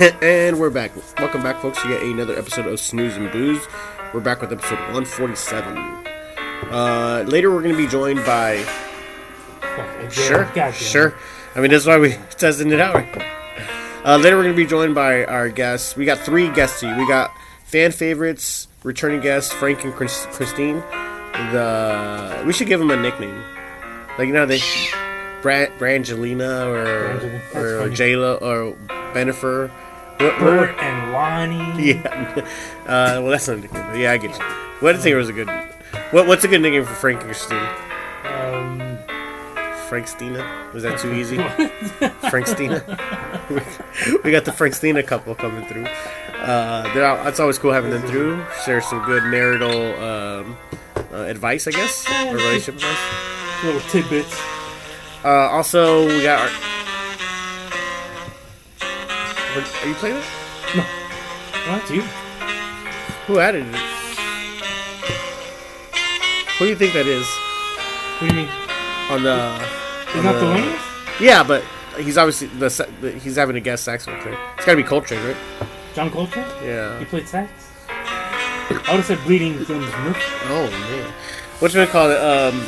and we're back. Welcome back, folks. You get another episode of Snooze and Booze. We're back with episode 147. Uh, later, we're going to be joined by. Again, Sure, sure. I mean, that's why we testing it out. Uh, later, we're going to be joined by our guests. We got three guests. We got fan favorites, returning guests, Frank and Chris- Christine. The we should give them a nickname, like you know they, Bra- Brangelina or Brangelina, or. Jayla or Bennifer. Bert and Lonnie. yeah. Uh, well, that's not a nickname. but Yeah, I get you. What did think was a good. What What's a good nickname for Frankenstein? Um, Frank Stina? Was that too easy? Frank Stina. we got the Frank Stina couple coming through. Uh, they're all, it's always cool having them through. Share some good marital um, uh, advice, I guess, or relationship advice. little tidbits. Uh, also, we got our. What- Are you playing it? No. Not you. Who added it? Who do you think that is What do you mean? on the? Is not the the- winners? Yeah, but he's obviously the, the he's having a guest saxophone player. It's got to be Coltrane, right? John Coltrane? Yeah. He played sax? I would have said Bleeding Gums Murphy. Oh man, what's we call it? Um,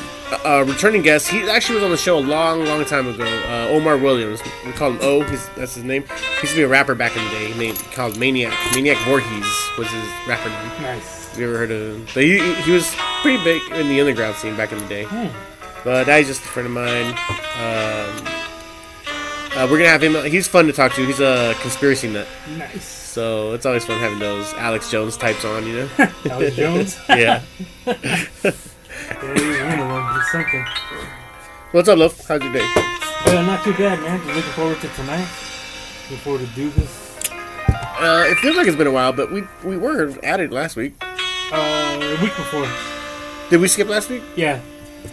a returning guest. He actually was on the show a long, long time ago. Uh, Omar Williams. We call him O. He's that's his name. He used to be a rapper back in the day. He made, called Maniac. Maniac Voorhees was his rapper name. Nice. Have you ever heard of him? But he, he was pretty big in the underground scene back in the day. Hmm. But now he's just a friend of mine. Um, uh, we're gonna have him. He's fun to talk to. He's a conspiracy nut. Nice. So it's always fun having those Alex Jones types on, you know? Alex Jones? yeah. Yeah, he's one of them. He's something. What's up, love? How's your day? Uh, not too bad, man. Just looking forward to tonight. Looking forward to do this. Uh, it feels like it's been a while, but we we were at it last week. Uh, a week before. Did we skip last week? Yeah.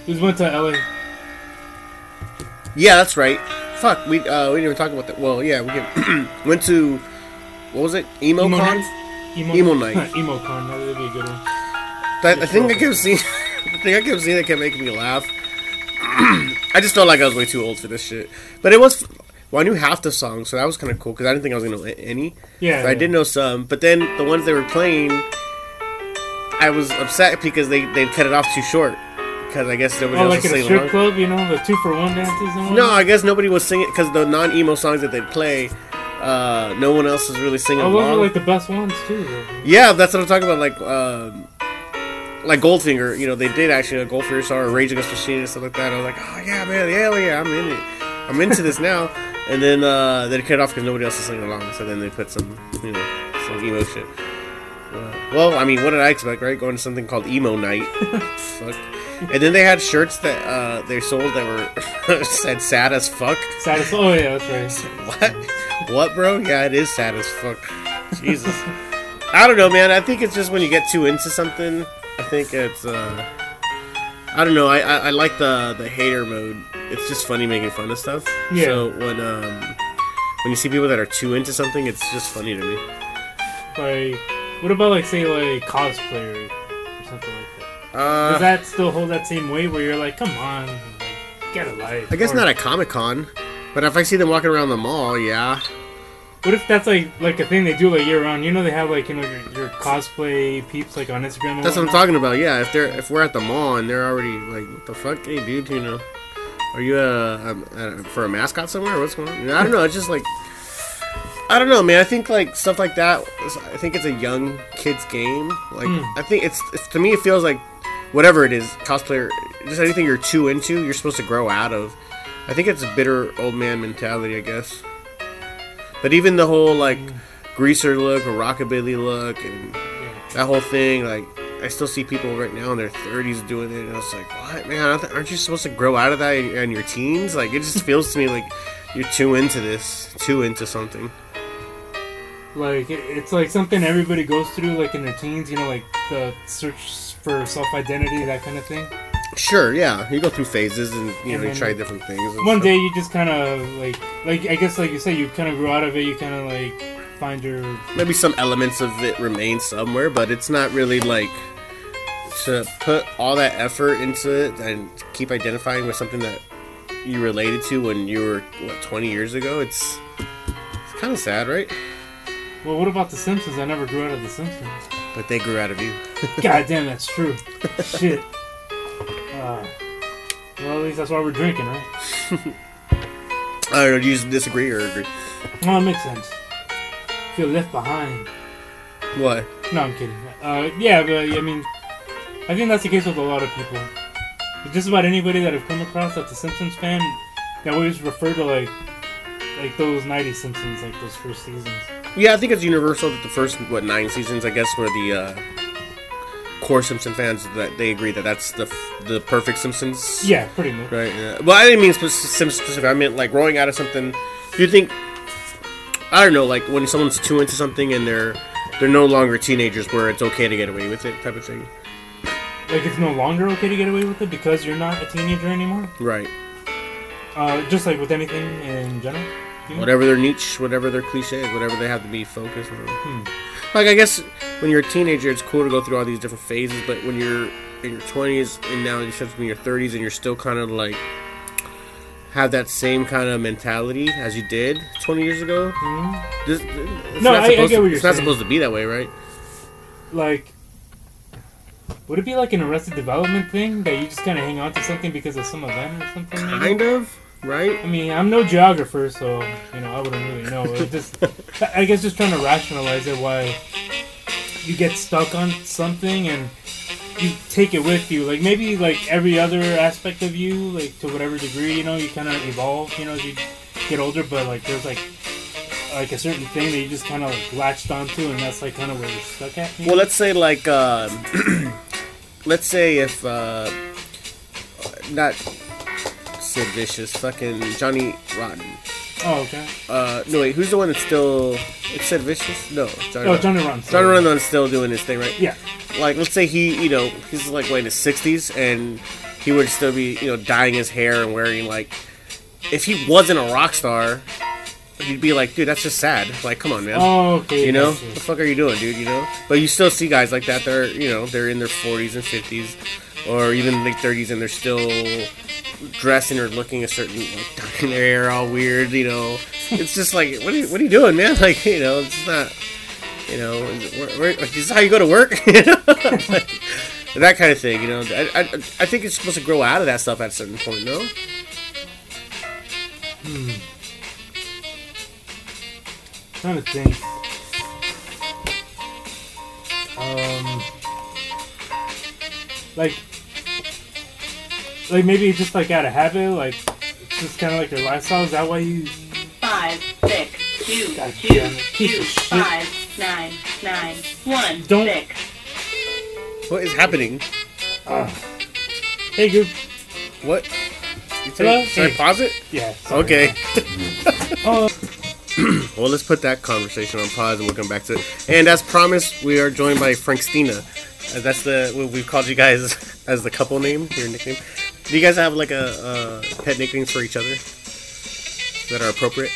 We just went to LA. Yeah, that's right. Fuck, we uh we didn't even talk about that. Well, yeah, we can, went to what was it? Emo, Emo Con? night? Emo, Emo night. Emo con. That would be a good one. That, I think I kept seeing. The thing I kept seeing that kept making me laugh. I just felt like I was way too old for this shit. But it was. Well, I knew half the songs, so that was kind of cool because I didn't think I was gonna know any. Yeah. But I did know some. But then the ones they were playing, I was upset because they they cut it off too short. Because I guess nobody Oh, else like was singing strip along. club, you know, the two for one dances and No. I guess nobody was singing because the non emo songs that they play, uh, no one else was really singing Oh, those along. are like the best ones too. Yeah, that's what I'm talking about. Like, um, like Goldfinger. You know, they did actually a Goldfinger song, or Rage Against the Machine, and stuff like that. I was like, oh yeah, man, hell yeah, I'm in it. I'm into this now. And then uh, they cut it off because nobody else is singing along. So then they put some, you know, some emo shit. Uh, well, I mean, what did I expect, right? Going to something called Emo Night. fuck. And then they had shirts that uh, they sold that were said "sad as fuck." Sad as- oh yeah, that's right. What? What, bro? Yeah, it is sad as fuck. Jesus. I don't know, man. I think it's just when you get too into something. I think it's. uh I don't know. I, I, I like the the hater mode. It's just funny making fun of stuff. Yeah. So when um when you see people that are too into something, it's just funny to me. Like, what about like say like cosplayer or something like that? Does Uh, that still hold that same weight where you're like, come on, like, get a life? I guess Or not at Comic Con, but if I see them walking around the mall, yeah. What if that's like like a thing they do like year round? You know they have like you know your, your cosplay peeps like on Instagram. And That's what I'm talking about. Yeah, if they're if we're at the mall and they're already like, what the fuck, hey dude, you know, are you uh, um, uh for a mascot somewhere? What's going on? I don't know. It's just like, I don't know, man. I think like stuff like that. I think it's a young kids game. Like, Hmm. I think it's, it's to me it feels like whatever it is, cosplayer, just anything you're too into, you're supposed to grow out of. I think it's a bitter old man mentality, I guess. But even the whole like greaser look or rockabilly look and that whole thing, like I still see people right now in their 30s doing it, and I was like, what, man? aren't- you supposed to grow out of that in your teens? Like it just feels to me like you're too into this, too into something. Like it's like something everybody goes through like in their teens. You know, like the search for self identity, that kind of thing. Sure, yeah, you go through phases, and you know you try different things. One stuff. day you just kind of like like I guess like you said you kind of grew out of it. You kind of like find your maybe some elements of it remain somewhere, but it's not really like to put all that effort into it and keep identifying with something that you related to when you were what 20 years ago. It's it's kind of sad, right? Well, what about The Simpsons? I never grew out of The Simpsons. But they grew out of you. God damn, that's true. Shit. Uh, well, at least that's why we're drinking, right? I don't know. Do you disagree or agree? Well, it makes sense. Feel left behind. What? No, I'm kidding. Uh, yeah, but I mean, I think that's the case with a lot of people. Just about anybody that I've come across that's a Simpsons fan, they always refer to like, like those '90s Simpsons, like those first seasons. Yeah, I think it's universal that the first what nine seasons, I guess, were the uh, core Simpson fans that they agree that that's the f- the perfect Simpsons. Yeah, pretty much. Right. Yeah. Well, I didn't mean Simpsons specific. I meant like growing out of something. Do you think? I don't know. Like when someone's too into something and they're they're no longer teenagers, where it's okay to get away with it, type of thing. Like it's no longer okay to get away with it because you're not a teenager anymore. Right. Uh, just like with anything in general. you know? Whatever their niche, whatever their cliches, whatever they have to be focused on. Hmm. Like I guess when you're a teenager, it's cool to go through all these different phases. But when you're in your 20s and now you shift to your 30s and you're still kind of like have that same kind of mentality as you did 20 years ago. Mhm. This, it's No, not I- I supposed get to, what you're It's not supposed to be that way, right? Like, would it be like an Arrested Development thing that you just kind of hang on to something because of some event or something? maybe? Kind of, right? I mean, I'm no geographer, so you know I wouldn't really know. It just, I guess, just trying to rationalize it why you get stuck on something and you take it with you. Like maybe like every other aspect of you, like to whatever degree, you know, you kind of evolve, you know, as you get older. But like there's like like a certain thing that you just kind of like latched onto, and that's like kind of where you're stuck at. maybe? Well, let's say like, um, let's say if uh, not Sid Vicious, fucking Johnny Rotten. oh okay. Uh, no wait, who's the one that's still? It's Sid Vicious? No, Johnny. Oh, Rotten. Johnny Ron. Johnny Rott's still doing his thing, right? Yeah. Like, let's say he, you know, he's like what, in his sixties, and he would still be, you know, dyeing his hair and wearing like, if he wasn't a rock star, you'd be like, dude, that's just sad. Like, come on, man. Oh, okay. You know, what the fuck are you doing, dude? You know, but you still see guys like that. They're you know they're in their forties and fifties, or even late thirties, and they're still dressing or looking a certain like dyeing their hair all weird. You know, it's just like what are you, what are you doing, man? Like you know, it's not. You know, where, this is how you go to work. you know, like, that kind of thing. You know, I, I I think it's supposed to grow out of that stuff at a certain point. No. trying to think. Um, like, like maybe just like out of habit, like it's just kind of like your lifestyle. Is that why you? Five, six, two, God two, damn it. Piece two, of shit. five, nine, nine, one, Don't- six. What is happening? Uh, hey, Goop. What? You Hello? take, should I Hey. pause it? Yeah. sorry. Okay. Oh, Well, let's put that conversation on pause and we'll come back to it. And as promised, we are joined by Frank Stina. Uh, that's the what we've called you guys as the couple name, your nickname. Do you guys have like a, uh pet nicknames for each other that are appropriate?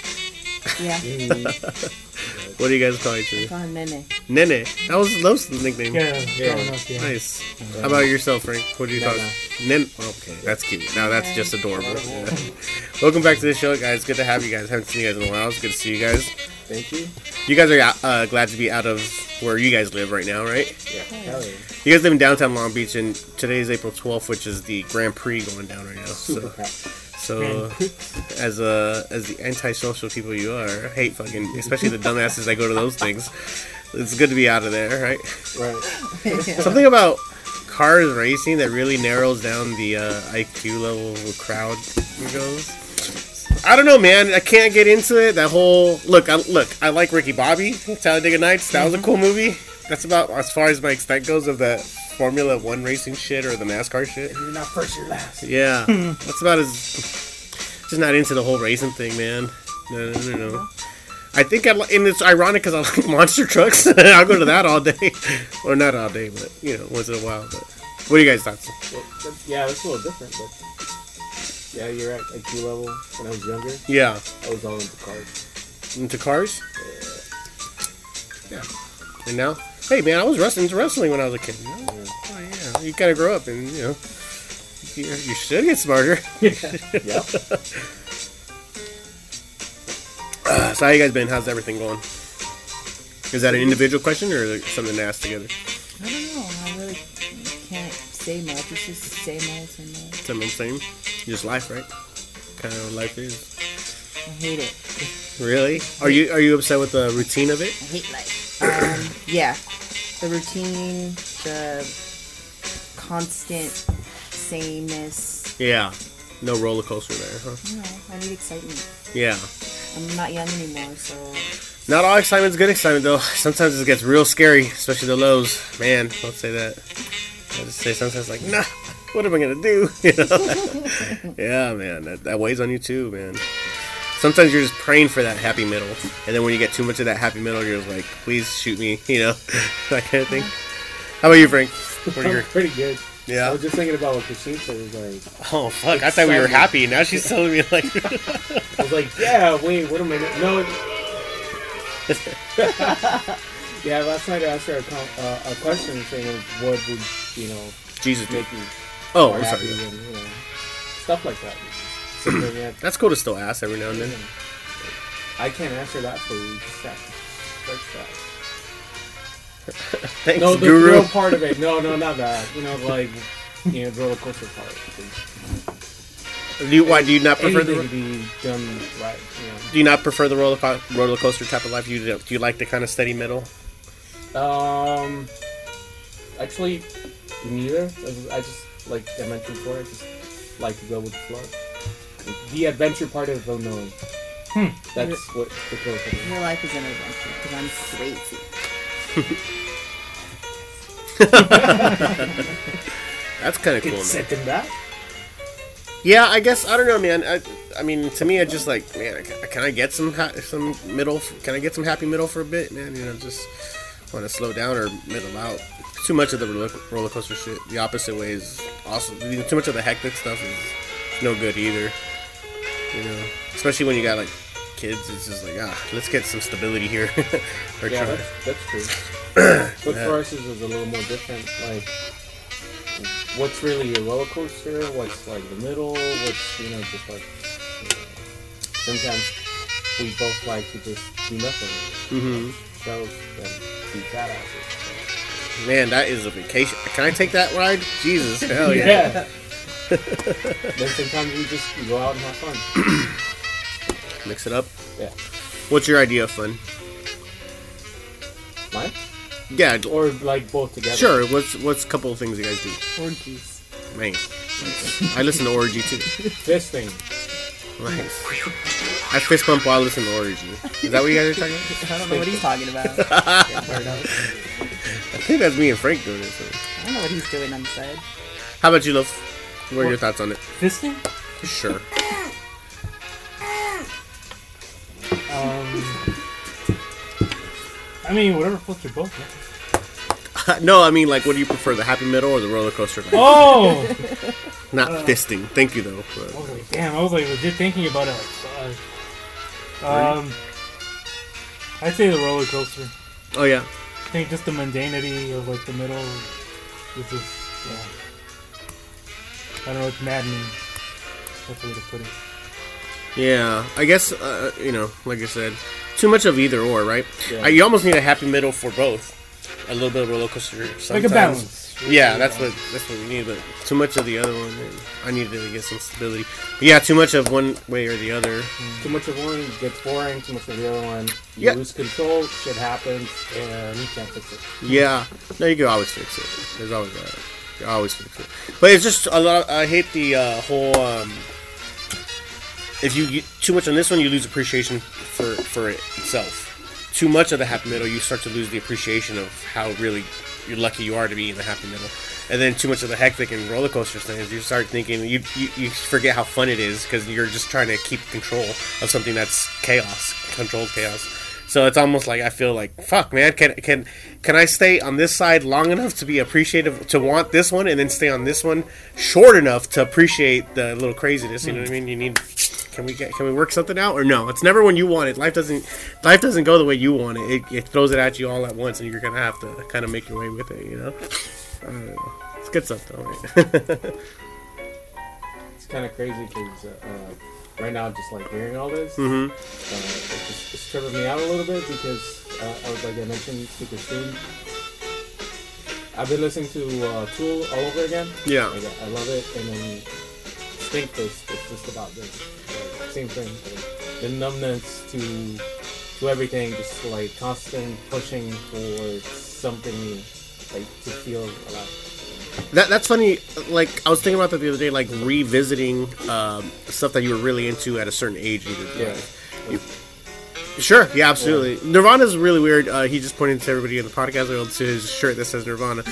Yeah, What do you guys call each other? call him Nene. Nene. That was those the nickname. yeah. growing up, yeah. Nice. How about yourself, Frank? What do you call it? Nen. Okay, that's cute. Now that's just adorable. Yeah. Welcome back to the show, guys. Good to have you guys. Haven't seen you guys in a while. It's good to see you guys. Thank you. You guys are uh, glad to be out of where you guys live right now, right? Yeah. Hell yeah. You guys live in downtown Long Beach, and today is April 12th, which is the Grand Prix going down right now. Super So, happy. So as a as the antisocial people you are, I hate fucking, especially the dumbasses that go to those things. It's good to be out of there, right? Right. Something about cars racing that really narrows down the uh, IQ level of a crowd goes. I don't know, man. I can't get into it. That whole look. I, look, I like Ricky Bobby, Talladega Nights. That was a cool movie. That's about as far as my extent goes of the Formula One racing shit or the NASCAR shit. You're not first, you're last. Yeah, that's about as. Just not into the whole racing thing, man. No, no, no, no. I think I and it's ironic because I like monster trucks. I'll go to that all day, or not all day, but you know, once in a while. But what do you guys thoughts? Well, yeah, that's a little different, but yeah, you're at IQ level. When I was younger, Yeah, I was all into cars. into cars. Yeah, and now, hey man, I was wrestling into wrestling when I was a kid. Oh yeah, you kind of grow up, and you know, you, you should get smarter. Yep. Uh, so how you guys been? How's everything going? Is that an individual question or something to ask together? I don't know. I really can't say much. It's just same old, same old. Something I'm saying? Just life, right? Kind of what life is. I hate it. Really? Are you are you upset with the routine of it? I hate life. Um, yeah, the routine, the constant sameness. Yeah. No roller coaster there, huh? Know, I need excitement. Yeah. I'm not young anymore, so Not all excitement's good excitement though. Sometimes it gets real scary, especially the lows. Man, don't say that. I just say sometimes like, nah, what am I gonna do? You know? yeah, man, that, that weighs on you too, man. Sometimes you're just praying for that happy middle, and then when you get too much of that happy middle, you're just like, please shoot me, you know, that kind of thing. How about you, Frank? I'm pretty good. Yeah. I was just thinking about what Christine said. Was like, Oh fuck! I thought we were happy. Now she's telling me like, I was like, yeah, wait, what am I? No. yeah, last night I asked her a, com- uh, a question saying, what would you know Jesus. make you Oh, I'm sorry. and you know stuff like that. Something that That's cool to still ask every now and then. I can't answer that for you. Just that. Thanks, No, the Guru. real part of it. No, no, not that. You know, like you know, the roller coaster part. Do you, why do you not prefer the be done right. You know. Do you not prefer the roller co- roller coaster type of life? You do you like the kind of steady middle? Um, actually, neither. I just like I mentioned before. I just like to go with the flow. The adventure part of the unknown. Hmm. That's what the cool thing is. your life is an adventure because I'm crazy. That's kind of cool. Man. Second that. Yeah, I guess I don't know, man. I, I mean, to me, I just like, man, can, can I get some ha- some middle? Can I get some happy middle for a bit, man? You know, just want to slow down or middle out. Too much of the roller, roller coaster shit. The opposite way is awesome. Too much of the hectic stuff is no good either. You know, especially when you got like kids. It's just like, ah, let's get some stability here. Yeah, that's, that's true. but Yeah. for us, it's a little more different. Like, what's really a roller coaster? What's like the middle? What's you know just like you know, sometimes we both like to just do nothing. Mm-hmm. And be badasses. Man, that is a vacation. Can I take that ride? Jesus, hell yeah. Then sometimes we just go out and have fun. Mix it up. Yeah. What's your idea of fun? Mine? Yeah, Or like both together. sure. What's what's a couple of things you guys do? Orgies. Man, I listen to Orgy too. This thing. Nice. I fist bump while I listen to Orgy. Is that what you guys are talking about? I don't know what he's talking about. I think that's me and Frank doing it. So. I don't know what he's doing on the side. How about you, Love? What are your thoughts on it? Fisting? Sure. Um, I mean, whatever floats your boat. no, I mean like, what do you prefer, the happy middle or the roller coaster? Oh! Not fisting. Thank you though. but- I was like, damn, I was like legit thinking about it. Like, fuck. Um, I'd say the roller coaster. Oh yeah. I think just the mundanity of like the middle is just yeah. I don't know, it's maddening. That's the way to put it. Yeah, I guess uh, you know, like I said, too much of either or, right? Yeah. Uh, you almost need a happy middle for both. A little bit of roller coaster, sometimes. Like a balance. Yeah, that's what that's what we need. But too much of the other one, and I need to get some stability. But yeah, too much of one way or the other. Too much of one gets boring, too much of the other one. You Yeah. lose control, shit happens, and you can't fix it. Yeah, no, you can always fix it. There's always that. Can always fix it. But it's just a lot. I hate the uh, whole. Um, if you get too much on this one, you lose appreciation for for it itself. Too much of the happy middle, you start to lose the appreciation of how really you're lucky you are to be in the happy middle. And then too much of the hectic and roller coaster things, you start thinking you you, you forget how fun it is because you're just trying to keep control of something that's chaos, controlled chaos. So it's almost like I feel like fuck, man. Can can can I stay on this side long enough to be appreciative to want this one, and then stay on this one short enough to appreciate the little craziness? You know what I mean? You need. Can we get? Can we work something out or no? It's never when you want it. Life doesn't. Life doesn't go the way you want it. It, it throws it at you all at once, and you're gonna have to kind of make your way with it. You know. Know. It's good stuff though. Right? It's kind of crazy because uh, right now, just like hearing all this, hmm uh, it just, it's tripping me out a little bit because, uh, I was like I mentioned super soon. I've been listening to uh, Tool all over again. Yeah. Like, I love it, and then Stinkfist is just about this. Like, same thing. Like, the numbness to to everything, just like constant pushing for something new, like to feel alive. That that's funny. Like I was thinking about that the other day, like revisiting um, stuff that you were really into at a certain age. You did, Yeah. Sure. Yeah. Absolutely. Nirvana's really weird. Uh, he just pointed to everybody in the podcast world to his shirt that says Nirvana.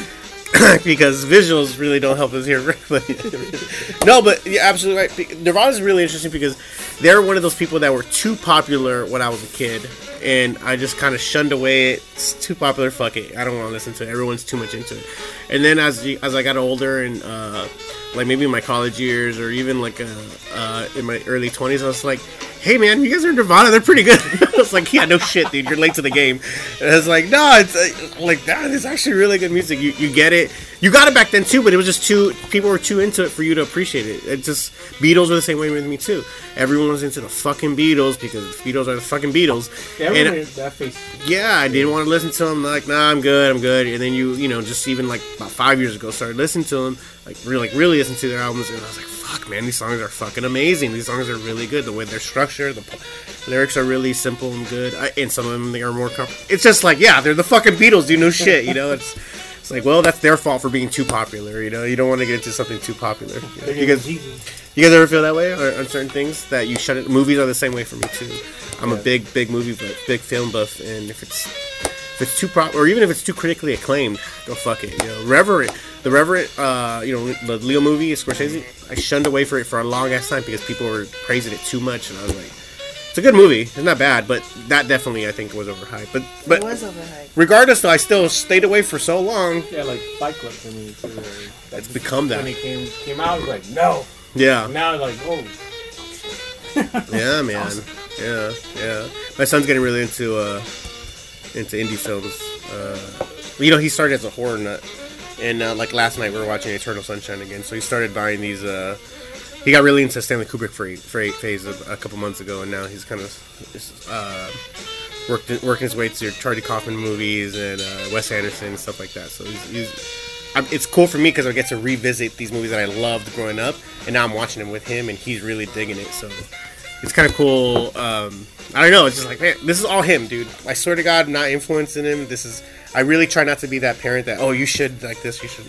because visuals really don't help us here. No, but you're absolutely right. Be- Nirvana's really interesting because they're one of those people that were too popular when I was a kid, and I just kind of shunned away. It's too popular. Fuck it. I don't want to listen to it. Everyone's too much into it. And then as as I got older and uh, like maybe in my college years or even like uh, uh, in my early twenties, I was like, "Hey man, you guys are Nirvana. They're pretty good." I was like, "Yeah, no shit, dude. You're late to the game." And I was like, "No, it's uh, like that. It's actually really good music. You you get it. You got it back then too, but it was just too people were too into it for you to appreciate it. It just Beatles were the same way with me too. Everyone was into the fucking Beatles because the Beatles are the fucking Beatles. Yeah, And- that face. yeah, I didn't want to listen to them. Like, nah, I'm good, I'm good. And then you, you know, just even like about five years ago, started listening to them, like really, like really listen to their albums, and I was like, fuck, man, these songs are fucking amazing. These songs are really good. The way they're structured, the po- lyrics are really simple and good, I, and some of them they are more. Comp- it's just like, yeah, they're the fucking Beatles, do no shit, you know. It's it's like, well, that's their fault for being too popular, you know. You don't want to get into something too popular. You guys, you guys ever feel that way or, on certain things that you shut it? Movies are the same way for me too. I'm a big, big movie buff, big film buff, and if it's if it's too prop or even if it's too critically acclaimed, go fuck it. You know, Revenant, the Revenant, uh, you know, the Leo movie, Scorsese. I shunned away for it for a long ass time because people were praising it too much, and I was like, it's a good movie, it's not bad, but that definitely I think was overhyped. But It but was overhyped. regardless, though, I still stayed away for so long. Yeah, like Fight Club for me too. Like, It's become that. When it came came out, I was like, no. Yeah. Now like, oh, Yeah, man. Yeah, yeah. My son's getting really into uh into indie films. Uh, you know, he started as a horror nut, and uh, like last night we were watching Eternal Sunshine again. So he started buying these. Uh, he got really into Stanley Kubrick phase a, a couple months ago, and now he's kind of uh, worked working his way to your Charlie Kaufman movies and uh, Wes Anderson and stuff like that. So he's. he's I'm, it's cool for me because I get to revisit these movies that I loved growing up, and now I'm watching them with him, and he's really digging it. So it's kind of cool. Um, I don't know. It's just like, man, this is all him, dude. I swear to God, I'm not influencing him. This is. I really try not to be that parent that, oh, you should like this, you should.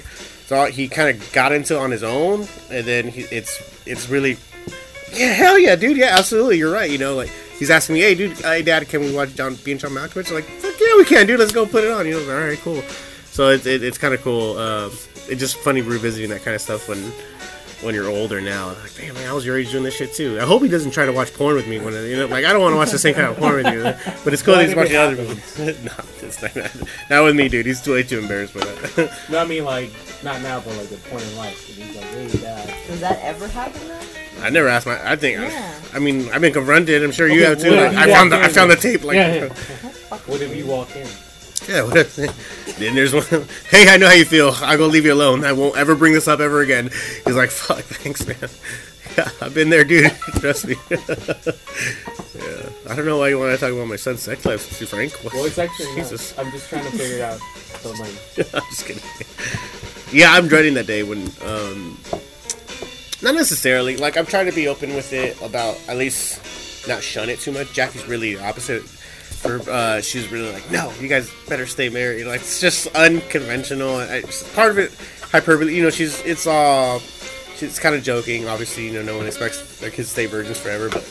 So he kind of got into it on his own, and then he, it's it's really, yeah, hell yeah, dude, yeah, absolutely, you're right. You know, like he's asking me, hey, dude, hey, dad, can we watch John being John Malkovich? I'm like, fuck yeah, we can, dude. Let's go put it on. You know, all right, cool. So it's it, it's kind of cool. Um, it's just funny revisiting that kind of stuff when when you're older now. Like, damn, man, I was your age doing this shit too. I hope he doesn't try to watch porn with me when you know, like I don't want to watch the same kind of porn with you. But it's cool that he's watching think other it movies. no, it's not, not, not with me, dude. He's way too embarrassed by that. no, I mean like not now, but like the point in life. He's like, hey, dad. Does that ever happen though? I never asked my. I think. Yeah. I, mean, I've been confronted. I'm sure you have too. Like, I found the I found the tape. Like, Yeah, yeah. What if you walk in? Yeah, what if, then there's one. Hey, I know how you feel. I'm gonna leave you alone. I won't ever bring this up ever again. He's like, fuck, thanks, man. Yeah, I've been there, dude. Trust me. yeah, I don't know why you want to talk about my son's sex life, to be frank. Well, it's actually Jesus. not. I'm just trying to figure it out. So like, I'm just kidding. Yeah, I'm dreading that day when, um, not necessarily. Like, I'm trying to be open with it about at least not shun it too much. Jackie's really the opposite. For uh, she's really like, no, you guys better stay married. Like, it's just unconventional. I, part of it, hyperbole. You know, she's it's all. She's kind of joking. Obviously, you know, no one expects their kids to stay virgins forever, but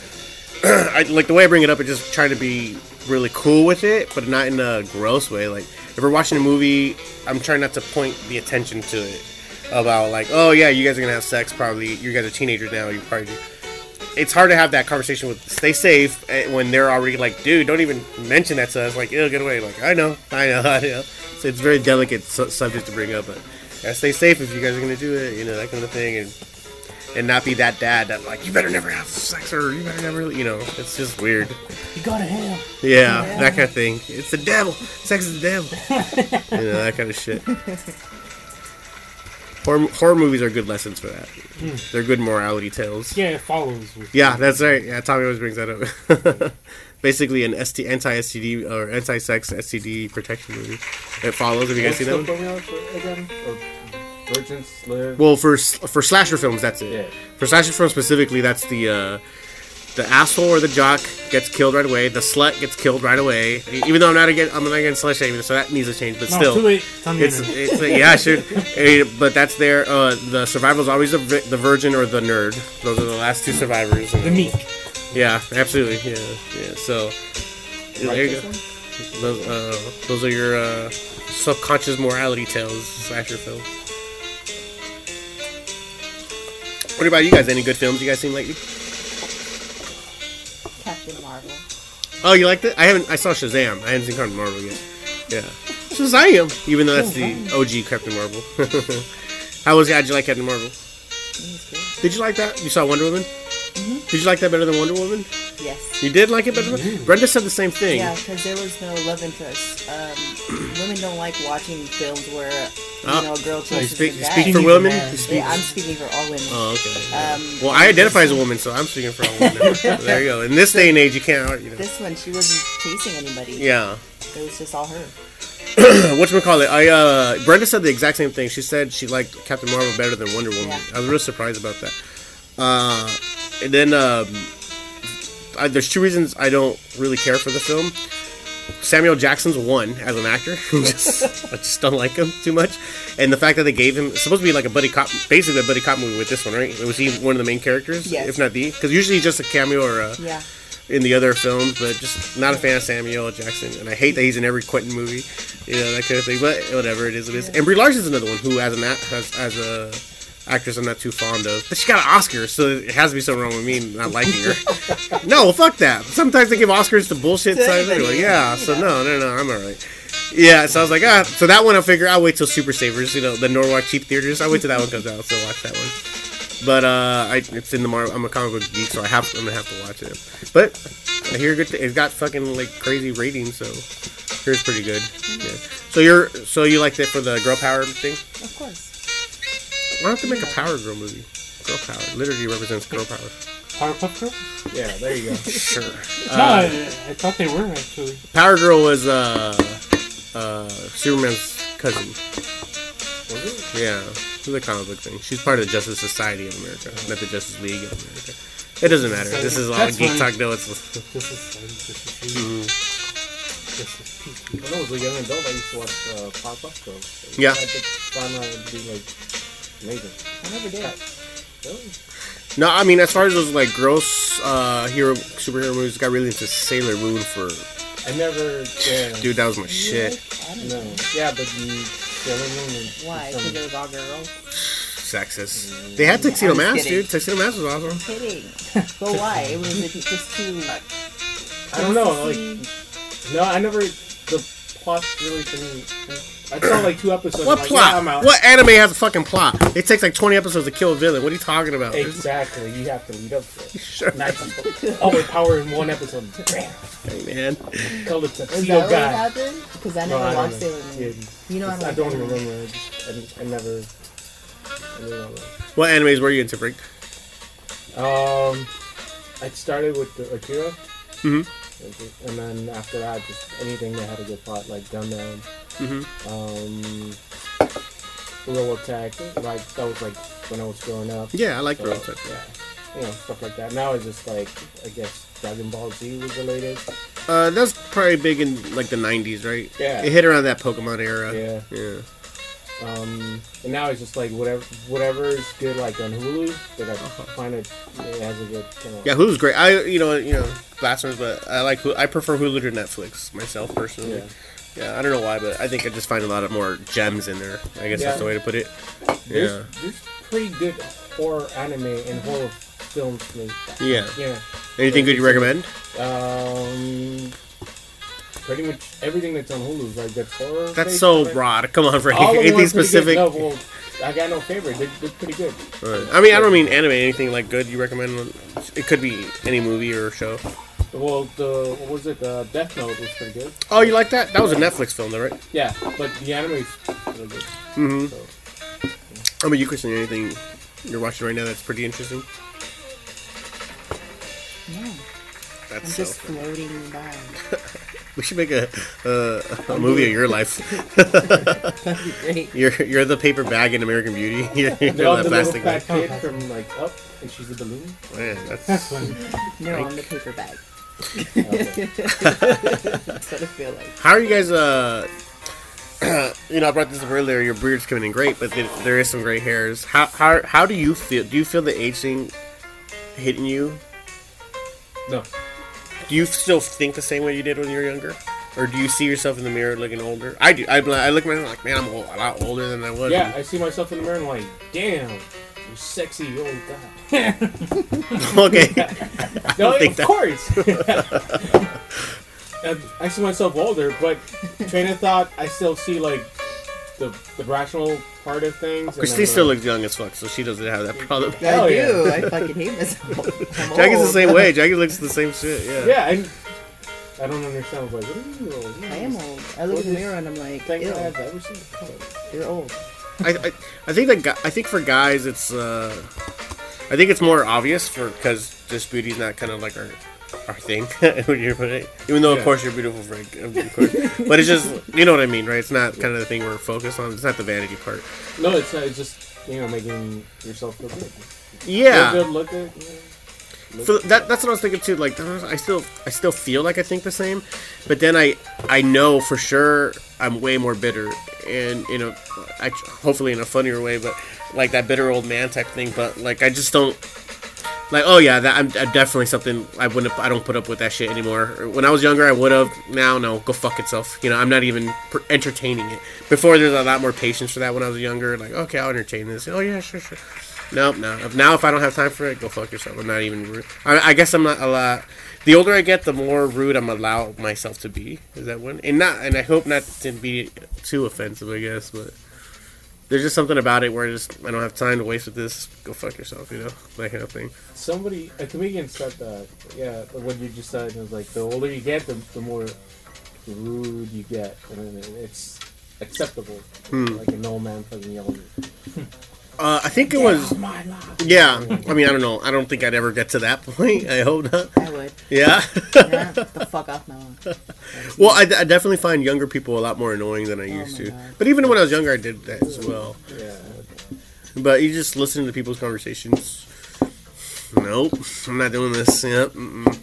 I like the way I bring it up. It's just trying to be really cool with it, but not in a gross way. Like if we're watching a movie, I'm trying not to point the attention to it about like, oh yeah, you guys are gonna have sex. Probably you guys are teenagers now. You probably. It's hard to have that conversation with stay safe eh, when they're already like, dude, don't even mention that to us. Like, it'll get away. Like, I know, I know, I know. So it's very delicate su- subject to bring up, but yeah, stay safe if you guys are gonna do it. You know that kind of thing, and and not be that dad that like you better never have sex or you better never you know it's just weird You got a ham. yeah, that kind of thing it's the devil sex is the devil you know that kind of shit Horror, horror movies are good lessons for that. They're good morality tales. Yeah, it follows. With Yeah, that's right. Yeah, Tommy always brings that up. Basically, an ST, anti-STD or anti-sex STD protection movie. It follows. Have you guys What's seen that one? formula for, again? Virgins live. Well, for for slasher films, that's it. Yeah. For slasher films specifically, that's the uh, the asshole or the jock gets killed right away. The slut gets killed right away. Even though I'm not against I'm not against slut shaming, so that needs to change. But no, still. It's on It's, it's yeah, sure. Eh, but that's there. Uh, the survival is always the, the virgin or the nerd. Those are the last two survivors. The meek. Yeah, absolutely. Yeah, yeah. So yeah, there you go. Those, uh, those are your uh, subconscious morality tales, slasher films. What about you guys? Any good films you guys seen lately? Captain Marvel. Oh, you liked it? I haven't. I saw Shazam. I haven't seen Captain Marvel yet. Yeah, Shazam. Even though that's the OG Captain Marvel. How was? How'd you like Captain Marvel? It was good. Did you like that? You saw Wonder Woman? Mm-hmm. Did you like that better than Wonder Woman? Yes. You did like it better than Brenda said the same thing. Yeah, because there was no love interest. Um, women don't like watching films where you Oh. know a girl So you speak, a you speak for women? a. You speak- Yeah, I'm speaking for all women. Oh, okay. Um, Well, I identify as a woman, so I'm speaking for all women. there you go. In this day and age, you can't, you know. This one, she wasn't chasing anybody. Yeah. It was just all her. What you call it? I uh, Brenda said the exact same thing. She said she liked Captain Marvel better than Wonder Woman. Yeah. I was real surprised about that. Uh, and then um, I, there's two reasons I don't really care for the film. Samuel Jackson's one as an actor. just, I just don't like him too much. And the fact that they gave him it's supposed to be like a buddy cop, basically a buddy cop movie with this one, right? Was he one of the main characters? Yes. If not the, because usually he's just a cameo or a, Yeah. in the other films, but just not a fan of Samuel Jackson, and I hate that he's in every Quentin movie, you know that kind of thing. But whatever it is, it is. And Brie Larson's another one who, as an act- as, as a actress, I'm not too fond of. But she got an Oscar, so it has to be something wrong with me not liking her. no, fuck that. Sometimes they give Oscars to bullshit sides anyway. Yeah, so no, no, no, I'm alright. Yeah, so I was like, ah, so that one I figure I'll wait till Super Savers, you know, the Norwalk cheap theaters. I'll wait till that one comes out, so watch that one. But uh, I, it's in the Marvel. I'm a comic book geek, so I have I'm gonna have to watch it. But I hear good. Th- it's got fucking like crazy ratings, so here's pretty good. Yeah. So you're so you liked it for the girl power thing? Of course. Why don't they make a Power Girl movie? Girl power literally represents girl power. Powerpuff Girl? Yeah, there you go. Sure. no, I, I thought they were actually. Power Girl was uh uh Superman's cousin. Was it? Yeah, it's a comic book thing. She's part of the Justice Society of America, not the Justice League of America. It doesn't matter. This is all That's geek fine. talk. No, it's. When I was a young adult, I used to watch uh, Powerpuff Girls. Yeah. I just found that to be like amazing. I never did. Really? no. I mean, as far as those like gross uh hero superhero movies, got really into Sailor Moon for I never. Yeah. dude. That was my You shit. I don't No. know. Yeah, but you. Sailor Moon and Why? Because it was all girls? Sexist. They had Tuxedo I'm just Mask, kidding. dude. Tuxedo masks was awesome. I'm Kidding. but why? It was it just too. I don't know. Like, no, I never. The plot really didn't. I saw like two episodes. What I'm like, plot? Yeah, I'm out. what anime has a fucking plot? It takes like 20 episodes to kill a villain. What are you talking about? Exactly. You have to lead up to it. Sure. Not just oh, with power in one episode. Bam. Hey, man. Kill the Is tuxedo that what guy. happened? Because I No, never I watched know. Sailor Moon. Yeah, You know I don't. I don't anime. remember. I, just, I, I never. I don't. What animes were you into, Frank? Um, I started with the Akira. Mhm. And then after that, just anything that had a good plot, like Gundam, Mhm. um, Robotech, like that was like when I was growing up. Yeah, I like So, Robotech. Yeah, you know stuff like that. Now it's just like I guess Dragon Ball Z was the latest. Uh, that's probably big in like the 90s, right? Yeah. It hit around that Pokemon era. Yeah. Yeah. Um, and now it's just like whatever whatever is good, like on Hulu, that I find it, it has a good. You know, Yeah, Hulu's great. I, you know, you know, blasphemous, but I like. Hulu. I prefer Hulu to Netflix myself personally. Yeah. Yeah. I don't know why, but I think I just find a lot of more gems in there. I guess Yeah. that's the way to put it. There's, Yeah. there's pretty good horror anime and horror films made. Yeah. Yeah. Anything good you recommend? Um, pretty much everything that's on Hulu is like good horror. That's so right? broad. Come on, Frank. All Anything are pretty good. specific? No, well, I got no favorite. They're, they're pretty good. Uh, I mean, I don't mean anime. Anything like good you recommend? It could be any movie or show. Well, the what was it? The Death Note was pretty good. Oh, you like that? That was a Netflix film, though, right? Yeah, but the anime is really good. Mm-hmm. So, How about you, Kristen? Anything you're watching right now that's pretty interesting? No, I'm That's just so. floating by. We should make a a, a movie of your life. That'd be great. You're you're the paper bag in American Beauty. You're, you're No, that the little plastic bag. kid from like Up, and she's a balloon. Man, that's That's funny. No, on the paper bag. That's what I feel like. How are you guys? Uh, you know, I brought this up earlier. Your beard's coming in great, but there, there is some gray hairs. How how how do you feel? Do you feel the aging hitting you? No. Do you still think the same way you did when you were younger, or do you see yourself in the mirror looking older? I do. I, I look at myself like, man, I'm a lot older than I was. Yeah, I see myself in the mirror and I'm like, damn, you sexy old guy. okay. No, of that- course. I see myself older, but train of thought, I still see like the the rational part of things. and Christine still the- looks young as fuck, so she doesn't have that problem. I Hell do. yeah. I fucking hate myself. I'm Jackie's the same way. Jackie looks the same shit. Yeah. Yeah, and I don't understand. I'm like, what are you old? I am old. I look in the mirror and I'm like, Thank ew, God I've ever seen the color. you're old. I, I, I think that gu- I think for guys it's uh I think it's more obvious for because just beauty's not kind of like our our thing when you're putting it. even though of Yeah. course you're beautiful Frank of course but it's just you know what I mean right it's not kind of the thing we're focused on it's not the vanity part No, it's not. It's just you know making yourself feel good. yeah Feel good, look good. Know, So that, that's what I was thinking too. Like I still I still feel like I think the same, but then I I know for sure I'm way more bitter, and you know, I hopefully in a funnier way, but like that bitter old man type thing. But like I just don't like. Oh yeah, that I'm, I'm definitely something I wouldn't. I don't put up with that shit anymore. When I was younger, I would have. Now, no, go fuck itself. You know, I'm not even per- entertaining it. Before, there's a lot more patience for that. When I was younger, like okay, I'll entertain this. Oh yeah, sure, sure. Nope, no. If now, if I don't have time for it, go fuck yourself. I'm not even rude. I, I guess I'm not a lot. The older I get, the more rude I'm allowed myself to be. Is that one? And not, and I hope not to be too offensive. I guess, but there's just something about it where I just I don't have time to waste with this. Go fuck yourself, you know, that kind of thing. Somebody, a comedian said that. Yeah, what you just said. Was like the older you get, the, the more rude you get, and then it's acceptable. Hmm. Like an old man fucking yelling. Uh, I think it was. My life. Yeah, I mean, I don't know. I don't think I'd ever get to that point. I hope not. I would. Yeah. Yeah, the fuck off my lawn. well, I, I definitely find younger people a lot more annoying than I used to. God. But even when I was younger, I did that as well. Yeah. But you just listen to people's conversations. Nope, I'm not doing this. Yep. mm-mm.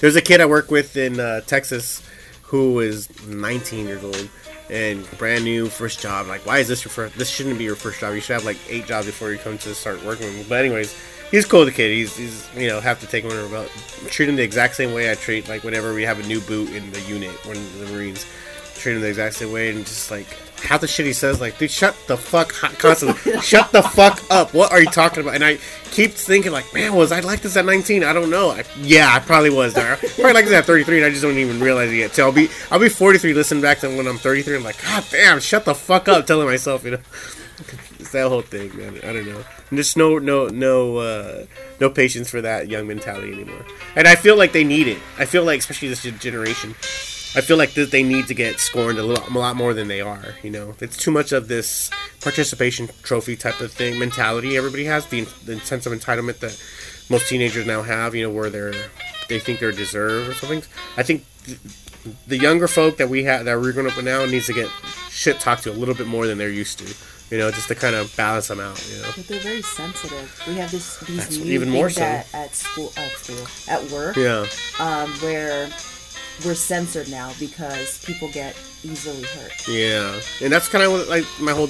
There's a kid I work with in uh, Texas who is 19 years old and brand new first job. Like, why is this your first? This shouldn't be your first job. You should have like eight jobs before you come to start working with me. But anyways, he's cool. The kid. He's he's you know have to take him under belt. Treat him the exact same way I treat like whenever we have a new boot in the unit when the Marines. Treat him the exact same way and just like half the shit he says like dude shut the fuck constantly. Shut the fuck up. What are you talking about? And i keep thinking like man was i like this at 19 i don't know. I, yeah i probably was there probably like this at 33 and i just don't even realize it yet. So i'll be i'll be 43 listening back to when i'm 33 i'm like god damn shut the fuck up telling myself you know. It's that whole thing man. I don't know. Just no no no uh no patience for that young mentality anymore. And i feel like they need it. I feel like especially this generation I feel like th- they need to get scorned a little, a lot more than they are. You know, it's too much of this participation trophy type of thing mentality. Everybody has the, the sense of entitlement that most teenagers now have. You know, where they're they think they're deserved or something. I think th- the younger folk that we have that we're growing up with now needs to get shit talked to a little bit more than they're used to. You know, just to kind of balance them out. You know. But they're very sensitive. We have this these That's new even more so. at, at school, at school, at work, Yeah. um, where we're censored now because people get easily hurt. Yeah, and that's kind of like my whole.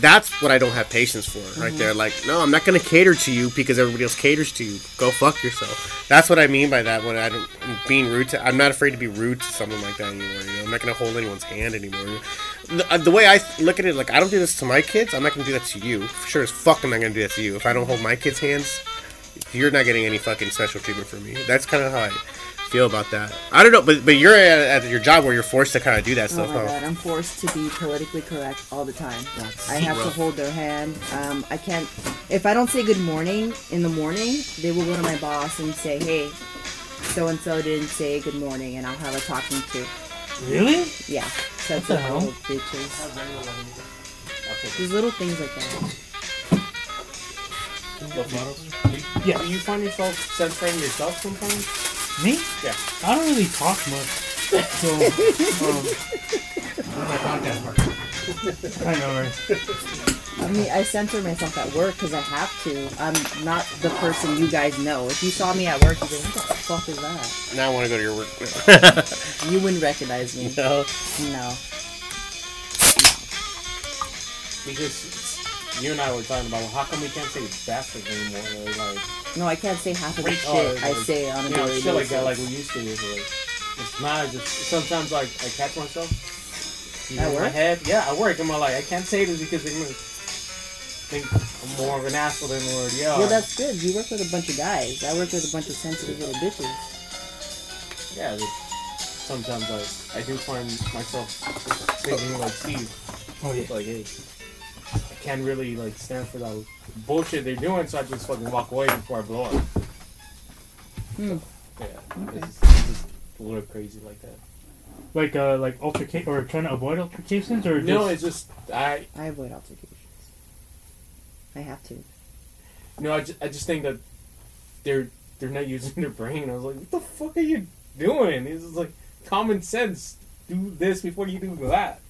That's what I don't have patience for, right there. Like, no, I'm not gonna cater to you because everybody else caters to you. Go fuck yourself. That's what I mean by that. When I don't I'm being rude to, I'm not afraid to be rude to someone like that anymore. You know, I'm not gonna hold anyone's hand anymore. The, uh, the way I look at it, like I don't do this to my kids. I'm not gonna do that to you. For sure as fuck, I'm not gonna do that to you. If I don't hold my kids' hands, you're not getting any fucking special treatment from me. That's kind of how I feel about that. I don't know, but but you're at, at your job where you're forced to kind of do that Oh stuff. my huh? god, I'm forced to be politically correct all the time. I have to hold their hand. Um, I can't. If I don't say good morning in the morning, they will go to my boss and say, "Hey, so and so didn't say good morning," and I'll have a talking to. Really? Yeah, What sensitive the hell? little bitches. These little things like that. Do, Yeah. do you find yourself censoring yourself sometimes? Me? Yeah. I don't really talk much. So, um, where's my podcast mark? I know, right? I mean, I censor myself at work because I have to. I'm not the person you guys know. If you saw me at work, you'd be like, what the fuck is that? Now I want to go to your work. You wouldn't recognize me. no. No. Because you and I were talking about well, how come we can't say bastard anymore? Or like, No, I can't say half of the Wait, shit oh, I like, say on a you know, daily shit like that, like we used to. Is like, it's not just sometimes like I catch myself. you At know, in my head, yeah, I work. I'm like, I can't say this because they're gonna think I'm more of an asshole than what they are. Well, that's good. You work with a bunch of guys. I work with a bunch of sensitive little bitches. yeah. Sometimes like I do find myself thinking like Steve, Oh, yeah. like, hey, I can't really like stand for that bullshit they're doing, so I just fucking walk away before I blow up. Hmm. Yeah, it's, it's just a little crazy like that. Like, uh, like altercation, or trying to avoid altercations, or No, just, it's just I I avoid altercations. I have to. No, I just, I just think that they're they're not using their brain. I was like, what the fuck are you doing? This is like common sense. Do this before you do that.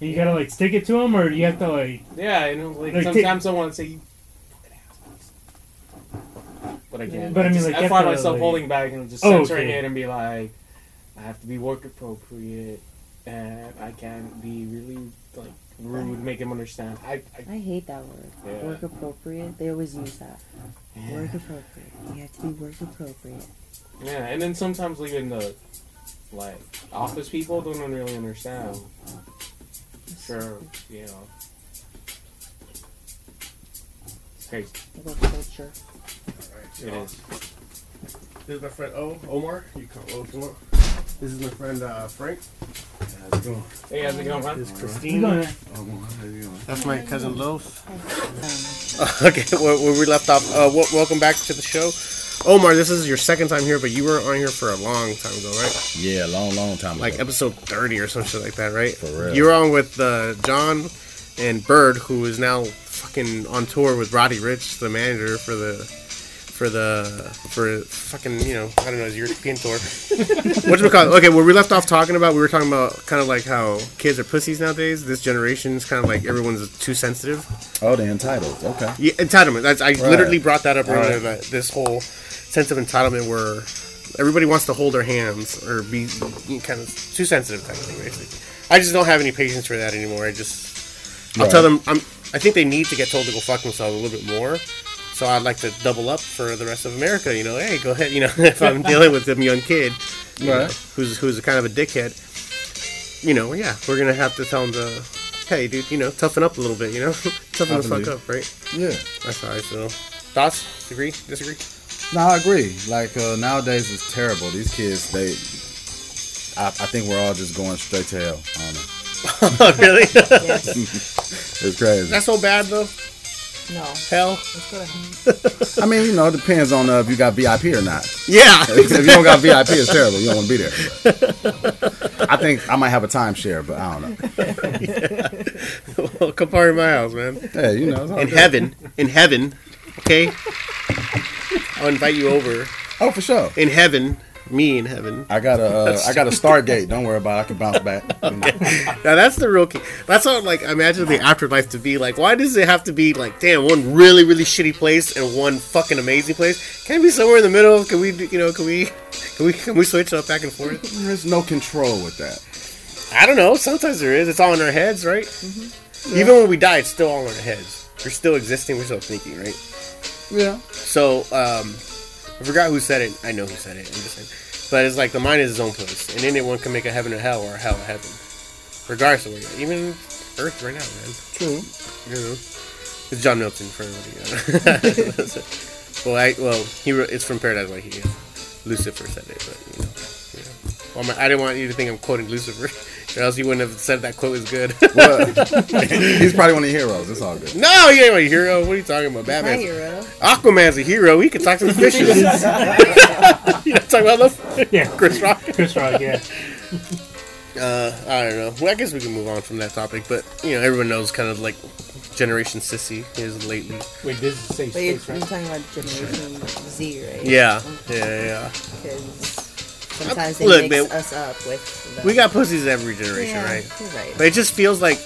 You gotta like stick it to them, or you have to like, Yeah, you know, like, Like, sometimes I want to say you fucking assholes. But I can't. But I mean, just- like, I find to, myself like- holding back and just Oh, censoring okay. it and be like, I have to be work appropriate, and I can't be really like rude, make them understand. I, I I hate that word. Yeah. Work appropriate. They always use that. yeah. Work appropriate. You have to be work appropriate. Yeah, and then sometimes even the like office people don't really understand. Sure, you know. It's crazy. Work culture. It is. This is my friend O, Omar. You call O if. This is my friend uh, Frank. Hey, how's it going, man? This is you Christine. gonna, That's my cousin Loaf. Okay, where, where we left off. Uh, w- welcome back to the show. Omar, this is your second time here, but you were on here for a long time ago, right? Yeah, a long, long time ago. Like episode 30 or some shit like that, right? For real. You were on with uh, John and Bird, who is now fucking on tour with Roddy Ricch, the manager for the for the for fucking you know I don't know his European tour. What you call Okay, where we left off talking about, we were talking about kind of like how kids are pussies nowadays. This generation's kind of like everyone's too sensitive. Oh, the entitled. Okay. Yeah, entitlement. That's, I literally brought that up earlier. Right. That this whole sense of entitlement, where everybody wants to hold their hands or be kind of too sensitive, type of thing. Basically, I just don't have any patience for that anymore. I just, I'll Right. tell them. I'm. I think they need to get told to go fuck themselves a little bit more. So I'd like to double up for the rest of America. You know, hey, go ahead. You know, if I'm dealing with some young kid, you know, Right. who's who's kind of a dickhead, you know, yeah, we're gonna have to tell him to, hey, dude, you know, toughen up a little bit. You know, toughen the fuck up, right? Yeah. That's how I feel. Thoughts? Agree? Disagree? No, I agree. Like uh, nowadays, it's terrible. These kids, they. I, I think we're all just going straight to hell. I don't know. really? It's crazy. That's so bad though. No. Hell. Let's I mean, you know, it depends on uh, if you got VIP or not. Yeah. if you don't got VIP, it's terrible. You don't want to be there. I think I might have a timeshare, but I don't know. well, come party in my house, man. Hey, you know, In good. heaven. In heaven. Okay. I'll invite you over. Oh, for sure. In heaven. Me in heaven. I got a, uh, I got a Stargate. Don't worry about it. I can bounce back. Now that's the real key. That's how like I imagine the afterlife to be like. Why does it have to be like, damn, one really really shitty place and one fucking amazing place? Can it be somewhere in the middle? Can we, you know, can we, can we, can we switch up back and forth? There's no control with that. I don't know. Sometimes there is. It's all in our heads, right? Even when we die, it's still all in our heads. We're still existing. We're still thinking, right? Yeah. So, um, I forgot who said it. I know who said it. I'm just saying. But it's like the mind is its own place, and anyone can make a heaven a hell or a hell a heaven, regardless of where you're. Even Earth right now, man. True. You know, it's John Milton for everybody. You know? well, I well he wrote, it's from Paradise Why he uh, Lucifer said it, but you know, you know. Well, I'm- I didn't want you to think I'm quoting Lucifer, or else you wouldn't have said that quote was good. Well, he's probably one of your heroes. It's all good. no, he ain't a hero. What are you talking about? my hero. Aquaman's a hero. He can talk to the fishes. you know, talking about love? yeah, Chris Rock. Chris Rock, yeah. Uh, I don't know. Well, I guess we can move on from that topic, but you know, everyone knows kind of like Generation Sissy is lately. Wait, this is safe But you're, space, you're right? talking about Generation Z, right? Yeah, yeah, yeah. Because sometimes they Look, mix man, us up with. The, We got pussies every generation, yeah, right? You're right. But it just feels like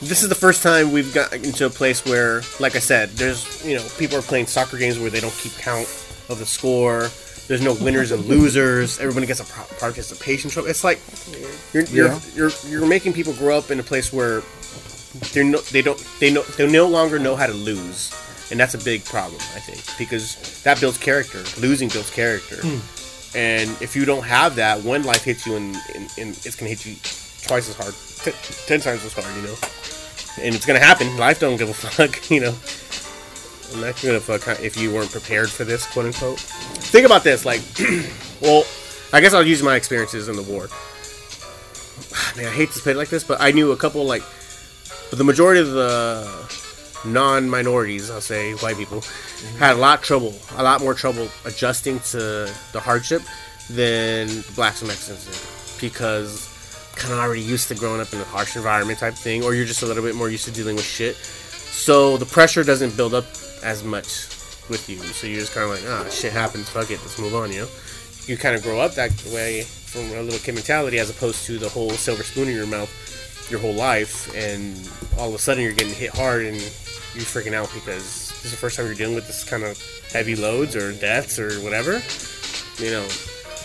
this is the first time we've gotten into a place where, like I said, there's you know people are playing soccer games where they don't keep count of the score. There's no winners and losers. Everybody gets a participation trophy. It's like you're you're, Yeah. you're you're making people grow up in a place where they're no, they don't they no they no longer know how to lose, and that's a big problem I think because that builds character. Losing builds character, hmm. And if you don't have that, when life hits you, and, and, and it's gonna hit you twice as hard, t- ten times as hard, you know, and it's gonna happen. Life don't give a fuck, you know. I'm not gonna fuck if you weren't prepared for this, quote unquote. Think about this, like, well, I guess I'll use my experiences in the war. Man, I hate to say it like this, but I knew a couple like, but the majority of the non-minorities, I'll say, white people, had a lot trouble, a lot more trouble adjusting to the hardship than blacks and Mexicans did, because kind of already used to growing up in a harsh environment type thing, or you're just a little bit more used to dealing with shit. So the pressure doesn't build up as much with you. So you're just kind of like, ah, shit happens, fuck it, let's move on, you know? You kind of grow up that way from a little kid mentality as opposed to the whole silver spoon in your mouth your whole life, and all of a sudden you're getting hit hard and you're freaking out because this is the first time you're dealing with this kind of heavy loads or deaths or whatever. You know,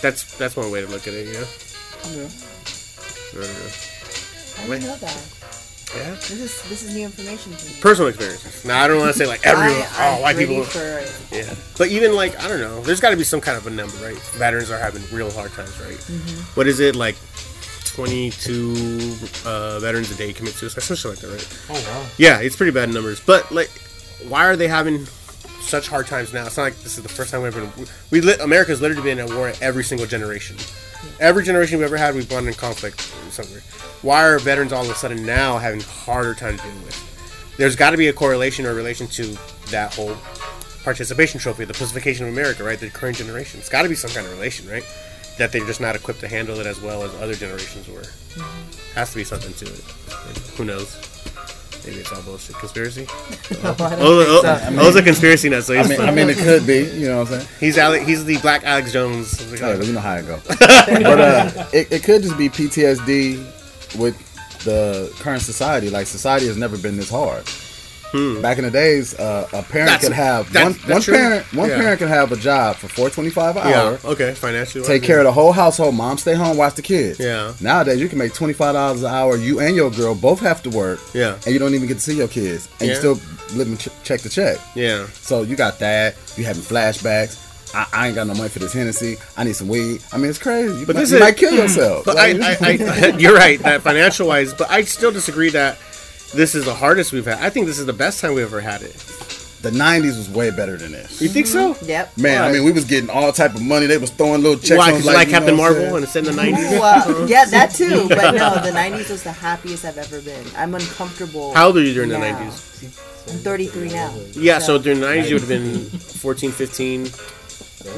that's that's one way to look at it, you know? Yeah. Mm-hmm. I don't know. I didn't know that. Yeah. This is this is new information to me. Personal experiences. Now I don't want to say like everyone. I, oh, white people. For, Yeah, but even like I don't know, there's got to be some kind of a number, right? Veterans are having real hard times, right? Mm-hmm. What is it like? 22 uh, veterans a day commit suicide, something like that, right? Oh wow. Yeah, it's pretty bad numbers. But like, why are they having such hard times now? It's not like this is the first time we've ever been. We lit, America's literally been at war every single generation. Every generation we've ever had, we've gone in conflict somewhere. Why are veterans all of a sudden now having harder time dealing deal with? There's got to be a correlation or relation to that whole participation trophy, the pacification of America, right? The current generation. It's got to be some kind of relation, right? That they're just not equipped to handle it as well as other generations were. Has to be something to it. Who knows? Maybe it's all bullshit. Conspiracy? I Oh, think oh, so. oh, it's a conspiracy nut. So I mean, I mean, it could be. You know what I'm saying? he's Ale- he's the Black Alex Jones. of the Yeah, you know how it go. but uh, it, it could just be PTSD with the current society. Like society has never been this hard. Back in the days, uh, a parent Hmm. That's- could have that- one, one true. parent. One Yeah. parent could have a job for four twenty five an Yeah. hour. Okay. Financially. Take care of the whole household. Mom stay home, watch the kids. Yeah. Nowadays, you can make twenty five dollars an hour. You and your girl both have to work, Yeah. and you don't even get to see your kids, and Yeah. you still living ch- check to check. Yeah. So you got that. You having flashbacks. I, I ain't got no money for this Hennessy. I need some weed. I mean, it's crazy. You, But might, this you is- might kill yourself. But I, I, I, you're right. That financial wise, but I still disagree that this is the hardest we've had. I think this is the best time we've ever had it. the '90s was way better than this. You think so? Mm-hmm. Yep. Man, I mean, we was getting all type of money. They was throwing little checks. Why? Because us you like Captain Marvel and it's in the '90s. Well, yeah, that too. But no, the '90s was the happiest I've ever been. I'm uncomfortable. How old are you during the '90s? I'm 33 now. Yeah. So during the '90s, you would have been 14, 15.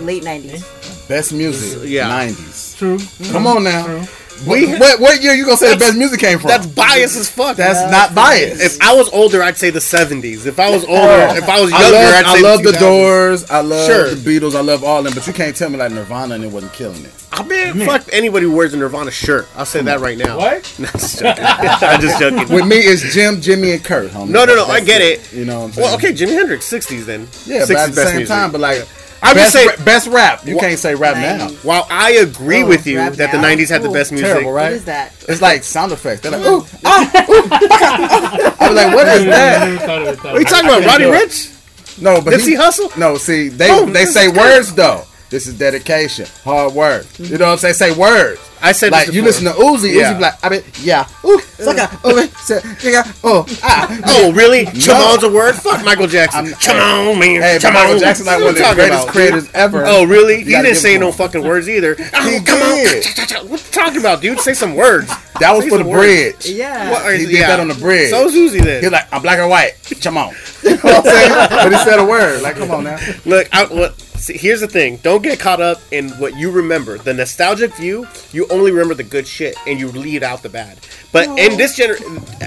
Late '90s. Best music. Yeah. '90s. True. Come on now. True. We- What, what, what year you gonna say the best music came from? That's biased as fuck. That's not biased. If I was older, I'd say the '70s. If I was older, if I was I younger, love, I'd I love the 2000s. Doors. I love Sure. the Beatles. I love all of them. But you can't tell me like Nirvana and it wasn't killing it. I mean, fuck anybody who wears a Nirvana shirt. I'll say that right now. What? No, just joking. I'm just joking. With me, it's Jim, Jimmy, and Kurt. Homie. No, no, no, That's I get it. You know what I'm saying? Well, okay, Jimi Hendrix, '60s then. Yeah, 60s but at the best same music. time, but like, I would best, say, ra- best rap. You Wha- can't say rap now. 90s. while I agree Oh, with you rap that the '90s had the best music, Terrible, right? What is that? It's like sound effects. They're like, ooh, ah, ooh, ah. I was like, what is that? never thought of it that what are you talking about? Roddy Ricch, No, but Nipsey he, Hustle. no. See, they Oh, they say words though. This is dedication, hard work. You know what I'm saying? Say words. I said Like you listen to Uzi, Yeah. Uzi be like, I mean, yeah, ooh, sucker, ooh, say, nigga, oh, ah. Oh, really? Chamon's a word? Fuck Michael Jackson. I'm- Chamon, man. Hey, Chamon. Michael Jackson like one of the greatest about, creators ever. Oh, really? You He didn't say no fucking words either. Oh, He come did. on. What you talking about, dude? Say some words. That was Say for the words. bridge. Yeah. What are- He did that on the bridge. So is Uzi then. He's like, I'm black or white. Come on. You know what I'm saying? But he said a word. Like, come on now. Look, I, what, see, here's the thing. Don't get caught up in what you remember. The nostalgic view, you only remember the good shit, and you leave out the bad. But in this gener,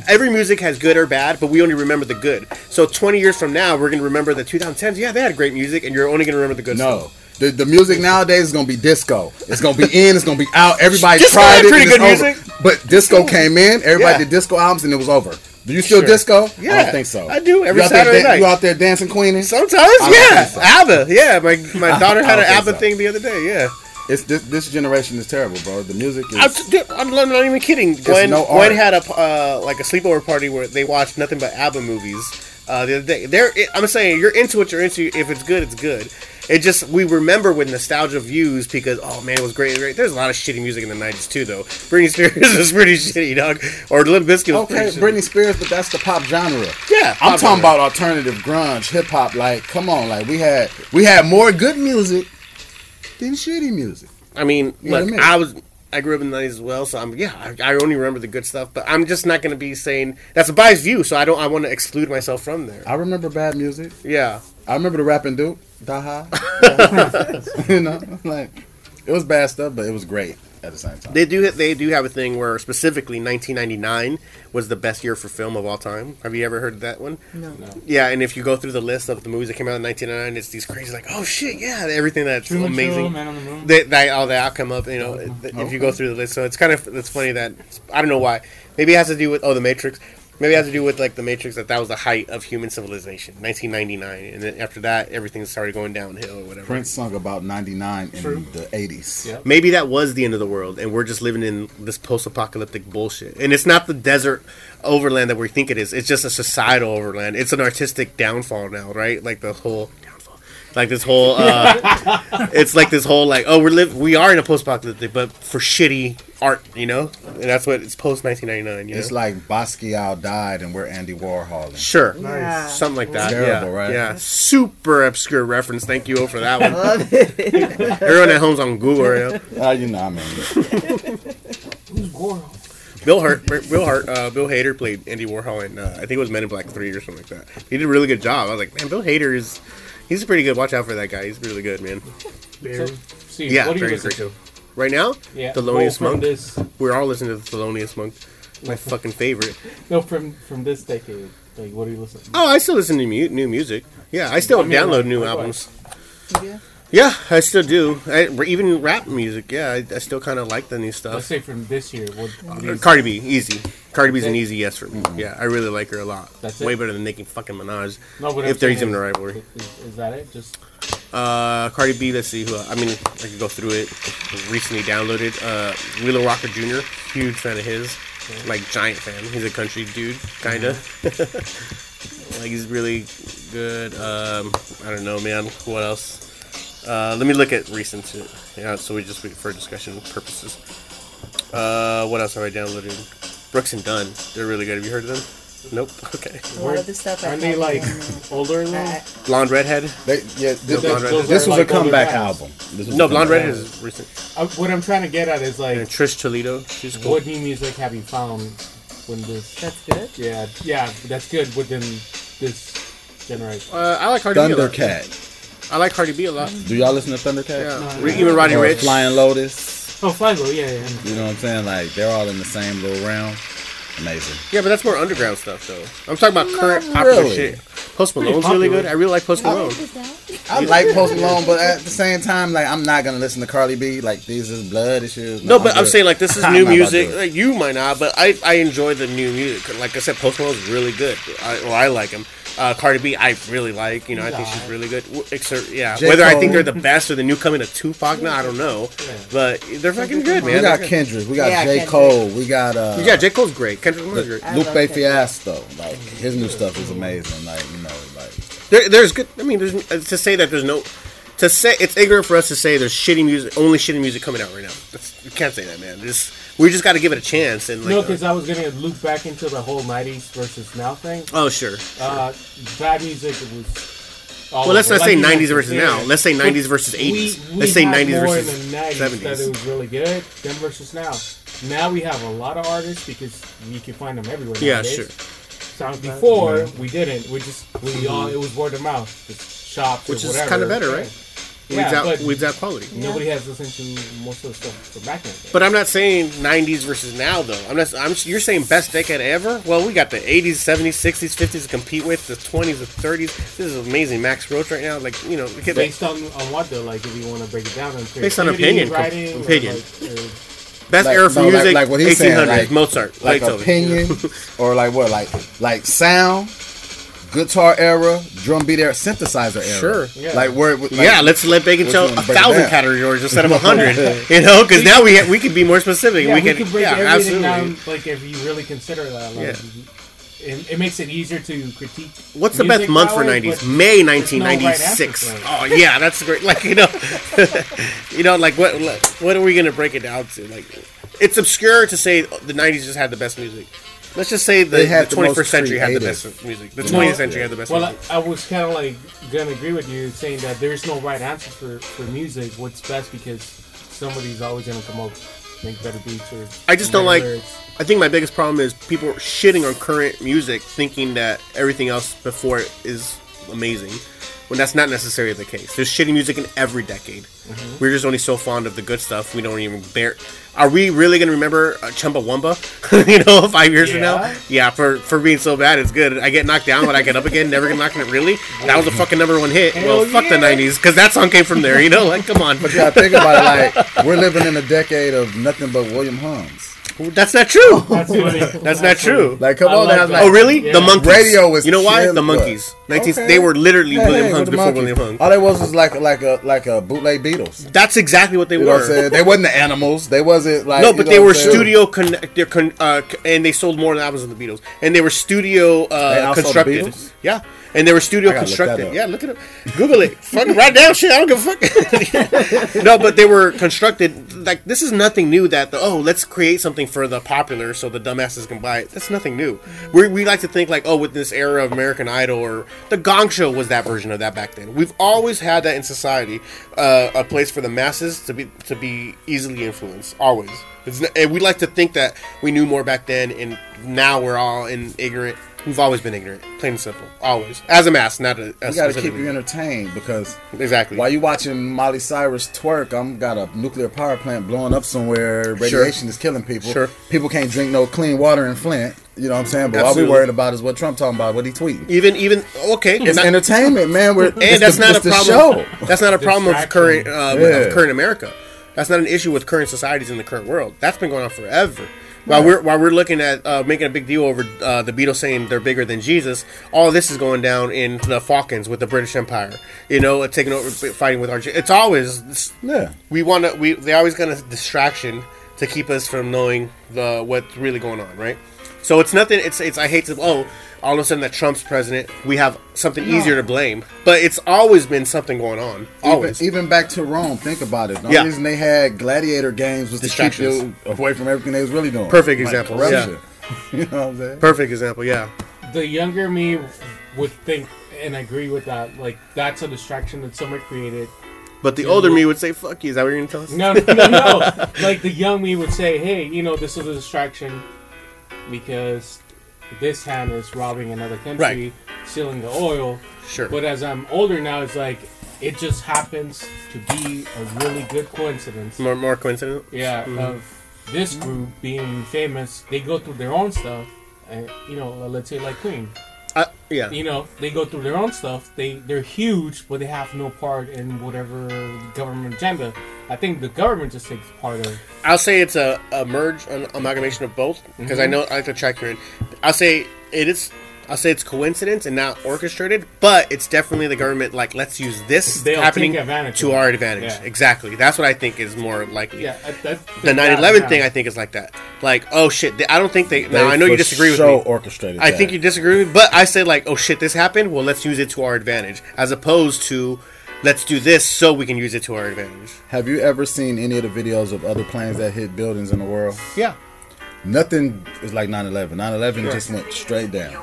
every music has good or bad, but we only remember the good. So 20 years from now, we're gonna remember the 2010s. Yeah, they had great music, and you're only gonna remember the good stuff. No. stuff. The, the music nowadays is gonna be disco. It's gonna be in. It's gonna be out. Everybody Disco tried it. pretty and good it's over. music. But disco came in. Everybody Yeah. did disco albums, and it was over. Do you still Sure. disco? I Yeah, don't think so. I do, every you out there Saturday dan- night. You out there dancing, queening? Sometimes, yeah. so. ABBA, yeah. My my daughter had an ABBA so. thing the other day. Yeah. It's this, this generation is terrible, bro. The music is. I'm, I'm not even kidding. Gwen, no Gwen had a uh, like a sleepover party where they watched nothing but ABBA movies uh, the other day. They're, I'm saying you're into what you're into. If it's good, it's good. It just we remember with nostalgia views because oh man, it was great. great. There's a lot of shitty music in the '90s too, though. Britney Spears was pretty shitty, dog. Or Bizkit was Okay, pretty shitty. Britney Spears, but that's the pop genre. Yeah, I'm pop talking genre. about alternative grunge, hip hop. Like, come on, like we had we had more good music than shitty music. I mean, You look, I mean? I was. I grew up in the '90s as well, so I'm yeah. I, I only remember the good stuff, but I'm just not going to be saying that's a biased view. So I don't. I want to exclude myself from there. I remember bad music. Yeah, I remember the rapping Duke, Daha. you know, like it was bad stuff, but it was great at the same time. They do. They do have a thing where specifically 1999 was the best year for film of all time. Have you ever heard that one? No. Yeah, and if you go through the list of the movies that came out in 1999, it's these crazy like, oh shit, yeah, everything that's Truman Show, amazing. Man on the Moon. They, they, all that come up, you know, if you go through the list. So it's kind of it's funny that I don't know why. Maybe it has to do with oh the Matrix. Maybe it has to do with like the Matrix that that was the height of human civilization, 1999, and then after that everything started going downhill or whatever. Prince sung about 99 in True. the 80s. Yeah. Maybe that was the end of the world, and we're just living in this post-apocalyptic bullshit. And it's not the desert overland that we think it is. It's just a societal overland. It's an artistic downfall now, right? Like the whole downfall, like this whole. Uh, it's like this whole like, oh, we're live, we are in a post-apocalyptic, but for shitty art, you know. And that's what it's post 1999. You know? It's like Basquiat died and we're Andy Warhol. Sure. Yeah. Something like that. Terrible, yeah. right? Yeah. Super obscure reference. Thank you all for that one. Everyone at home's on Google right now. Ah, you know, I mean, Who's Warhol? Bill Hart, Bill Hart, uh, Bill Hader played Andy Warhol in uh, I think it was Men in Black Three or something like that. He did a really good job. I was like, man, Bill Hader is he's pretty good. Watch out for that guy. He's really good, man. So, Steve, Yeah, what do you very listen to? Right now, Yeah, Thelonious well, Monk. This, We're all listening to the Thelonious Monk. My fucking favorite. no, from from this decade. Like, what do you listen? to? Oh, I still listen to mu- new music. Yeah, I still I mean, download like, new likewise. albums. Yeah. Yeah, I still do. I, even rap music. Yeah, I, I still kind of like the new stuff. Let's say from this year. What, what do you Uh, Cardi B, easy. Cardi B's an easy yes for me. Yeah, I really like her a lot. That's Way it? better than Nicki fucking Minaj. No, but if they're saying even a rivalry. Is, is that it? Just Uh, Cardi B. Let's see who. I mean, I could go through it. Recently downloaded. Uh, Wheeler Rocker Jr. Huge fan of his. Like giant fan. He's a country dude, kinda. like he's really good. Um, I don't know, man. What else? Uh, let me look at recent. Yeah, so we just wait for discussion purposes. Uh, what else have I downloaded? Brooks and Dunn. They're really good. Have you heard of them? Nope. Okay. A lot of the stuff I aren't they have like older than I- Blonde Redhead. they, yeah, this, Blonde Redhead. this was like a comeback album. This was No, a Blonde Redhead is recent. Uh, what I'm trying to get at is like, And Trish Toledo. She's cool. what new music have you found when this? That's good. Yeah, yeah, that's good within this generation. Uh, I like Cardi B a lot. Thundercat. I like Cardi B a lot. Do y'all listen to Thundercat? Yeah, No, Re- no. even Roddy Or Rich. Flying Lotus. Oh, FlyLo, yeah, yeah. You know what I'm saying? Like they're all in the same little realm. Amazing. Yeah, but that's more underground stuff, though. I'm talking about current Not popular really. shit. Post Pretty Malone's really good. I really like Post Malone. I like Post Malone, but at the same time, like I'm not gonna listen to Cardi B. Like these is blood issues. No, but I'm good. saying like this is new not about to music. do. Like you might not, but I I enjoy the new music. Like I said, Post Malone's really good. I, well, I like him. Uh, Cardi B, I really like. You know, I think she's really good. Except, yeah, J. whether I think they're the best or the new coming of Tupac, no, I don't know. But they're fucking good, man. we got They're. Kendrick, we got Yeah, J Kendrick. Cole, we got uh, Yeah, J Cole's great. Kendrick Lamar's great. I love Lupe Kendrick. Fiasco. Like his new stuff is amazing. Like you know, like There, there's good. I mean, there's uh, to say that there's no. To say it's ignorant for us to say there's shitty music, only shitty music coming out right now. That's, you can't say that, man. Just we just got to give it a chance and like. No, uh, because I was gonna loop back into the whole '90s versus now thing. oh sure. Uh, bad music was all Well, let's over. not say you 90s versus yeah. now. Let's say 90s versus 80s. we Let's say had 90s more versus in the 90s that it was really good. Then versus now. Now we have a lot of artists because we can find them everywhere. Yeah, nowadays. sure. So before we didn't. We just we all it was word of mouth, just shops Which or is kind of better, right? Yeah, out, but weeds out quality. nobody has listened to most of the stuff from back in the day. But I'm not saying 90s versus now though. I'm not. I'm. You're saying best decade ever. Well, we got the 80s, 70s, 60s, 50s to compete with. The 20s, the 30s. This is amazing. Max Roach right now. Like you know, look at that. Based on, on what though, like if you want to break it down, on Based on creativity, opinion, com- writing, or opinion. like, or- best Like- era for no, like- music. like what he's saying, like- Mozart. like Beethoven. opinion or like what like like sound guitar era drum beat era synthesizer era Sure. Yeah. like where like, yeah, let's let Bacon Which tell a thousand down. categories instead of a hundred. you know, because now we we can be more specific. yeah, we we, can, could break yeah, everything absolutely. down. Like if you really consider that, like, it, it makes it easier to critique. What's the best month for '90s? May there's no right 1996. answer for it. oh yeah, that's great. Like you know, you know, like what what are we gonna break it down to? Like, it's obscure to say the '90s just had the best music. Let's just say the, had the the most 21st century had the best music. The No, 20th century had the best Well, I, music. I was kind of like gonna agree with you saying that there's no right answer for for music. What's best because somebody's always gonna come up make better beats or. I just don't like- lyrics. I think my biggest problem is people shitting on current music, thinking that everything else before it is amazing, when that's not necessarily the case. There's shitty music in every decade. Mm-hmm. We're just only so fond of the good stuff. We don't even bear. Are we really gonna remember uh, Chumbawamba? you know, five years from now? Yeah. Yeah, for for being so bad, it's good. I get knocked down, but I get up again. Never get knocked down. Really? That was a fucking number one hit. well, Hell fuck the '90s, because that song came from there. You know, like come on. but you gotta think about it like we're living in a decade of nothing but William Hungs That's not true. That's funny. That's not true. like come I on like now that. like Oh really? Yeah. The Monkees. Radio was You know why? killing- The Monkees. 19. Okay. They were literally Hey, William hey, Hungs before Monkees. William Hung. all that was was like like a like a bootleg Beatles That's exactly what they you know what I'm were. saying they wasn't the animals they wasn't like no, but they were studio con- they're con- uh, and they sold more than albums than the Beatles. And they were studio uh, also the constructed. Yeah. And they were studio constructed. Yeah, look at it up. Google it. Fucking write down shit. I don't give a fuck. no, but they were constructed like this is nothing new that the oh, let's create something for the popular so the dumbasses can buy it. That's nothing new. We we like to think like oh, with this era of American Idol or the Gong Show was that version of that back then. We've always had that in society, uh, a place for the masses to be to be easily influenced. Always. It's, and we like to think that we knew more back then, and now we're all in ignorant. We've always been ignorant, plain and simple. Always, as a mass, not a. a you gotta keep you entertained because exactly. while you watching Miley Cyrus twerk, I'm got a nuclear power plant blowing up somewhere. Radiation is killing people. Sure. People can't drink no clean water in Flint. You know what I'm saying? But all Absolutely. we worried about is what Trump talking about, what he tweeting. even even okay, It's not- entertainment, man. We're, and that's not a problem. Show. That's not a problem of current uh, Yeah. of current America. That's not an issue with current societies in the current world. That's been going on forever. While we're while we're looking at uh, making a big deal over uh, the Beatles saying they're bigger than Jesus, all this is going down in the Falklands with the British Empire. You know, taking over, fighting with Argentina. It's always it's- Yeah. we want to. We they always got a distraction to keep us from knowing the what's really going on, right? So it's nothing. It's it's. I hate to. Oh, all of a sudden that Trump's president, we have something easier to blame. But it's always been something going on. Always. Even, even back to Rome, think about it. The Yeah. reason they had gladiator games was to keep Distractions. you away from everything they was really doing. Perfect Like example, corruption. you know what I'm saying? Perfect example. Yeah. the younger me would think and agree with that. Like that's a distraction that someone created. But the older me would say, "Fuck you." Is that what you're gonna tell us? No, no, no, no. like the young me would say, "Hey, you know, this is a distraction because this hand is robbing another country, Right. stealing the oil." Sure. But as I'm older now, it's like it just happens to be a really good coincidence. more more coincident. Yeah, Mm-hmm. of this group being famous, they go through their own stuff, and you know, let's say like Queen. Uh, yeah. you know they go through their own stuff they they're huge but they have no part in whatever government agenda i think the government just takes part of I'll say it's a, a merge, an amalgamation of both, because I know I like the track you're in. I'll say it is. I'll say it's coincidence and not orchestrated, but it's definitely the government. Like, let's use this They'll happening to our advantage. Yeah. Exactly. That's what I think is more likely. yeah I- that, The 9/11 thing, I think, is like that. Like, oh shit! they- I don't think they. Now I know you for disagree with sure me. orchestrated. I that. think you disagree with me, but I said like, oh shit, this happened. Well, let's use it to our advantage, as opposed to let's do this so we can use it to our advantage. Have you ever seen any of the videos of other planes that hit buildings in the world? Yeah. Nothing is like 9/11. 9/11 just went straight down.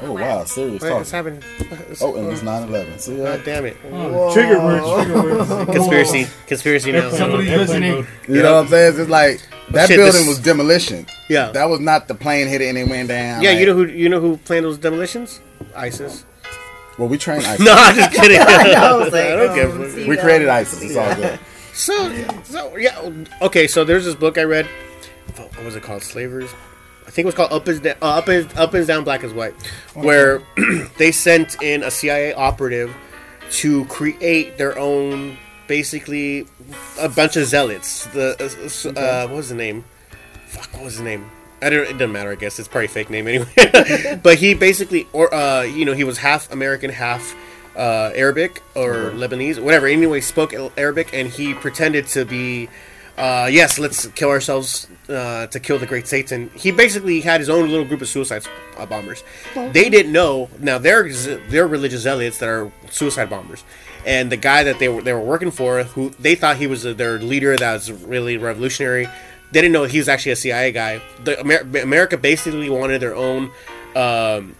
Oh wow, serious Wait, it's happening. It's- Oh, and it's 9/11. See God damn it. Oh, trigger words, trigger words. Conspiracy. Conspiracy now. Somebody's listening. You know what I'm saying? It's like that shit, building this- was demolition. Yeah. That was not the plane hit it and it went down. Yeah, like- you know who you know who planned those demolitions? ISIS. Well, we trained ISIS. No, I'm just kidding. I was like, I don't oh, care. see we that. created ISIS. It's all good. So, so yeah. Okay, so there's this book I read. What was it called? Slavers. I think it was called Up is, da- uh, Up is Up is Down, Black is White, where they sent in a CIA operative to create their own, basically, a bunch of zealots. The uh, uh, what was the name? Fuck, what was his name? I don't. It doesn't matter. I guess it's probably a fake name anyway. but he basically, or uh, you know, he was half American, half uh, Arabic or Lebanese, whatever. Anyway, spoke Arabic, and he pretended to be. Uh, yes, let's kill ourselves uh, to kill the great Satan. He basically had his own little group of suicide uh, bombers. They didn't know. Now they're they're religious zealots that are suicide bombers, and the guy that they were they were working for, who they thought he was uh, their leader, that was really revolutionary. They didn't know he was actually a CIA guy. The Amer- America basically wanted their own. Um,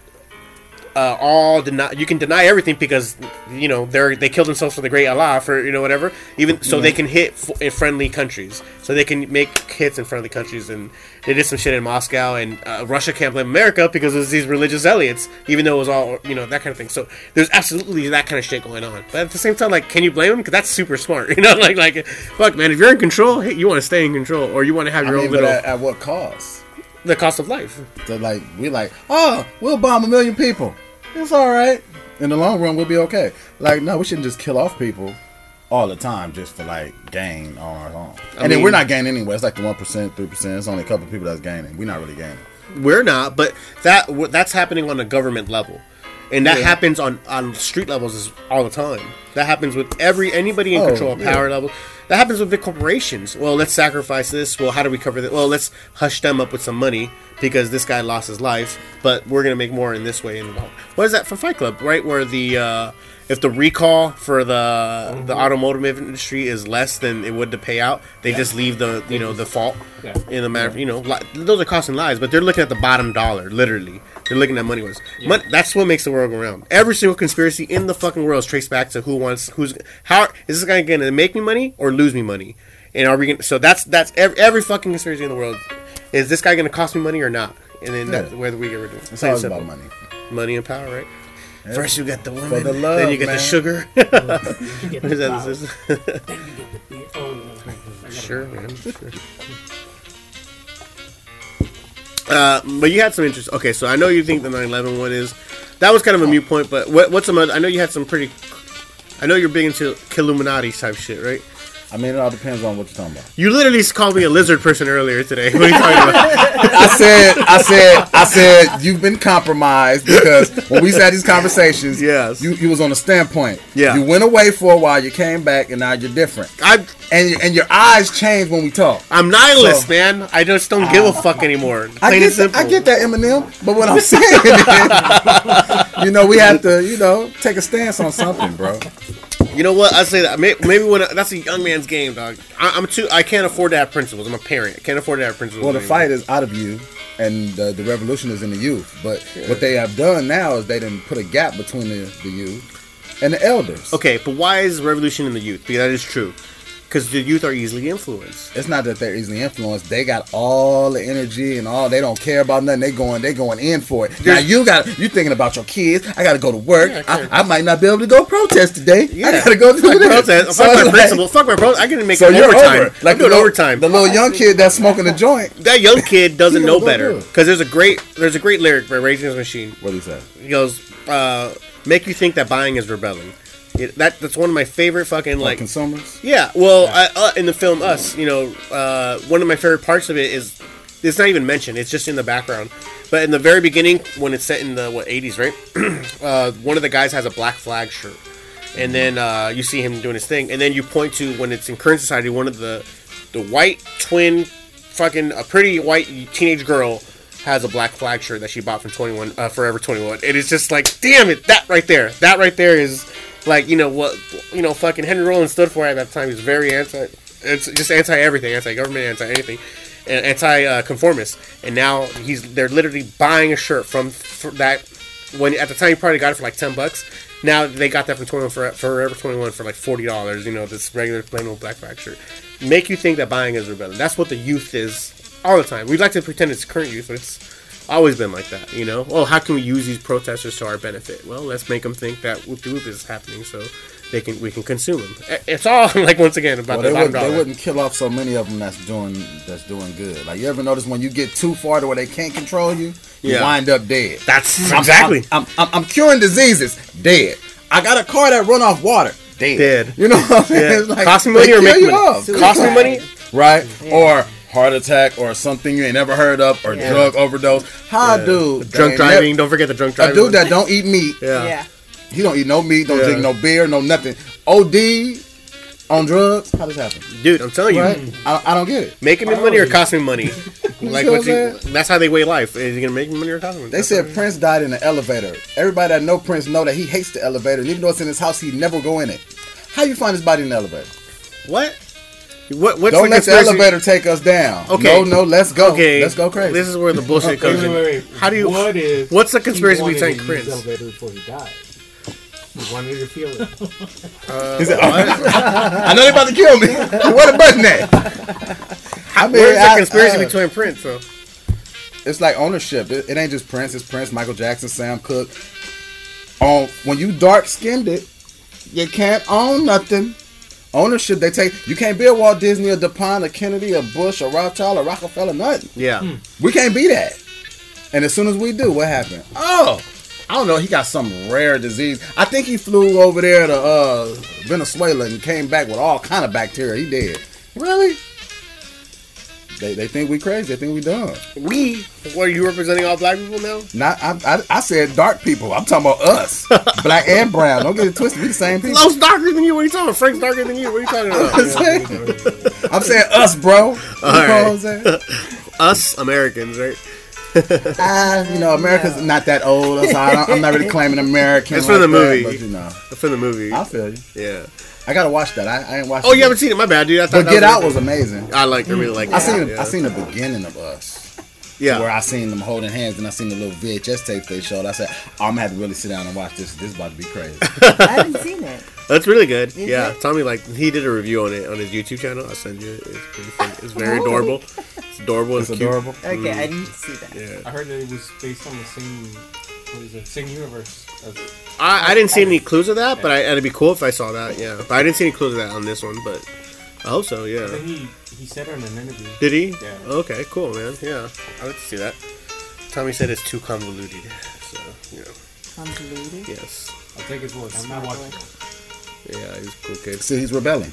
uh, all deny you can deny everything because you know they're they kill themselves for the great Allah for you know whatever. Even so they can hit f- in friendly countries. So they can make hits in friendly countries. And they did some shit in Moscow and uh, Russia can't blame America because it was these religious zealots even though it was all you know that kind of thing. So there's absolutely that kind of shit going on. But at the same time like can you blame them? Because that's super smart you know like like fuck man if you're in control hey, you want to stay in control or you want to have I your mean, own but little at, at what cost? The cost of life So like we like, oh, we'll bomb a million people. It's all right. In the long run, we'll be okay. Like, no, we shouldn't just kill off people all the time just for like gain on our own. I and then we're not gaining anyway. It's like the one percent, three percent. It's only a couple of people that's gaining. We're not really gaining. We're not, but that that's happening on a government level, and that Yeah. happens on on street levels all the time. That happens with every anybody in Oh, control of yeah. power level. That happens with big corporations. Well, let's sacrifice this. Well, how do we cover that? Well, let's hush them up with some money because this guy lost his life, but we're gonna make more in this way. And what is that for Fight Club? Right, where the uh, if the recall for the the automotive industry is less than it would to pay out, they just leave the you know the fault Yeah. in the matter. You know, li- those are costing lives, but they're looking at the bottom dollar. Literally, they're looking at money was. Mon- that's what makes the world go round. Every single conspiracy in the fucking world is traced back to who wants who's how is this guy going to make me money or lose me money? And are we going? to So that's that's every, every fucking conspiracy in the world. Is this guy going to cost me money or not? And then that's Yeah. whether we get rid of it. It's all simple. about money. money and power, right? First you get the woman, the love, then you get man. the sugar. You get What is the that? This is- Then you get the beer. Oh, no. Sure, man. Sure. Uh, but you had some interest. Okay, so I know you think the 9/11 one is that was kind of a mute point. But what, what's some? Other, I know you had some pretty. I know you're big into Illuminati type shit, right? I mean, it all depends on what you're talking about. You literally called me a lizard person earlier today. What are you talking about? I said, I said, I said, you've been compromised because when we had these conversations, Yes. you, you was on a standpoint. Yeah. You went away for a while, you came back, and now you're different. I'm And and your eyes change when we talk. I'm nihilist, So- man. I just don't give a fuck anymore. Plain I and get, that. I get that, Eminem. But what I'm saying is, you know, we have to, you know, take a stance on something, bro. You know what? I say that May- maybe when I, that's a young man's game, dog. I, I'm too. I can't afford to have principles. I'm a parent. I can't afford to have principles. Well, the anymore. fight is out of you, and the, the revolution is in the youth. But what they have done now is they didn't put a gap between the, the youth and the elders. Okay, but why is revolution in the youth? Because that is true. Because the youth are easily influenced. It's not that they're easily influenced. They got all the energy and all. They don't care about nothing. They going. They going in for it. Now you got. You thinking about your kids. I got to go to work. Yeah, I I, might not be able to go protest today. I got to go this. protest. So Fuck my like- principle. Fuck my bro. I can make So overtime. over. Like the little, overtime. The little young kid that's smoking a joint. that young kid doesn't know better. Because there's a great there's a great lyric by the Machine. What do you say? He goes, uh, "Make you think that buying is rebelling." It, that that's one of my favorite fucking Like like consumers. Yeah, well, I, uh, in the film Us, you know, uh, one of my favorite parts of it is it's not even mentioned; it's just in the background. But in the very beginning, when it's set in the what '80s, right? uh, one of the guys has a black flag shirt, and then uh, you see him doing his thing, and then you point to when it's in current society, one of the the white twin, fucking a pretty white teenage girl has a black flag shirt that she bought from 21 uh, Forever 21. It is just like, damn it, that right there, that right there is like you know what you know fucking Henry Rollins stood for at that time. He was very anti. It's just anti everything, anti government, anti anything, anti conformist. And now he's they're literally buying a shirt from that when at the time you probably got it for like ten bucks. Now they got that from Twenty One for Forever Twenty One for like forty dollars. You know, this regular plain old black bag shirt. Make you think that buying is rebellion. That's what the youth is all the time. We like to pretend it's current youth, but it's always been like that. You know, Well, how can we use these protesters to our benefit? Well, let's make them think that whoop de whoop is happening, so they can we can consume them. It's all like once again about Well, the they, wouldn't, dollar. they wouldn't kill off so many of them that's doing that's doing good. Like you ever notice when you get too far to where they can't control you, you Yeah. wind up dead. That's I'm- exactly. I'm, I'm, I'm curing diseases. Dead. I got a car that run off water. Dead. Dead. You know what I'm saying? Yeah. It's like, Cost me money or make you money? off. Cost me money. right? Or heart attack or something you ain't never heard of or Yeah. drug overdose. How Yeah. dude that drunk ain't driving. Don't forget the drunk driving. a dude that don't eat meat. yeah. Yeah. He don't eat no meat. Don't Yeah. drink no beer. No nothing. OD on drugs. How does that happen? dude, I'm telling you, I, I don't get it. making me money or costing me money. like what what you, that's how they weigh life. Is he gonna make me money or cost me money? They That's said Prince died in the elevator. Everybody that know Prince know that he hates the elevator. And even though it's in his house, he never go in it. How you find his body in the elevator? what? What? What's Don't the let the elevator take us down. Okay. No, no, let's go. Okay, Let's go crazy. This is where the bullshit comes wait, in. wait, wait. How do you? What if? What's the conspiracy wanted between to use Prince? the elevator before he died. He wanted to feel it. Uh, He said, I know they're about to kill me. Where the button at? I mean, Where's the I- conspiracy uh, between Prince? So It's like ownership. It, it ain't just Prince. It's Prince, Michael Jackson, Sam Cooke. On when you dark skinned it, you can't own nothing. Ownership, they take. You can't be a Walt Disney, a DuPont, a Kennedy, a Bush, a Rothschild, a Rockefeller, nothing. yeah, We can't be that. And as soon as we do, what happened? Oh, I don't know. He got some rare disease. I think he flew over there to uh, Venezuela and came back with all kind of bacteria. He did. Really? They, they think we crazy. They think we dumb. we. What are you representing all black people now? Not I, I, I said dark people. I'm talking about us, black and brown. Don't get it twisted. We the same people. Lowe's darker than you. What are you talking about? Frank's darker than you. What are you talking about? I'm saying us, bro. You know what I'm right. saying? Us Americans, right? Ah, you know, America's not that old. So I I'm not really claiming American. It's like the that, movie. but you know, From the movie. I feel you. Yeah. I gotta watch that. I, I ain't watched. Oh, you yet. haven't seen it? My bad, dude. I thought But that Get Out was was amazing. I like. I really like. I seen Out, I seen the beginning of Us, Yeah. where I seen them holding hands, and I seen the little VHS tape they showed. I said, oh, I'm gonna have to really sit down and watch this. This is about to be crazy. I haven't seen it. That's really good. Is yeah, it? Tommy like he did a review on it on his YouTube channel. I'll send you. it. It's pretty fun. It's very Oh. adorable. It's adorable. It's It's, cute. adorable. Okay, I mm. need to see that. Yeah, I heard that it was based on the same, what is it, same universe. I, I didn't see any clues of that, but I, it'd be cool if I saw that. Yeah, but I didn't see any clues of that on this one. But I hope so. Yeah. think he he said it in an interview. Did he? Yeah. Okay, cool, man. Yeah, I'd see that. Tommy said it's too convoluted. So you know, Convoluted. yes, I'll take his word. I'm not watching. yeah, he's a cool kid. See, he's rebelling.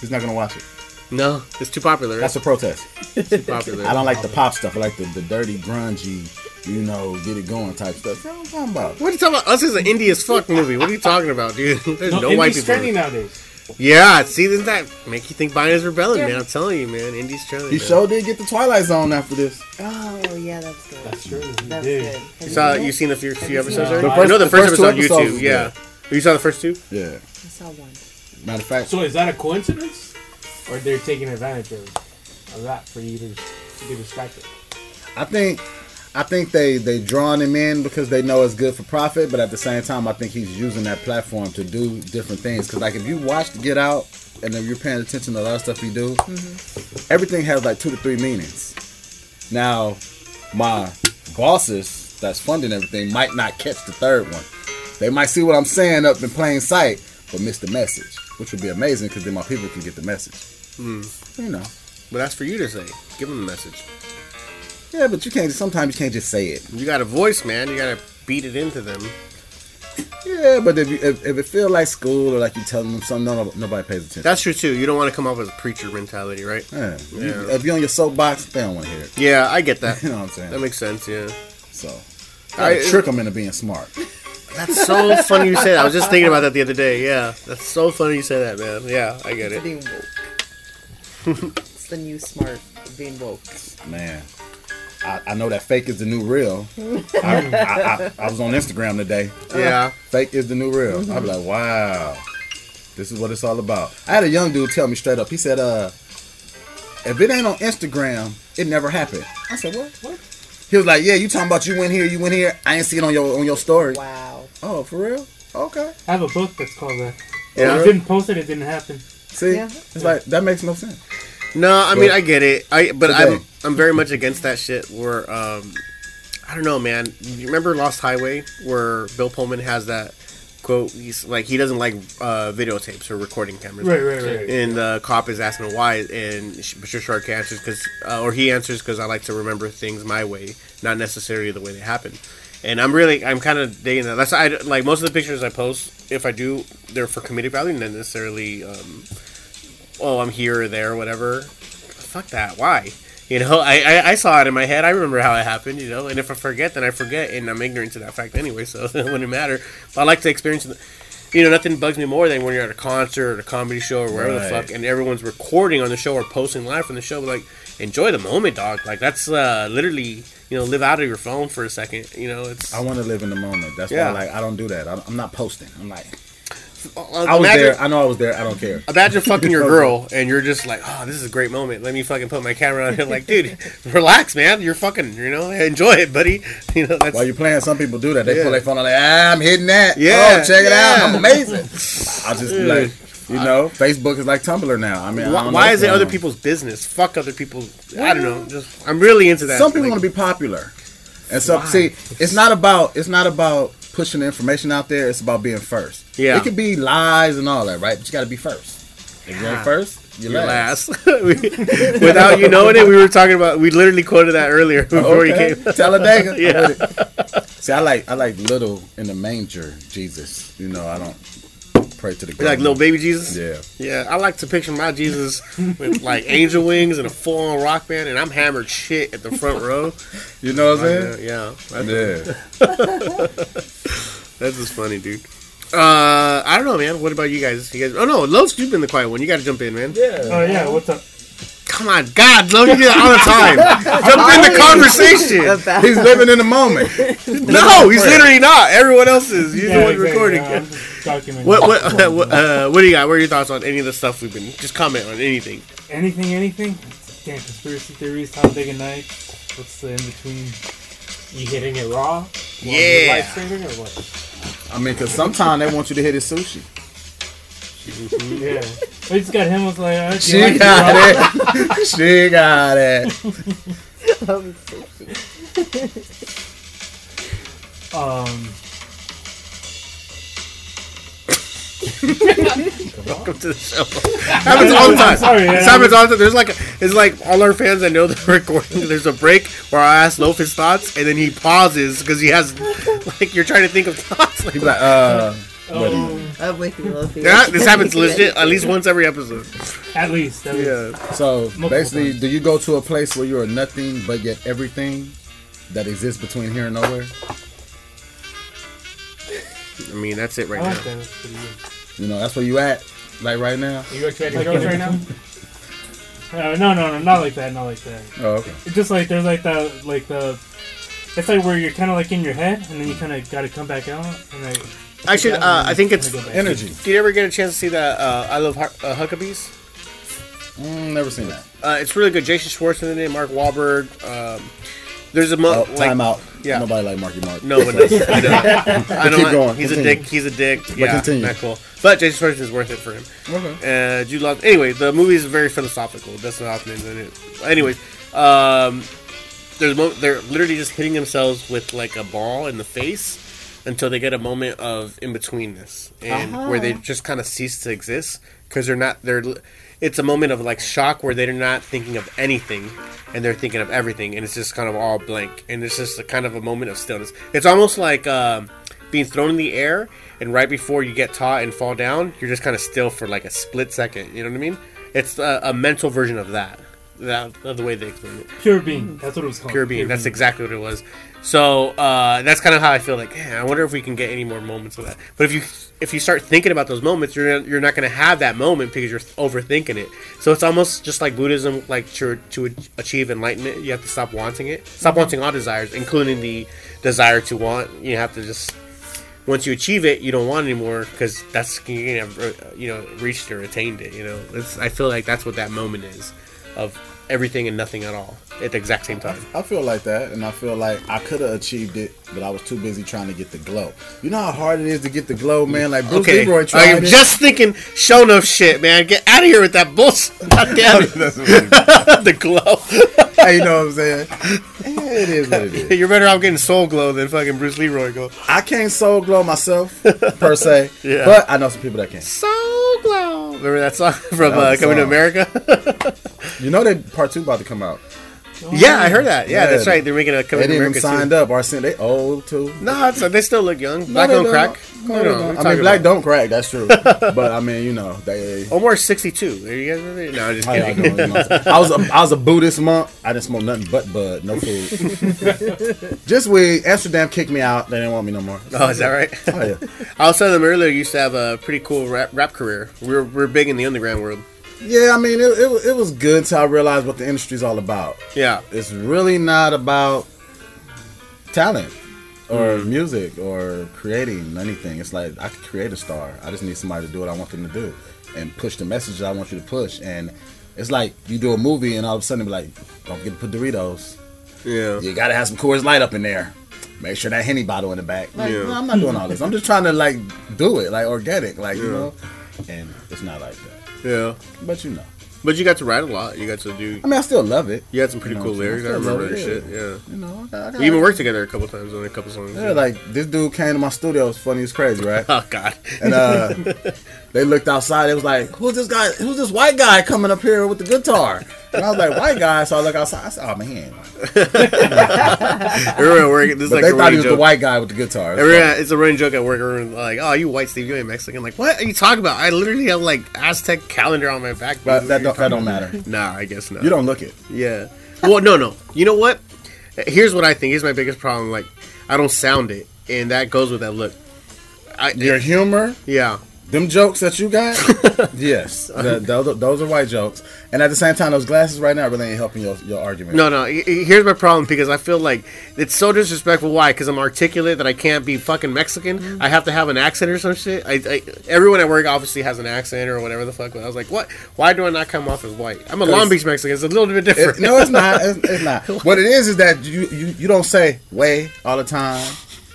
He's not gonna watch it. No, it's too popular. That's a protest. too popular. I don't like the pop stuff. I like the, the dirty, grungy, you know, get it going type stuff. That's what I'm talking about. What are you talking about? Us is an indie as fuck movie. What are you talking about, dude? There's no, No, white Indie's people. trending nowadays. Yeah, see, doesn't that make you think buying is rebellion, man? I'm telling you, man. Indie's trending. He man. sure did get the Twilight Zone after this. Oh yeah, that's good. That's true. That's did. good. You saw seen you it? seen the few, few you episodes seen already? The I first- know the the first, first two episode on YouTube. was Yeah. Oh, you saw the first two? Yeah. I saw one. Matter of fact, So is that a coincidence, or they're taking advantage of, of that for you to, to get distracted? I think I think they they drawing him in because they know it's good for profit, but at the same time, I think he's using that platform to do different things. Because like if you watch Get Out and if you're paying attention to a lot of stuff he do, mm-hmm. everything has like two to three meanings. Now, my bosses that's funding everything might not catch the third one. They might see what I'm saying up in plain sight, but miss the message, which would be amazing because then my people can get the message. Hmm. You know. But that's for you to say. Give them the message. Yeah, but you can't. Sometimes you can't just say it. You got a voice, man. You got to beat it into them. Yeah, but if, you, if if it feels like school or like you telling them something, no, nobody pays attention. That's true, too. You don't want to come off as a preacher mentality, right? yeah. You- if you're on your soapbox, they don't want to hear it. Yeah, I get that. You know what I'm saying? That makes sense, yeah. so, I trick them into being smart. That's so funny you say that. I was just thinking about that the other day. Yeah, that's so funny you say that, man. Yeah, I get it. Being woke. it's the new smart being woke. Man, I, I know that fake is the new real. I, I, I, I was on Instagram today. Yeah. Fake is the new real. I be like, wow, this is what it's all about. I had a young dude tell me straight up. He said, uh, if it ain't on Instagram, it never happened. I said, what? What? He was like, "Yeah, you talking about you went here, you went here. I ain't see it on your on your story. Wow. Oh, for real? Okay. I have a book that's called that. Yeah. If I didn't post it, it didn't happen. See, Yeah. it's like that makes no sense. No, I mean But- I get it. I but Today. I'm I'm very much against that shit. Where um, I don't know, man. You remember Lost Highway, where Bill Pullman has that quote? He's like he doesn't like uh, videotapes or recording cameras. Right, right, right. And the cop is asking why, and Sh- Patricia Arquette answers because, uh, or he answers because I like to remember things my way, not necessarily the way they happen. And I'm really, I'm kind of digging that. That's I like most of the pictures I post. If I do, they're for comedic value, not necessarily. Um, oh, I'm here or there, or whatever. Fuck that. Why? You know, I, I I saw it in my head. I remember how it happened. You know, and if I forget, then I forget, and I'm ignorant to that fact anyway. So it wouldn't matter. But I like to experience. The, you know, nothing bugs me more than when you're at a concert or a comedy show or wherever the fuck, and everyone's recording on the show or posting live from the show. Like, enjoy the moment, dog. Like that's uh, literally, you know, live out of your phone for a second. You know, it's. I want to live in the moment. That's Yeah. why, like, I don't do that. I'm not posting. I'm like, uh, I was imagine, there. I know I was there. I don't care. Imagine fucking your girl and you're just like, oh, this is a great moment. Let me fucking put my camera on here. Like, dude, relax, man. You're fucking, you know, enjoy it, buddy. You know, that's While you're playing, some people do that. They Yeah. pull their phone out like, ah, I'm hitting that. Yeah, Oh, check it out. I'm amazing. I just like, you know, Facebook is like Tumblr now. I mean, I why, don't why what's is it going other people's business? Fuck other people's. I don't know. Just I'm really into that. Some people Like, want to be popular, and so see, it's not about it's not about pushing the information out there. It's about being first. Yeah. it could be lies and all that, right? But you got to be first. If you ain't first, you're your last. last. Without you knowing it, we were talking about. We literally quoted that earlier before you came. Talladega. Yeah. I'm with it. See, I like I like little in the manger Jesus. You know, I don't pray to the You like little baby Jesus. Yeah. Yeah, I like to picture my Jesus with like angel wings and a full on rock band, and I'm hammered shit at the front row. You know what I'm Yeah, saying? yeah, that's, Yeah. that's just funny, dude. Uh, I don't know, man. What about you guys? You guys? Oh no, Lowe's, you've been the quiet one. You got to jump in, man. Yeah. Oh yeah, what's up? Come on, God, Lowe's, you do that all the time. jump in the conversation. He's living in the moment. No, he's literally not. Everyone else is. You're the one exactly. recording. Yeah, I'm just documenting. What what uh, what, uh, what do you got? What are your thoughts on any of the stuff we've been? Just comment on anything. Anything, anything? Damn conspiracy theories, Talladega at night. What's the in between? You hitting it raw? Yeah. Live streaming or what? I mean, because sometimes they want you to hit his sushi. Yeah. I just got him. Was like, uh, do you She like got raw? it. she got it. Um. Welcome to the show. happens all the time. sorry, This happens all the time. There's like it's like all our fans that know the recording. There's a break where I ask Loaf his thoughts, and then he pauses because he has like you're trying to think of thoughts. Like, He be like, uh, Oh, I'm with you, Luffy. yeah, this happens legit at least once every episode. at least. At least. Yeah. so Multiple basically, times. do you go to a place where you're nothing but yet everything that exists between here and nowhere? I mean that's it right I now. that. That's pretty good. You know, that's where you at, like right now. You actually had Like girls in right now? Uh, no, no, no, not like that. Not like that. Oh, okay. It's just like there's like the like the. It's like where you're kind of like in your head, and then you kind of got to come back out, and like. I should. Uh, I think it's. Go back. Energy. Did you ever get a chance to see that? Uh, I love Har- uh, Huckabees. Mm, never seen that. Uh, it's really good. Jason Schwartzman in it. Mark Wahlberg. Um, there's a mo- Oh, like time out. yeah. Nobody like Marky Mark. No, one that's, I know. I know. keep going, He's a dick. He's a dick. Yeah, continue. not cool. But Jason Schwartzman is worth it for him. Okay. Uh, Jude Law. Anyway, the movie is very philosophical. Dustin Hoffman's in it. Anyways, um, there's mo- they're literally just hitting themselves with like a ball in the face until they get a moment of in betweenness and where they just kind of cease to exist because they're not they're li- it's a moment of like shock where they're not thinking of anything and they're thinking of everything and it's just kind of all blank and it's just a kind of a moment of stillness it's almost like um, being thrown in the air and right before you get taught and fall down you're just kind of still for like a split second you know what i mean it's a, a mental version of that that of the way they explain it Pure being. That's what it was called. pure being. That's exactly what it was. So uh, that's kind of how I feel. Like, I wonder if we can get any more moments of that. But if you if you start thinking about those moments, you're not, you're not going to have that moment because you're overthinking it. So it's almost just like Buddhism. Like to to achieve enlightenment, you have to stop wanting it. Stop wanting all desires, including the desire to want. You have to just once you achieve it, you don't want anymore because that's you uh, you know reached or attained it. You know, it's, I feel like that's what that moment is of everything and nothing at all at the exact same time. I feel like that, and I feel like I could have achieved it, but I was too busy trying to get the glow. You know how hard it is to get the glow, man. Like Bruce Okay, Leroy tried I'm it. just thinking show enough shit, man. Get out of here with that bullshit. God damn it. That's what it is. the glow. Hey, you know what I'm saying? It is what it is. You're better off getting soul glow than fucking Bruce Leroy go. I can't soul glow myself per se, Yeah. but I know some people that can. Soul glow. Remember that song from That uh, Coming to. America? You know that part two about to come out. Yeah, I heard that. Yeah, Yeah. that's right. They're making a They Coming to didn't even America signed too. up. Arsenio, they old too. No, it's, they still look young. Black they don't don't. crack. No, No, they no, don't. what are I mean, talking black about? don't crack. That's true. but I mean, you know, they. Omar's 62. Are you guys with it? No, I'm just How y'all kidding. doing? You know I'm saying? I was a, I was a Buddhist monk. I didn't smoke nothing but bud, no food. Just weed. Amsterdam kicked me out. They didn't want me no more. Oh, is that right? Oh yeah. I was telling them earlier you used to have a pretty cool rap, rap career. We're, we're big in the underground world. Yeah, I mean, it, it, it was good until I realized what the industry's all about. Yeah. It's really not about talent or mm-hmm. music or creating anything. It's like I could create a star. I just need somebody to do what I want them to do and push the message that I want you to push. And it's like you do a movie and all of a sudden be like, don't forget to put Doritos. Yeah. You gotta have some Coors Light up in there. Make sure that Henny bottle in the back. Like, Yeah. no, I'm not doing all this. I'm just trying to like do it, like organic, like you know. And it's not like that. Yeah. But you know, But you got to write a lot. You got to do. I mean, I still love it. You had some pretty You know cool lyrics. I? I remember that shit. Yeah. You know, I, We even worked together a couple times on a couple songs. Yeah, like this dude came to my studio. It's funny as crazy, right? Oh God. And uh, they looked outside. It was like, "Who's this guy? Who's this white guy coming up here with the guitar?" And I was like, "White guy." So I look outside. I said, "Oh man!" Everyone at work. This is But like they thought he was joke. the white guy with the guitar. It's Everyone, it's a running joke at work. Everyone like, "Oh, you white Steve, you ain't Mexican." I'm Like, what are you talking about? I literally have like Aztec calendar on my back. But that don't, that don't matter. Nah, I guess not. You don't look it. Yeah. Well, no, no. You know what? Here's what I think. Here's my biggest problem. Like, I don't sound it, and that goes with that look. I, Your humor, yeah. Them jokes that you got, yes, the- those, those are white jokes. And at the same time, those glasses right now really ain't helping your, your argument. No, no. he- he- Here's my problem because I feel like it's so disrespectful. Why? Because I'm articulate that I can't be fucking Mexican. Mm-hmm. I have to have an accent or some shit. I, I, everyone at work obviously has an accent or whatever the fuck. But I was like, what? Why do I not come off as white? I'm a Long Beach Mexican. It's a little bit different. It- no, it's not. It's, it's not. What it is is that you, you you don't say way all the time.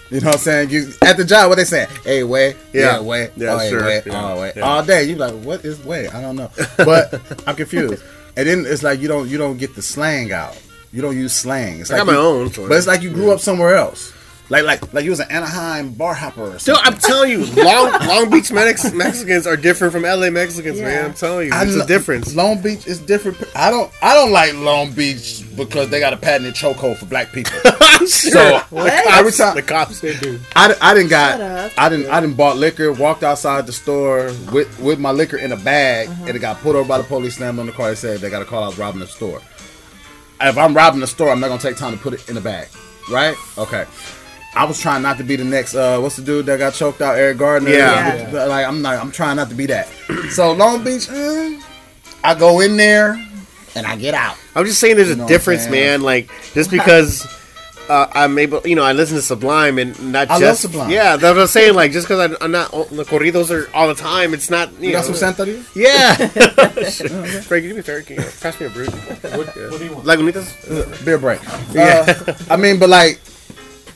You know what I'm saying? You at the job, what they saying? Hey, way, Yeah. yeah, way, Yeah, oh, sure. way, Yeah. oh, way, Yeah. all day. You like, what is way? I don't know, but I'm confused. And then it's like you don't you don't get the slang out. You don't use slang. It's I like got my own. but it's like you grew up somewhere else. Like like like you was an Anaheim bar hopper or Still. I'm telling you, Long Long Beach Mex- Mexicans are different from LA Mexicans, Yeah. man. I'm telling you, I it's kn- a difference. Long Beach is different. I don't I don't like Long Beach because they got a patented chokehold for black people. So What? every time the cops, They do. I, I didn't got I didn't I didn't bought liquor, walked outside the store with with my liquor in a bag, uh-huh. and it got pulled over by the police, slammed on the car. They said they got a call I was robbing the store. If I'm robbing the store, I'm not gonna take time to put it in the bag, right? Okay. I was trying not to be the next. Uh, what's the dude that got choked out? Eric Garner. Yeah. Like I'm not. I'm trying not to be that. So Long Beach, eh, I go in there and I get out. I'm just saying there's You a know what I'm difference, man. Like just because uh, I'm able, you know, I listen to Sublime and not I love just Sublime. Yeah, that's what I'm saying. Like just because I'm not the corridos are all the time, it's not you, You know. got some Santeria? yeah. Frank, can you be fair? Can you pass me a brew? What, what do you want? Lagunitas? beer break. Uh, I mean, but like,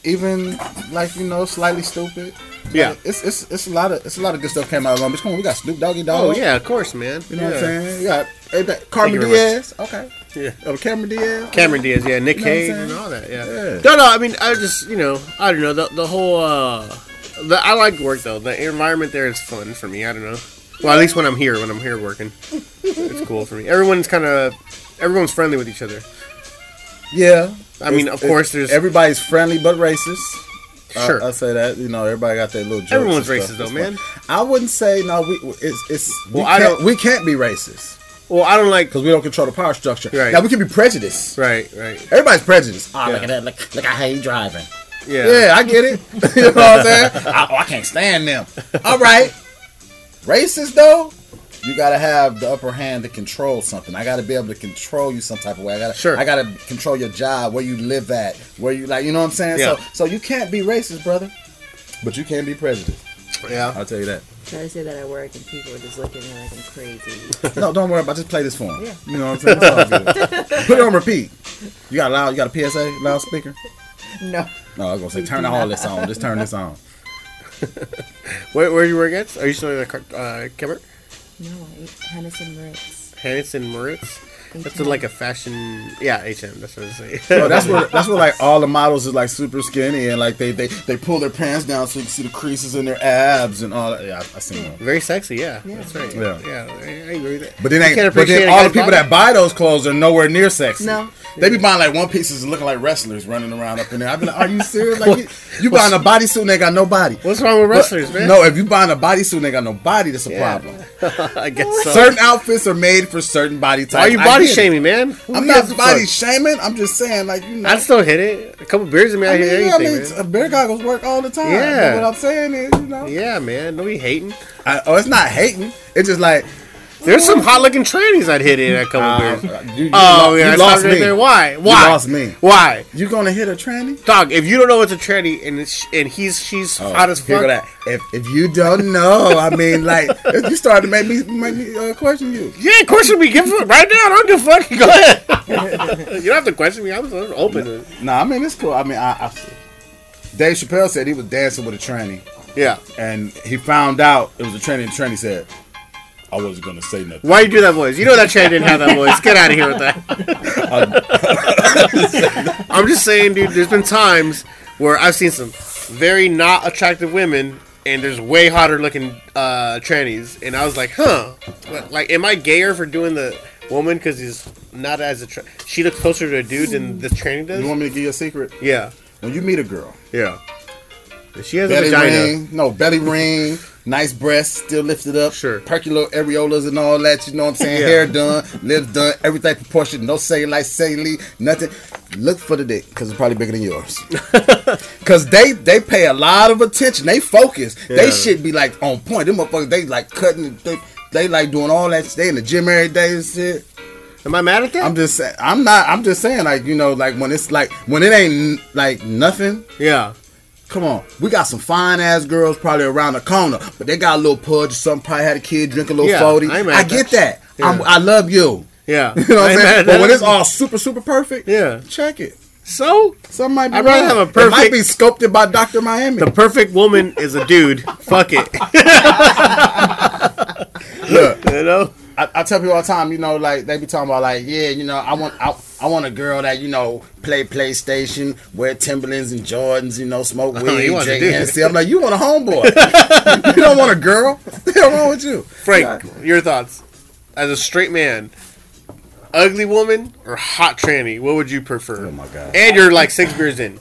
even like you know, Slightly Stoopid. Yeah. Like, it's it's it's a lot of it's a lot of good stuff came out of Long Beach. Come on, we got Snoop Doggy Dogg. Oh yeah, of course, man. You know what I'm saying? You got hey, that- Carmen Diaz. Okay. Yeah. Oh, Cameron Diaz. Cameron Diaz, yeah, Nick You know Cage, and all that, yeah. Yeah. No, no, I mean, I just, you know, I don't know, the, the whole, uh, the, I like work though. The environment there is fun for me. I don't know. Well, at least when I'm here, when I'm here working, it's cool for me. Everyone's kind of, everyone's friendly with each other. Yeah. I mean, It's- of course, there's everybody's friendly but racist. I- Sure. I, say that. You know, everybody got their little. Jokes Everyone's racist stuff. though, man. I wouldn't say no. We it's it's. Well, we, I can't, don't- we can't be racist Well, I don't like. because we don't control the power structure. Right. Now we can be prejudiced. Right, right. Everybody's prejudiced. Oh, Yeah. look at that! Look, look at how he driving. Yeah. Yeah, I get it. you know what I'm saying? I, oh, I can't stand them. All right. Racist though, you gotta have the upper hand to control something. I gotta be able to control you some type of way. I gotta Sure. I gotta control your job, where you live at, where you like you know what I'm saying? Yeah. So so you can't be racist, brother. But you can be prejudiced. Yeah. I'll tell you that. try to say that at work and people are just looking at me like I'm crazy. No, don't worry about. it. Just play this for him. Yeah. You know what I'm saying? It's all good. Put it on repeat. You got a loud. You got a PSA loudspeaker. no. No, I was gonna say turn do all not. this on. Just turn this on. Where, where do you work at? Are you still in the car- uh, Kemmer? No, I ate Hennessy Mauritz. Hennessy Mauritz? That's H&M. like a fashion. Yeah, H&M. That's what I was saying. So that's where that's where like all the models is like super skinny and like they they, they pull their pants down so you can see the creases in their abs and all that. Yeah, I, I seen them. Very sexy, yeah. Yeah. That's right. Yeah. Yeah, I, I agree with that. But then, You ain't, can't but then all the people body? that buy those clothes are nowhere near sexy. No. They be buying like one pieces looking like wrestlers running around up in there. I be like, are you serious? Like you, you buying a bodysuit and they got no body. What's wrong with But- wrestlers, man? No, if you buying a bodysuit and they got no body, that's a Yeah. problem. I guess so. Certain outfits are made for certain body types. Why are you I body shaming, man? Who I'm not body shaming. I'm just saying, like you know. I'd still hit it. A couple beers in me, I, I mean, hit yeah, I anything, mean, man. a bear goggles work all the time. Yeah. But what I'm saying is, you know, Yeah, man. Nobody hating. I, oh, it's not hating. It's just like There's some hot looking trannies I'd hit in a couple uh, beers. you, you, Oh, yeah. you I lost right me. there. Why? You Why? lost me. Why? You gonna hit a tranny? Dog, if you don't know what's a tranny and it's, and he's she's hot as Oh, fuck. that. If, if you don't know, I mean, like you started to make me make me uh, question you. Yeah, question me. Give it right now. I don't give a fuck. Go ahead. you don't have to question me. I'm so open. it. Nah, I mean it's cool. I mean, I, I Dave Chappelle said he was dancing with a tranny, Yeah. and he found out it was a tranny. And the tranny said, "I wasn't gonna say nothing." Why you do that voice? You know that tranny didn't have that voice. Get out of here with that. I'm just saying, dude. There's been times where I've seen some very not attractive women, and there's way hotter looking uh, trannies, and I was like, huh. Like, am I gayer for doing the woman because he's not as attractive? She looks closer to a dude than the tranny does. You want me to give you a secret? Yeah. When you meet a girl, Yeah. She has a vagina. ring, no belly ring, nice breasts, still lifted up, Sure. perky little areolas and all that. You know what I'm saying? Yeah. Hair done, lips done, everything proportioned. No cellulite, cellulite, nothing. Look for the dick because it's probably bigger than yours. Because they they pay a lot of attention. They focus. Yeah. They should be like on point. Them motherfuckers, they like cutting. They, they like doing all that. They in the gym every day and shit. Am I mad at that? I'm just saying. I'm not. I'm just saying. Like you know, like when it's like when it ain't like nothing. yeah. Come on, we got some fine ass girls probably around the corner, but they got a little pudge or something. Probably had a kid drink a little Yeah, forty. I I get that. Yeah. I love you. Yeah. You know what I'm saying? But when it's all super super perfect, Yeah. check it. So some might be I'd rather wrong. have a It might be sculpted by Doctor Miami. the perfect woman is a dude. Fuck it. Look, you know? I, I tell people all the time, you know, like they be talking about, like, yeah, you know, I want, I, I want a girl that you know play PlayStation, wear Timberlands and Jordans, you know, smoke Oh, weed, you want a drink dude. Hennessy. I'm like, you want a homeboy? you don't want a girl? What the hell wrong with you? Frank, your thoughts. As a straight man, ugly woman or hot tranny, what would you prefer? Oh my god. And you're like six beers in.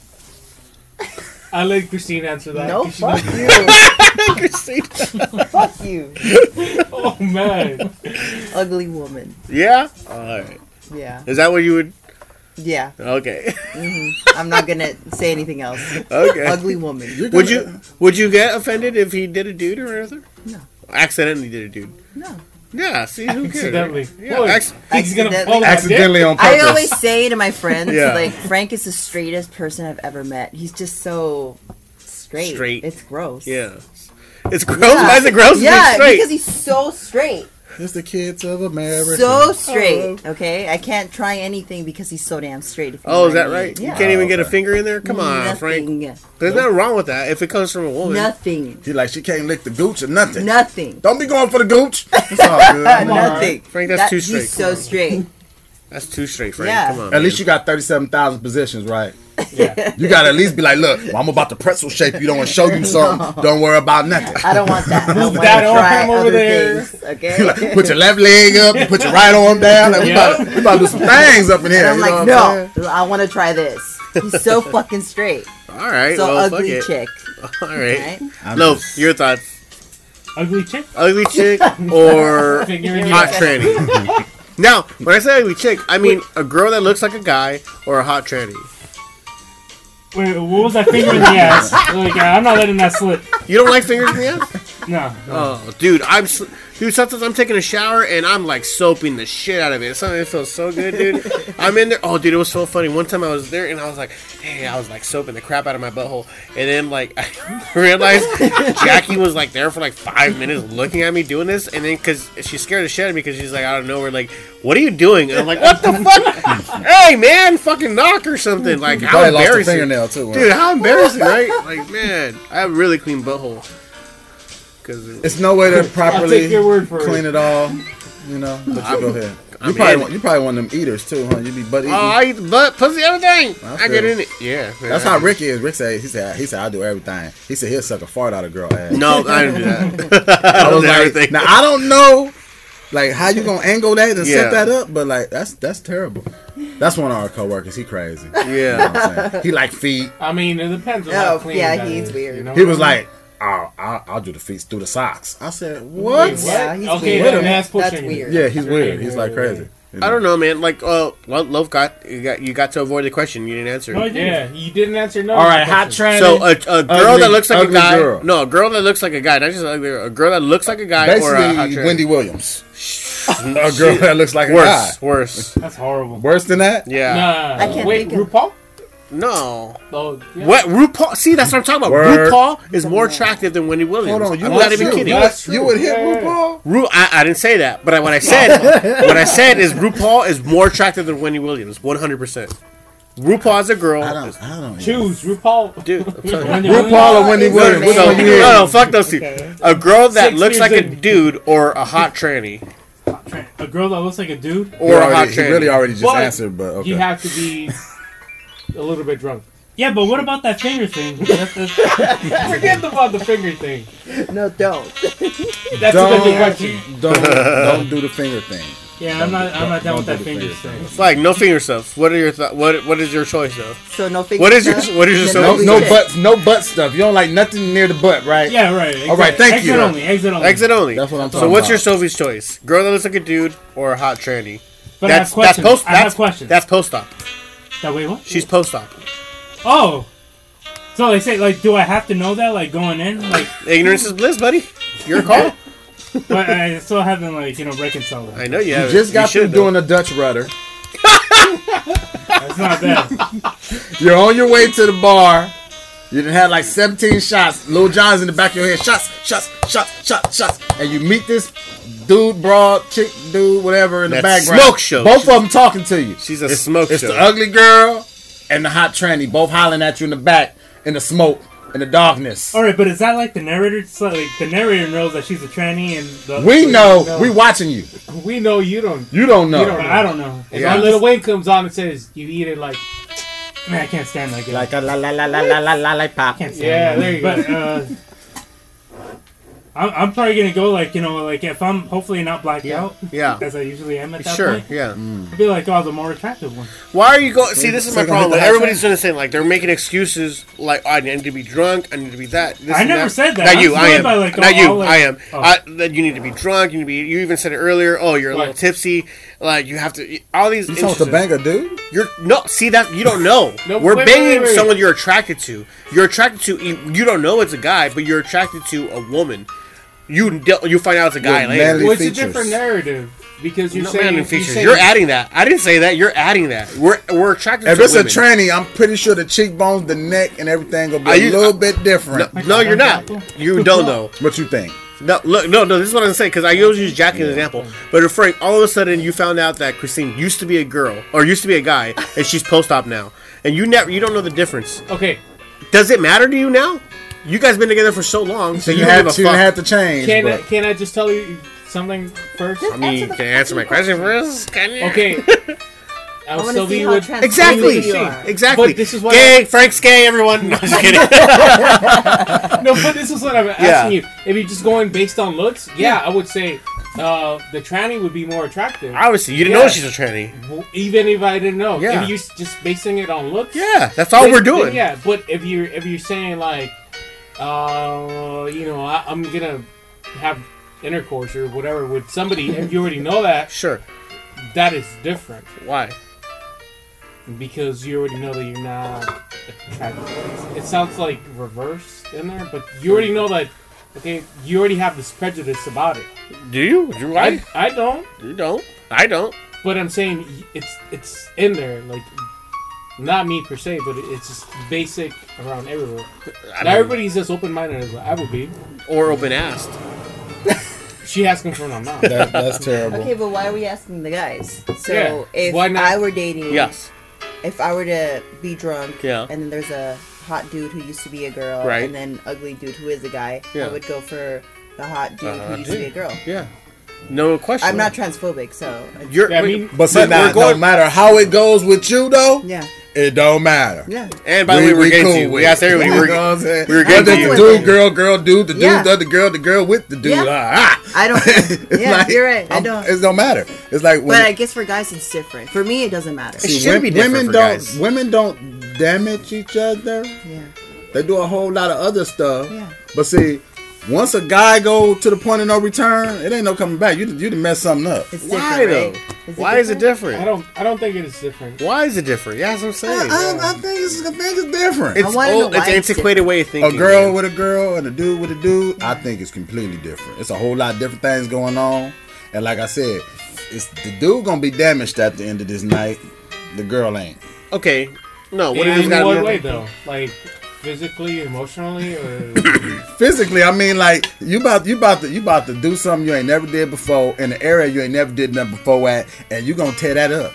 I let Christine answer that. No, 'cause she fuck knows- you. fuck you. Oh man. Ugly woman. yeah? Alright. Yeah. Is that what you would Yeah. Okay. Mm-hmm. I'm not gonna say anything else. Okay. Ugly woman. You're Would you would you get offended if he did a dude or anything? No. Accidentally did a dude. No. Yeah, see who cares? Accidentally. Yeah, Boy, acc- He's gonna Accidentally. follow my dick? accidentally on I purpose? always say to my friends, Yeah. like Frank is the straightest person I've ever met. He's just so straight. Straight. It's gross. yeah. It's gross. Yeah. Why is it gross? to be Yeah, because he's so straight. It's the kids of America. So straight. Okay, I can't try anything because he's so damn straight. If you Oh, know is what that I mean. right? Yeah. You can't even get a finger in there? Come on, Frank. Nothing. There's nothing wrong with that if it comes from a woman. Nothing. She like she can't lick the gooch or nothing. Nothing. Don't be going for the gooch. It's all good. Nothing. Frank, that's That- too straight. He's so straight. That's too straight, Frank. Yeah. Come on. At least you got thirty-seven thousand positions, right? Yeah. You gotta at least be like, look, well, I'm about to pretzel shape you. Don't want to show you something. Don't worry about nothing. I don't want that. I want to that try arm over other there. things. Okay. put your left leg up, you put your right arm down. Like, we, Yeah. about, we about to do some things up in here. And I'm like, know what I'm no, I want to try this. He's so fucking straight. All right. So well, fuck ugly it. chick. All right. Right? I'm No, just- your thoughts. Ugly chick. Ugly chick or Finger in the hot tranny? now, when I say ugly chick, I mean a girl that looks like a guy or a hot tranny. Wait, what was that finger in the ass? Like, uh, I'm not letting that slip. You don't like fingers in the ass? No. no. Oh, dude, I'm. Sl- Dude, sometimes I'm taking a shower and I'm like soaping the shit out of it. Something that feels so good, dude. I'm in there. Oh, dude, it was so funny. One time I was there and I was like, hey, I was like soaping the crap out of my butthole. And then, like, I realized Jackie was like there for like five minutes looking at me doing this. And then, because she's scared the shit out of me because she's like, out of nowhere, like, what are you doing? And I'm like, what the fuck? hey, man, fucking knock or something. Like, how Probably lost a fingernail too. huh? Dude, how embarrassing, right? Like, man, I have a really clean butthole. Because It's no way to properly take your word for it. clean it all. You know, but you go ahead. I'm You probably want, you probably one of them eaters too, huh? You be butt oh, eating. Oh, I eat the butt, pussy, everything. I I get in it. Yeah. That's how Rick is. Rick said he said he said I do everything. He said he'll suck a fart out of girl ass. No, I didn't do that. I I was was like, everything. now I don't know, like how you gonna angle that and Yeah. set that up, but like that's that's terrible. That's one of our coworkers. He crazy. You know Yeah. what I'm? He like feet. I mean, it depends on oh, how Oh, clean yeah, that he's is, weird. You know? He was like, I'll, I'll, I'll do the feet through the socks. I said, what? Wait, what? Yeah, he's okay, weird. that's That's weird. Yeah, he's weird. Right, He's right, like right. crazy. I don't know, man. Like, uh, well, Loaf got you got you got to avoid the question. You didn't answer. No, didn't. Yeah, you didn't answer no. All right, hot question. trend. So a, a girl Ugly- that looks like a guy. girl. No, a girl that looks like a guy. Not just ugly. A girl that looks like a guy or a hot Basically. Wendy Williams. A girl that looks like a Worse, guy. worse. That's horrible. Worse than that? Yeah. Nah, I can't wait, think of- RuPaul? No. Oh, yeah. What RuPaul? See, that's what I'm talking about. Word. RuPaul is more attractive than Wendy Williams. Hold on, you I'm not even too. kidding. That's You would hit Yeah, yeah, yeah. RuPaul? Ru- I, I didn't say that, but I, what I said, what I said is RuPaul is more attractive than Wendy Williams, one hundred percent. RuPaul as a girl, I don't. I don't. Choose RuPaul. dude. I'm telling you. Wendy RuPaul or Wendy Williams? So, no, no, fuck those two. Okay. A girl that Six looks years like a dude or a hot tranny A girl that looks like a dude. He or a hot already- he tranny. really already just But answered, but okay. You have to be a little bit drunk. Yeah, but what about that finger thing? That's, that's, Forget about the finger thing. No, don't. That's a different don't, question. don't don't do the finger thing. yeah, I'm not. I'm not down with that finger finger thing. It's like no finger stuff. What are your th- what What is your choice though? So no finger What is your stuff, What is your then No, choice? no butt, no butt stuff. You don't like nothing near the butt, right? Yeah, right. Exit, All right, thank exit you. only. Exit only. Exit only. That's what I'm talking So talking what's your. Sophie's choice? Girl that looks like a dude or a hot tranny? But that's I have questions. that's post. I That's have questions. That's post op. that way what? She's post op. Oh. So they say like, do I have to know that like going in? Like, Ignorance is bliss, buddy. Your call. but I still haven't like you know reconciled. It. I know you You have. just got through should, doing a Dutch rudder. That's not bad. You're on your way to the bar. You done had like 17 shots. Lil Jon's in the back of your head. Shots, shots, shots, shots, shots. And you meet this dude, broad, chick, dude, whatever in the That's background. smoke show. Both of them talking to you. She's a smoke It's show. It's the ugly girl and the hot tranny, both hollering at you in the back in the smoke, in the darkness. All right, but is that like the narrator? So, like the narrator knows that she's a tranny, and the We know. No. We watching you. We know you don't. You don't know. You don't But I don't know. If Yeah. yeah. Lil Wayne comes on and says you eat it like Man, I can't stand that guy. Like a la la la la la la la la pop. can't stand Yeah, that. there you go. but, uh, I'm, I'm probably gonna go like you know like if I'm hopefully not blacked out Yeah. as I usually am at that Sure. point. Yeah. I'd be like, oh, the more attractive one. Why are you going? See, this is my So you're gonna problem. hit the Everybody's doing the same. Like they're making excuses. Like oh, I need to be drunk. I need to be that. This I never that. said that. Not I'm you. I am. by, like, Not all- you. all, like- I am. Oh. I, that you need to be drunk. You need to be. You even said it earlier. Oh, you're a little What? tipsy. Like you have to. All these. You talking to instances- banger, dude? You're no. See that you don't know. No, We're wait, wait, banging wait, wait. someone you're attracted to. You're attracted to. You you don't know it's a guy, but you're attracted to a woman. You de- you find out it's a guy Your later. well, it's a different narrative because you're No, saying you're features. saying- You're adding that. I didn't say that. You're adding that. We're we're attracted If to it's a women. tranny, I'm pretty sure the cheekbones, the neck, and everything gonna be Are a you- little bit different. No, no, you're not. You don't know. What you think? No, look, no, no. This is what I'm saying because I always use Jackie as an example. But if Frank, all of a sudden you found out that Christine used to be a girl or used to be a guy, and she's post-op now, and you never, you don't know the difference. Okay, Does it matter to you now? You guys been together for so long, so So you, you don't had to fuck. have to change. can I, can I just tell you something first? I mean, can you answer my question first? Can you? Okay. I I'll want still to see be how with Exactly. Exactly. But this is what gay. Frank's gay. Everyone. No, I'm just kidding. no, but this is what I'm asking Yeah. you. If you're just going based on looks, yeah, I would say uh, the tranny would be more attractive. Obviously, you didn't Yeah. know she's a tranny. Even if I didn't know, Yeah. if you're just basing it on looks, Yeah, that's all then- we're doing. yeah, but if you're if you're saying like, uh, you know, I, I'm gonna have intercourse or whatever with somebody, and you already know that, Sure. that is different Why? because you already know that you're not attracted. It sounds like reverse in there, but you already know that Okay, you already have this prejudice about it. Do you? Do I? I, I don't, You don't. I don't. but I'm saying it's it's in there. Like, not me per se, but it's just basic around everywhere. I Not everybody's as open minded as I would be. or open assed. She has confirmed I'm not. That, that's terrible. Okay, but why are we asking the guys? So Yeah, if why not? I were dating, Yes. if I were to be drunk, Yeah. and then there's a hot dude who used to be a girl, Right. and then ugly dude who is a guy, Yeah. I would go for the hot dude Uh, who used to be a girl. Yeah. No question. I'm not transphobic, so You're. Yeah, I but- mean- But see, But now, going- no matter how it goes with you, though, yeah, it don't matter. yeah. and by the way, we're getting to you. We asked everybody. We're, know what I'm we were getting Whether to you. the dude, girl, girl, dude, the dude, Yeah. the other girl, the girl with the dude. Yeah. Ah, I don't. Yeah, like, you're right. I I'm- don't. It don't matter. It's like when But I guess for guys it's different. For me, it doesn't matter. It should be different women for don't guys. women don't damage each other. Yeah, They do a whole lot of other stuff. yeah. But see, once a guy go to the point of no return, it ain't no coming back. You you done messed something up. It's Why different, though? right? Is Why is it different? I different? don't I don't think it is different. Why is it different? Yeah, that's what I'm saying. I, I think it's I think it's different. It's wanna know old. It's why it's antiquated way of thinking. a girl man. with a girl and a dude with a dude, I think it's completely different. It's a whole lot of different things going on. And like I said, it's the dude gonna be damaged at the end of this night. The girl ain't. Okay. No. What in if it's got what way though? Like physically, emotionally, or Physically, I mean like you about you about to you about to do something you ain't never did before in an area you ain't never did nothing before at, and you gonna tear that up.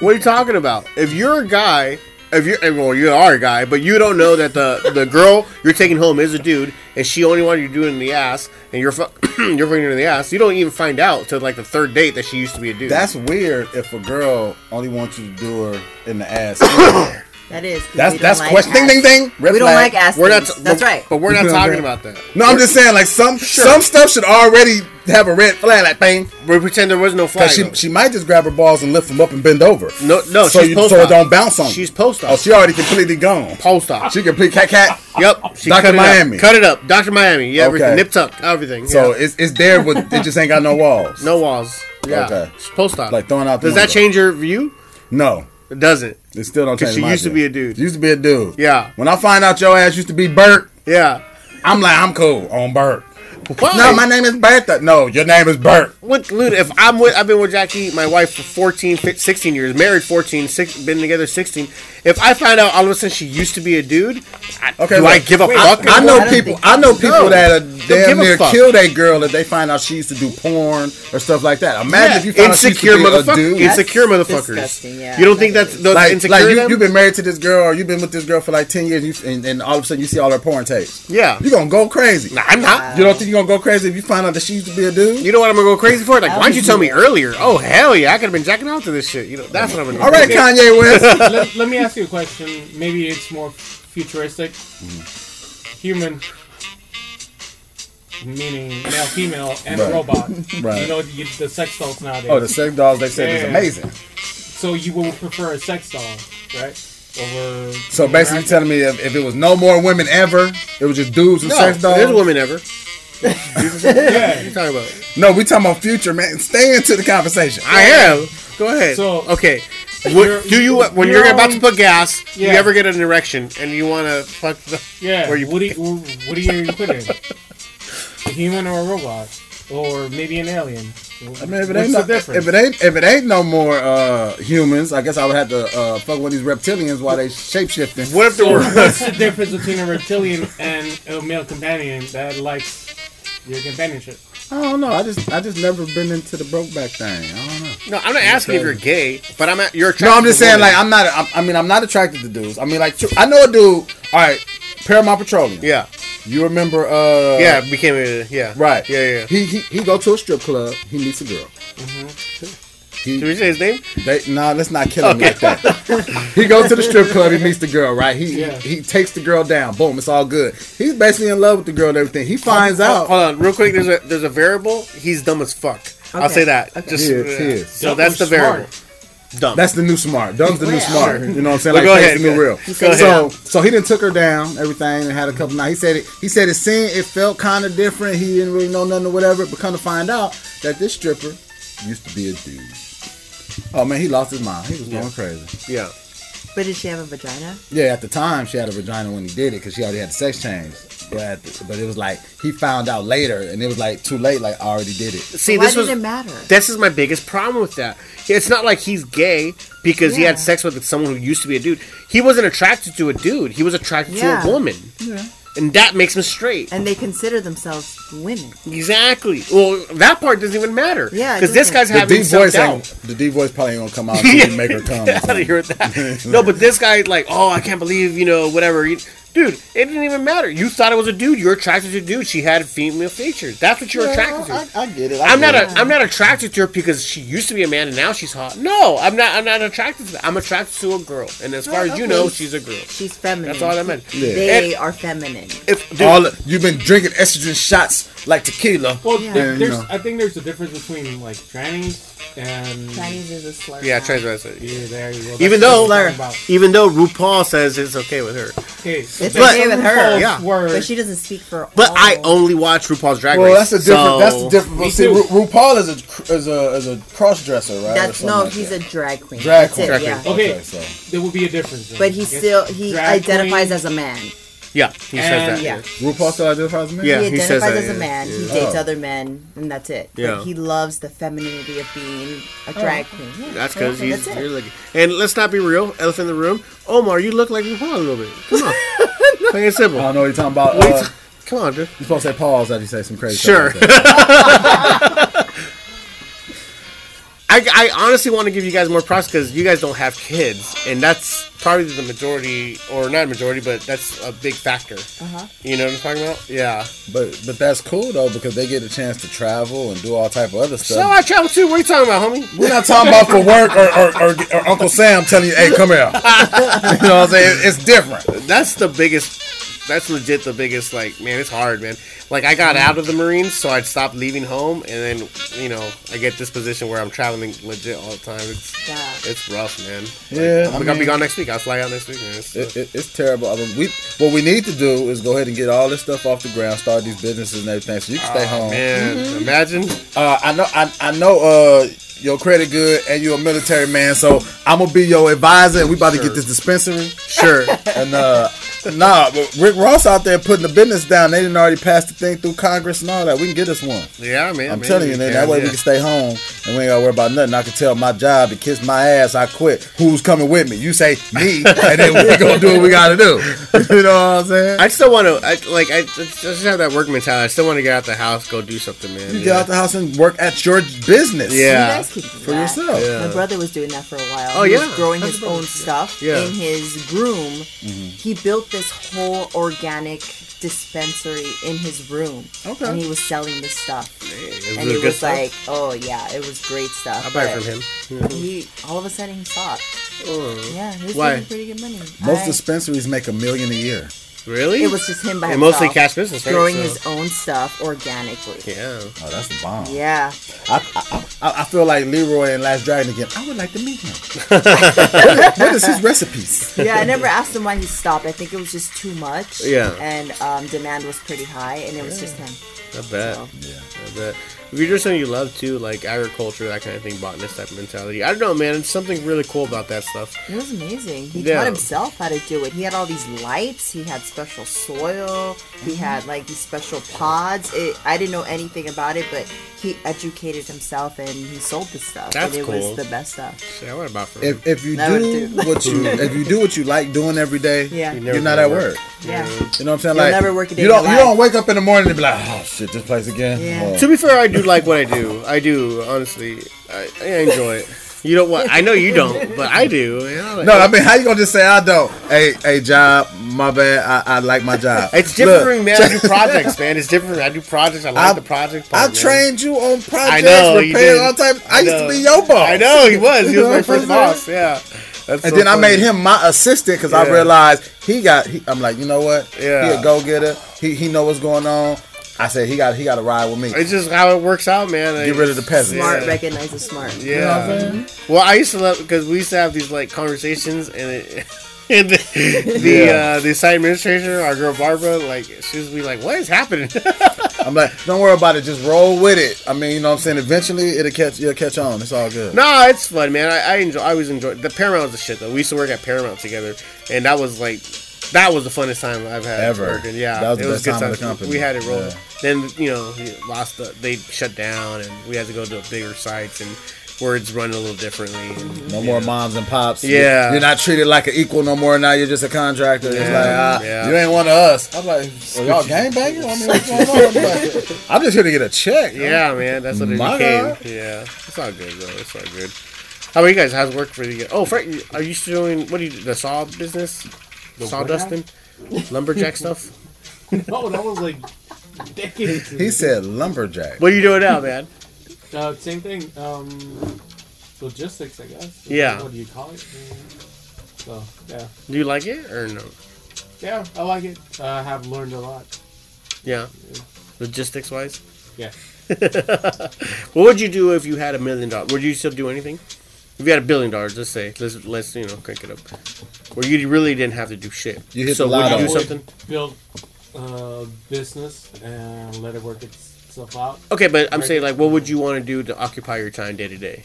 What are you talking about? If you're a guy, if you're well, you are a guy, but you don't know that the the girl you're taking home is a dude, and she only wanted you to do it in the ass, and you're fu- you're fucking her in the ass. You don't even find out till like the third date that she used to be a dude. That's weird if a girl only wants you to do her in the ass. That is. 'cause that's that's like question. Ding ding ding. Red We don't flag. like ass. we're not. things. That's but- right. But we're not talking about that. No, I'm just saying like some some stuff should already have a red flag, like bang. We pretend there was no flag. She, though. she might just grab her balls and lift them up and bend over. no, no. so she's you, post so it don't bounce on. She's you. post Oh, she already completely gone. Post op. She complete cat cat. Yep. She Dr. Miami. Up. Cut it up. Doctor Miami. Yeah. Everything. Okay. Nip tuck. Everything. So yeah. it's it's there, but it just ain't got no walls. no walls. Yeah. Okay. She's post op. Like throwing out. Does that change your view? No, It doesn't. It still don't change. she used to be a dude. Used to be a dude. Yeah. When I find out your ass used to be Bert, Yeah. I'm like, I'm cool on Bert. Why? No, my name is Bertha. No, your name is Bert. What, dude, if I'm with, I've been with Jackie, my wife, for 14, fif- 16 years, married 14, six, been together 16. If I find out all of a sudden she used to be a dude, I, Okay, do I look, give a I, fuck? I know I don't people. I know people No. that are damn near kill that girl if they find out she used to do porn or stuff like that. Imagine if you found insecure out she used to be a motherfucker. dude. That's Insecure motherfuckers. yeah. You don't think that's those like, insecure? like you, them? you've been married to this girl or you've been with this girl for like 10 years you, and, and all of a sudden you see all her porn tapes. yeah. You're going to go crazy. Nah, I'm not. You don't think you're going to go crazy if you find out that she used to be a dude? You know what I'm gonna go crazy for? Like, why don't you tell me earlier? Oh hell yeah, I could have been jacking out to this shit. You know, that's what I'm gonna. All right, Kanye West. let, let me ask you a question. Maybe it's more futuristic. Mm-hmm. Human, meaning male, female, and Right. robot. Right. You know the, the sex dolls nowadays. oh, the sex dolls they said is amazing. so you would prefer a sex doll, right? Over. So basically you're telling me if, if it was no more women ever, it was just dudes and No, sex dolls? there's women ever. What Yeah. you talking about? No, we talking about future, man. Stay into the conversation. I am. Go ahead. So- okay. What, do you when you're you're about to put gas? You Yeah. ever get an erection and you want to fuck the? Yeah. Where you- what do you What do you put in? A human or a robot, or maybe an alien? I mean, if it What's ain't the no, difference? if it ain't if it ain't no more uh, humans, I guess I would have to uh, fuck with these reptilians while they shape shifting. What if there So were? what's the difference between a reptilian and a male companion that likes your companionship? I don't know. I just I just never been into the brokeback thing. I don't know. No, I'm not asking if you're gay, but I'm at, you're attracted. No, I'm just to saying women. like I'm not. I'm, I mean, I'm not attracted to dudes. I mean, like I know a dude. All right, Paramount Petroleum. Yeah, You remember? uh yeah, became a yeah. Right. Yeah, yeah. yeah. He he he go to a strip club. He meets a girl. He, Did we say his name? They, nah, let's not kill him like that. he goes to the strip club. He meets the girl. Right. He Yeah. he takes the girl down. Boom. It's all good. He's basically in love with the girl and everything. He finds Hold- out. Hold on, real quick. There's a there's a variable. He's dumb as fuck. I'll say that. Okay. Just He is, he is. so Dumb that's or the variable. smart? Dumb. That's the new smart. Dumb's the new Yeah. smart. You know what I'm saying? Well, like go ahead, the new real. Go said- So so he didn't took her down, everything, and had a couple nights. He said it. He said it seemed it felt kind of different. He didn't really know nothing or whatever. But come to find out that this stripper used to be a dude. Oh man, he lost his mind. He was going crazy. yeah. But did she have a vagina? Yeah, at the time she had a vagina when he did it because she already had the sex change. But at the, but it was like he found out later, and it was like too late. Like I already did it. See, Why this did was matter? this is my biggest problem with that. It's not like he's gay because he had sex with someone who used to be a dude. He wasn't attracted to a dude. He was attracted Yeah. to a woman, and that makes him straight. And they consider themselves women. Exactly. Well, that part doesn't even matter. Yeah, because this guy's The having deep self voice, doubt. the D voice probably ain't gonna come out until you make her come. or Get out of here with that. no, but this guy, like, oh, I can't believe, you know, whatever. He- Dude, it didn't even matter. You thought it was a dude. You're attracted to a dude. She had female features. That's what you're attracted to. I, I get it. I I'm not. get A, I'm not attracted to her because she used to be a man and now she's hot. No, I'm not. I'm not attracted to that. I'm attracted to a girl, and as far as you know, she's a girl. She's feminine. That's all I meant. Yeah. They And are feminine. if, dude, All you've been drinking estrogen shots like tequila. Well, Yeah. there- And, there's, know. I think there's a difference between like trannies and Chinese is a slur. yeah, now. transvestite. Yeah, there you go. Even though- what I'm talking about. Even though RuPaul says it's okay with her, okay, so It's that's okay with her, RuPaul's yeah. word. But she doesn't speak for but all. I only watch RuPaul's Drag Race. Well, Race. that's a different. so- that's the different. Me see, too. Ru- RuPaul is a is a is a cross dresser, right? That's no, like he's that. a drag queen. Drag queen. it, Drag yeah. queen. Okay. Okay, so there will be a difference. then. But he still he identifies queen- as a man. Yeah, he says that. yeah. RuPaul still identifies as a man. Yeah, he he says identifies that, as a yeah. man. He Yeah. dates Oh. other men, and that's it. Yeah. But he loves the femininity of being a drag queen. Yeah, That's because he's that's it. like, and let's not be real. Elephant in the room. Omar, you look like RuPaul a little bit. Come on, plain and I simple. don't know what you're talking about. Uh, Come on, dude. you're supposed to say pause after you say some crazy. Sure. Stuff like that. I, I honestly want to give you guys more props because you guys don't have kids, and that's probably the majority, or not majority, but that's a big factor. Uh-huh. You know what I'm talking about? Yeah. but but that's cool though because they get a chance to travel and do all type of other stuff. So. I travel too. What are you talking about, homie? We're not talking about for work or, or, or, or Uncle Sam telling you, "Hey, come here." you know what I'm saying? It's different. That's the biggest. That's legit the biggest. Like, man, it's hard, man. Like, I got out of the Marines, so I'd stop leaving home, and then, you know, I get this position where I'm traveling legit all the time. It's Yeah. it's rough, man. Yeah, I'm I gonna be gone next week. I'll fly out next week, man. It's, It, it, it's terrible. I mean, we what we need to do is go ahead and get all this stuff off the ground, start these businesses and everything, so you can stay home. Oh, man, imagine. Uh, I know, I, I know. Uh, your credit good, and you're a military man, so I'm gonna be your advisor, and we about to get this dispensary. Sure. And uh, nah, but Rick Ross out there putting the business down. They didn't already pass the thing through Congress and all that. We can get us one. Yeah, man. I'm man, telling you, man. That way we can stay home and we ain't gotta worry about nothing. I can tell my job to kiss my ass. I quit. Who's coming with me? You say me, and then we're gonna do what we gotta do. you know what I'm saying? I still want to, I, like, I just just have that work mentality. I still want to get out the house, go do something, man. You yeah. get out the house and work at your business. Yeah. You guys can do For that. yourself. Yeah. My brother was doing that for a while. Oh, he yeah. growing How's his own stuff in his room. Mm-hmm. He built this whole organic dispensary in his room. Okay. And he was selling this stuff. Is and it he was stuff? like, oh yeah, it was great stuff. I'll buy it but from him. He all of a sudden he stopped. Oh. Yeah, he was Why? making pretty good money. Most I- dispensaries make a million a year. Really? it was just him by and himself. mostly cash business, right? growing So- his own stuff organically. Yeah. Oh, that's the bomb. Yeah. I, I, I, I feel like Leroy and Last Dragon again. I would like to meet him. what, what is his recipes? Yeah, I never asked him why he stopped. I think it was just too much. Yeah. And um, demand was pretty high, and it was just him. I bet. So. Yeah. I bet. If you're doing something you love too, like agriculture, that kind of thing, botanist type of mentality. I don't know, man. It's something really cool about that stuff. It was amazing. He Yeah. taught himself how to do it. He had all these lights. He had special soil. Mm-hmm. He had like these special pods. It, I didn't know anything about it, but he educated himself and he sold the stuff. That's and it cool. was the best stuff. Shit, what about for If, if you Never do do. what you if you do what you like doing every day, Yeah. You you're not at work. work. Yeah. You know what I'm saying? You'll like never work a day you don't your you don't wake up in the morning and be like, oh shit, this place again. Yeah. Oh. To be fair, I do like what I do. I do, honestly. I, I enjoy it. You don't want. I know you don't, but I do. You know, like- No, I mean, how you gonna just say I don't? Hey, hey, job, my bad. I, I like my job. it's different, Look, man. I do projects, man. It's different. I do projects. I like I- the project. I man. trained you on projects, I know did. all type. I, I used to be your boss. I know he was. He was my first boss. Yeah. That's And so then I made him my assistant because I realized he got. He, I'm like, you know what? Yeah. He a go getter. He he know what's going on. I said he got he got to ride with me. It's just how it works out, man. Get rid of the peasants. Smart Yeah. recognizes smart. Yeah. Well, I used to love because we used to have these like conversations, and it, and the the, Yeah. uh, the site administrator, our girl Barbara, like she was be like, "What is happening?" I'm like, don't worry about it. Just roll with it. I mean, you know what I'm saying? Eventually, it'll catch. You'll catch on. It's all good. no, it's fun, man. I, I enjoy. I always enjoy. The Paramount was the shit though. We used to work at Paramount together, and that was like. That was the funnest time I've had Ever. working. Yeah, That was the it was best good time of the company. We had it rolling. Yeah. Then you know, we lost. The, they shut down, and we had to go to bigger sites, and words run a little differently. And, No more moms and pops. Yeah. You're not treated like an equal no more. Now you're just a contractor. It's like, Yeah. ah, Yeah. you ain't one of us. I'm like, well, y'all gangbanging? I mean, what's going on? I'm, like, I'm just here to get a check. Yeah, man, that's what it My became. God. Yeah, it's all good though. It's all good. How about you guys? How's work for you? Oh, Frank, are you still doing what do you do? The saw business, The sawdusting, lumberjack stuff? No, that was like decades. He said lumberjack. What are you doing now, man? Uh, same thing. Um, logistics, I guess. Yeah. What do you call it? So yeah, Do you like it or no? yeah, I like it. Uh, I have learned a lot. Yeah, logistics wise. Yeah. What would you do if you had a million dollars? Would you still do anything? If you had a billion dollars, let's say, let's let's you know crank it up, where you really didn't have to do shit. You hit so the would you do something? Build uh, business and let it work itself out. Okay, but I'm saying like, what would you want to do to occupy your time day to day?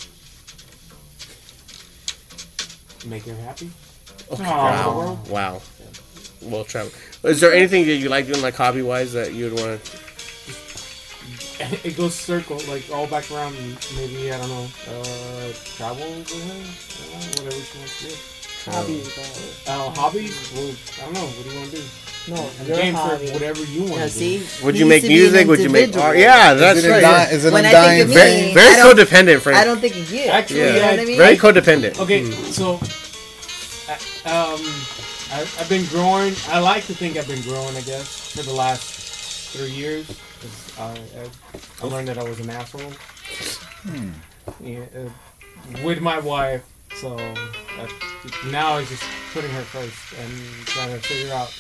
Make her happy. Okay, Aw. wow, wow. Well, travel. Is there anything that you like doing, like hobby wise, that you would want to? it goes circle like all back around. Maybe I don't know. Uh, travel with her. I don't know, whatever she wants to do. Hobbies, bro. Uh, hobbies? Well, I don't know. What do you want to do? No, your game for whatever you want Now, to see, do. Would you make to be an music? Would you make individual. art? Yeah, that's is it, right. a dying, is it When a I dying think of vein? me, Very I don't- codependent, Frank. I don't think of you. Actually, Yeah. you know what I mean? Very codependent. Okay, so uh, um, I, I've been growing. I like to think I've been growing. I guess for the last three years. I, I, I learned that I was an asshole. Yeah, uh, with my wife. So uh, now it's just putting her first and trying to figure out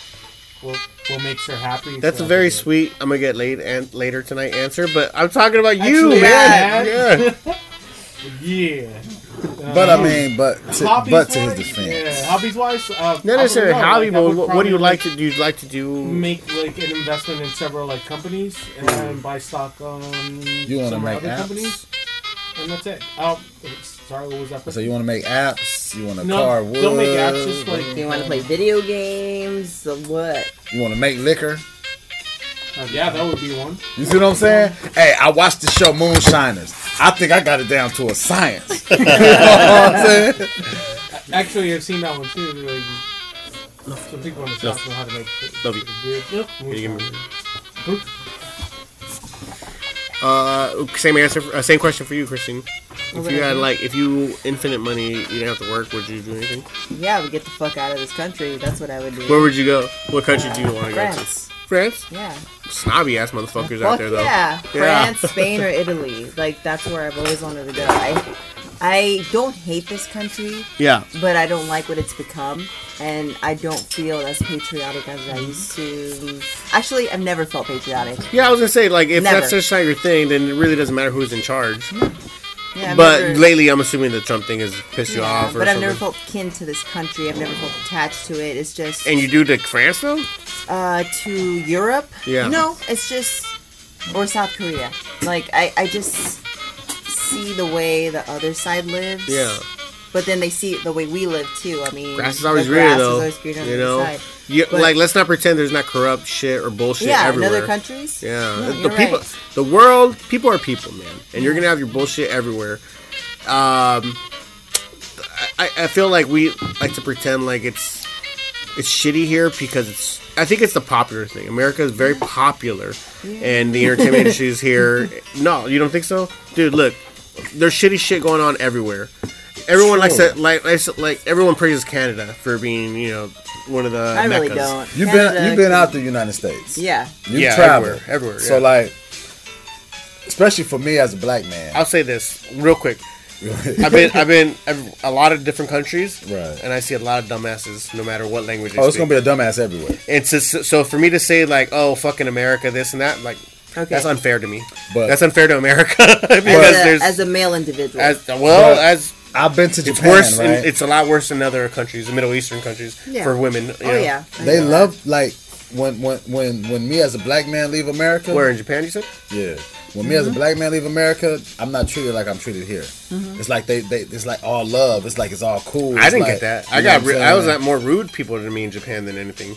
what what makes her happy. That's so a I very can- sweet. I'm gonna get late and later tonight answer, but I'm talking about you, Actually, man. yeah. Yeah. Yeah. But I Um, mean, but to, hobbies but to his defense, Yeah, hobbies wise, uh, Not necessarily I hobby, like, but would what, what do you like to do? You like to do? make like an investment in several like companies and buy stock on You some make other apps? companies, and that's it. Oh, sorry, what was that? so you want to make apps? You want to No, carve wood? don't make apps, just like- Do you want to play video games? So what? You want to make liquor? Yeah, that would be one. You see what I'm saying? Hey, I watched the show Moonshiners. I think I got it down to a science. you know what I'm saying? Actually, I've seen that one too. Like, some people in the south know how to make Love you. beer. Can you give me- Oop. Uh, same answer. Uh, same question for you, Christine. If you had like, if you infinite money, you didn't have to work. Would you do anything? Yeah, we get the fuck out of this country. That's what I would do. Where would you go? What country do you want to go to? France. France. Yeah. Snobby ass motherfuckers out there though. yeah. Yeah. France, Spain, or Italy. Like that's where I've always wanted to go. I I don't hate this country, Yeah. but I don't like what it's become, and I don't feel as patriotic as I used to. Actually, I've never felt patriotic. Yeah, I was gonna say like if Never. that's just not your thing, then it really doesn't matter who's in charge. Mm-hmm. Yeah, I've but never- lately, I'm assuming the Trump thing has pissed you yeah, off or but I've something. never felt kin to this country. I've never felt attached to it. It's just and you do to France though? uh, to Europe. Yeah. No, it's just or South Korea. Like I, I just see the way the other side lives. Yeah. But then they see it the way we live too. I mean, Grass is always greener grass though. Is always greener on you the know, you, But- like let's not pretend there's not corrupt shit or bullshit Yeah, in everywhere. other countries. Yeah, No, the people, right. the world, people are people, man, and you're gonna have your bullshit everywhere. Um, I, I feel like we like to pretend like it's it's shitty here because it's. I think it's the popular thing. America is very popular, and the entertainment industry is here. No, you don't think so, dude? Look, there's shitty shit going on everywhere. Everyone likes Sure. to like like everyone praises Canada for being you know one of the. I really meccas. don't. You've Canada- been you've been out the United States. Yeah. You've Yeah, traveled everywhere, everywhere, So like, especially for me as a black man, I'll say this real quick. I've been I've been I've, a lot of different countries, Right. And I see a lot of dumbasses, no matter what language. Oh, it's speak. gonna be a dumbass everywhere. And so, so for me to say like, oh, fucking America, this and that, like, Okay. that's unfair to me. But that's unfair to America because as, a, there's as a male individual. as well But- as I've been to Japan. It's worse. right? In, it's a lot worse in other countries, the Middle Eastern countries, Yeah. for women. Oh, you Oh know. yeah. I they know love like when when when when me as a black man leave America. Where in Japan, you said? Yeah. When me as a mm-hmm. black man leave America, I'm not treated like I'm treated here. Mm-hmm. It's like they, they it's like all love. It's like it's all cool. I didn't like- get that. I got. what I'm Re- I was saying? at more rude people to me in Japan than anything.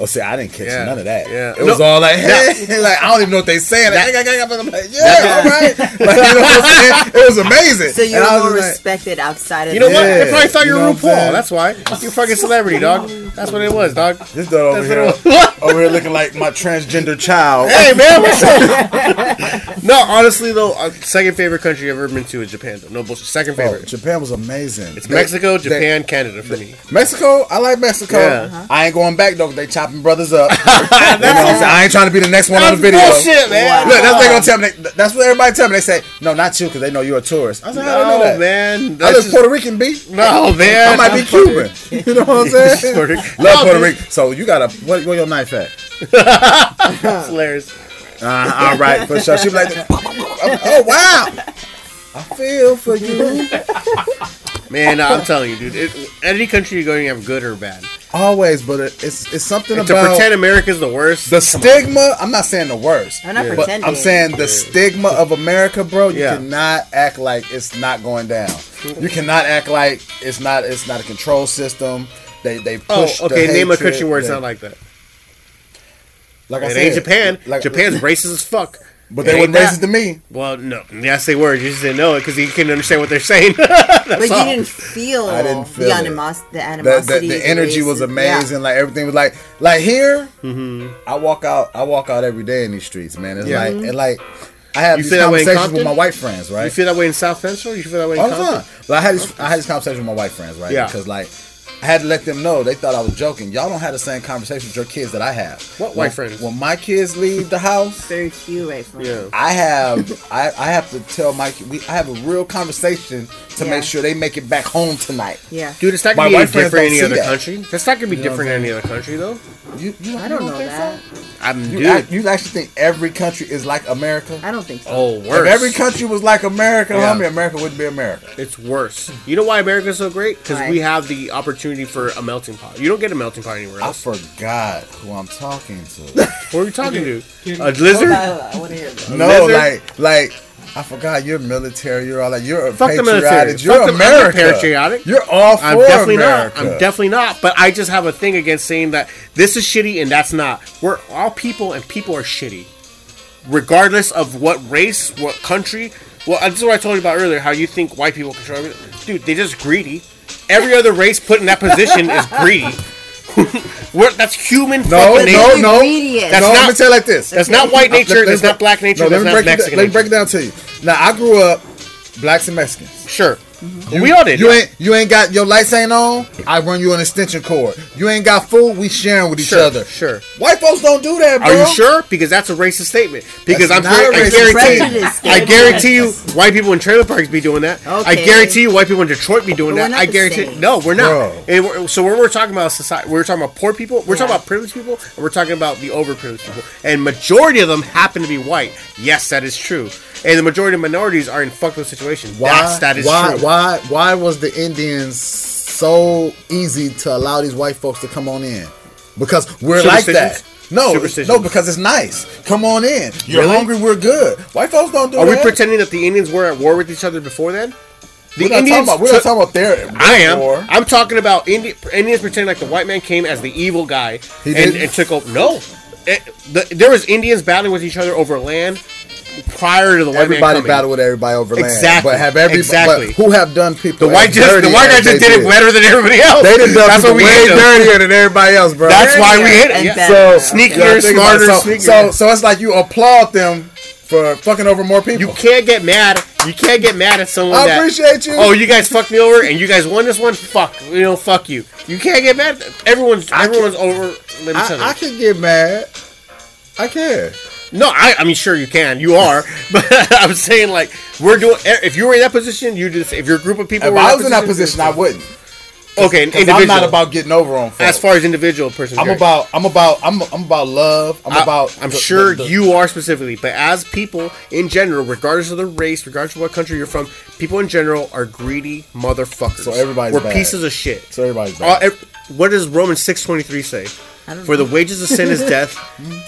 Oh, see, I didn't catch Yeah. none of that. Yeah. It was all like, hey, like I don't even know what they saying. Like, I'm like, yeah, all right. Like, you know what I'm saying? It was amazing. So you And were more just like, respected outside of You know the what? Yeah, They probably thought you you were know what I'm RuPaul. That's why. You're a fucking celebrity, dog. That's what it was, dog. this dude over That's here, what it was. over here looking like my transgender child. Hey man, what's up? no, honestly though, uh, second favorite country I've ever been to is Japan. Though. No bullshit. Second Oh, favorite. Japan was amazing. It's They- Mexico, they- Japan, Canada for me. Mexico, I like Mexico. Yeah. Uh-huh. I ain't going back though. 'cause They chopping brothers up. you know what I'm saying? I ain't trying to be the next one on the video. bullshit, man. Look, that's what they gonna tell me. They- That's what everybody tell me. They say, "No, not you," because they know you're a tourist. I said, "How don't know No, that?" man. I That's live just, Puerto Rican, B. no, man. I might be Cuban. You know what I'm saying? Puerto Love Puerto. Rican. So you got to what? Where your knife at? It's hilarious. Uh, all right, for sure. She be like, "Oh wow." I feel for you. Man, I'm telling you, dude. It, any country you go, you have good or bad. Always, but it, it's it's something And to pretend America's the worst. the stigma. I'm not saying the worst. I'm not Yeah. But pretending. I'm saying the stigma of America, bro. You Yeah. cannot act like it's not going down. You cannot act like it's not. It's not a control system. They they oh, push. the okay. Name a hatred. country where it's They- not like that. Like I It said, ain't Japan. Like, Japan's racist as fuck. But they ain't weren't that. racist to me. Well, no. Yes, they were. You just didn't know it because you couldn't understand what they're saying. but you all. didn't feel, I didn't feel the, animos- the The, animosity. the, the energy was racism. amazing. Like everything was like like here. Mm-hmm. I walk out. I walk out every day in these streets, man. It's Yeah. like mm-hmm. and like I have You these that conversations with my white friends, right? You feel that way in South Central? You feel that way in All the time. But I had this, I had this conversation with my white friends, right? Yeah. Because like I had to let them know they thought I was joking. Y'all don't have the same conversation with your kids that I have. What When- white friends? When my kids leave the house, Very few right from Yeah. I have I, I have to tell my we I have a real conversation to Yeah. make sure they make it back home tonight. Yeah. Dude, it's not gonna be white any friends different in any other that. country. That's not gonna be You know different in any other country, though. You, you I don't know think that. so? I'm You, dude. act- you actually think every country is like America? I don't think so. oh, worse. If every country was like America, Yeah. homie, America wouldn't be America. It's worse. You know why America's so great? Because Why? we have the opportunity for a melting pot. You don't get a melting pot anywhere else. I forgot who I'm talking to. Who are you talking to? A lizard? I, I want to hear that. no, lizard? like like I forgot you're military. You're all like you're a Fuck the patriotic. military. You're Fuck the- America. patriotic. You're all for I'm definitely America. not. I'm definitely not. But I just have a thing against saying that this is shitty and that's not. We're all people and people are shitty. Regardless of what race, what country. Well, this is what I told you about earlier, how you think white people control everything. Dude, they're just greedy. Every other race put in that position is greedy. We're, that's human No, fucking nature. no, no. That's no, not- let me tell you like this. That's not white nature. Let- That's not black nature. No, let that's me not break it. Mexican Let me break it down to you. Now I grew up blacks and Mexicans. Sure. We all did. You ain't you ain't got your lights ain't on. I run you an extension cord. You ain't got food. We sharing with each Sure, other. sure. White folks don't do that, bro. Are you sure? Because that's a racist statement. Because That's I'm not guar- a I guarantee, Prejudice, I guarantee you, white people in trailer parks be doing that. I guarantee you, white people in Detroit be doing But that. I guarantee. same. No, we're not. And we're, so when we're talking about society, we're talking about poor people. We're talking about privileged people, and we're talking about the overprivileged people. And majority of them happen to be white. Yes, that is true. And the majority of minorities are in fucked up situations. Why? That's that is why? true. Why? Why was the Indians so easy to allow these white folks to come on in? Because we're like that. No, no, because it's nice. Come on in. You're Really? hungry. We're good. White folks don't do it. Are that. we pretending that the Indians were at war with each other before then? The We're not talking about. We're not talking about their. I am. war. I'm talking about Indi- Indians pretending like the white man came as the evil guy and, and took over. No, It- the, there was Indians battling with each other over land prior to the white Everybody coming. battle with everybody over land. Exactly. But have everybody? Exactly. But who have done people? The white as just the white guy just they did it better than everybody else. They done done That's people we way dirtier than everybody else, bro. That's why we hate it. Yeah. So Sneakier, You gotta think about it. smarter, so, sneakier. so so it's like you applaud them for fucking over more people. You can't get mad. You can't get mad at someone I that. appreciate you. Oh, you guys fucked me over, and you guys won this one. Fuck, you know, fuck you. You can't get mad. Everyone's I everyone's over each other. I, I can get mad. I can. No, I, I mean, sure you can. You are, but I'm saying like we're doing. Eh, if you were in that position, you just if your group of people If were I was in that position, I wouldn't. Okay, 'Cause I'm not about getting over on folks. as far as individual person. I'm about I'm about I'm I'm about love. I'm I- about I'm the- sure the- the- you are specifically, but as people in general, regardless of the race, regardless of what country you're from, people in general are greedy motherfuckers. So everybody's we're bad. pieces of shit. So everybody's bad. what does Romans six twenty three say? I don't For the wages of sin is death.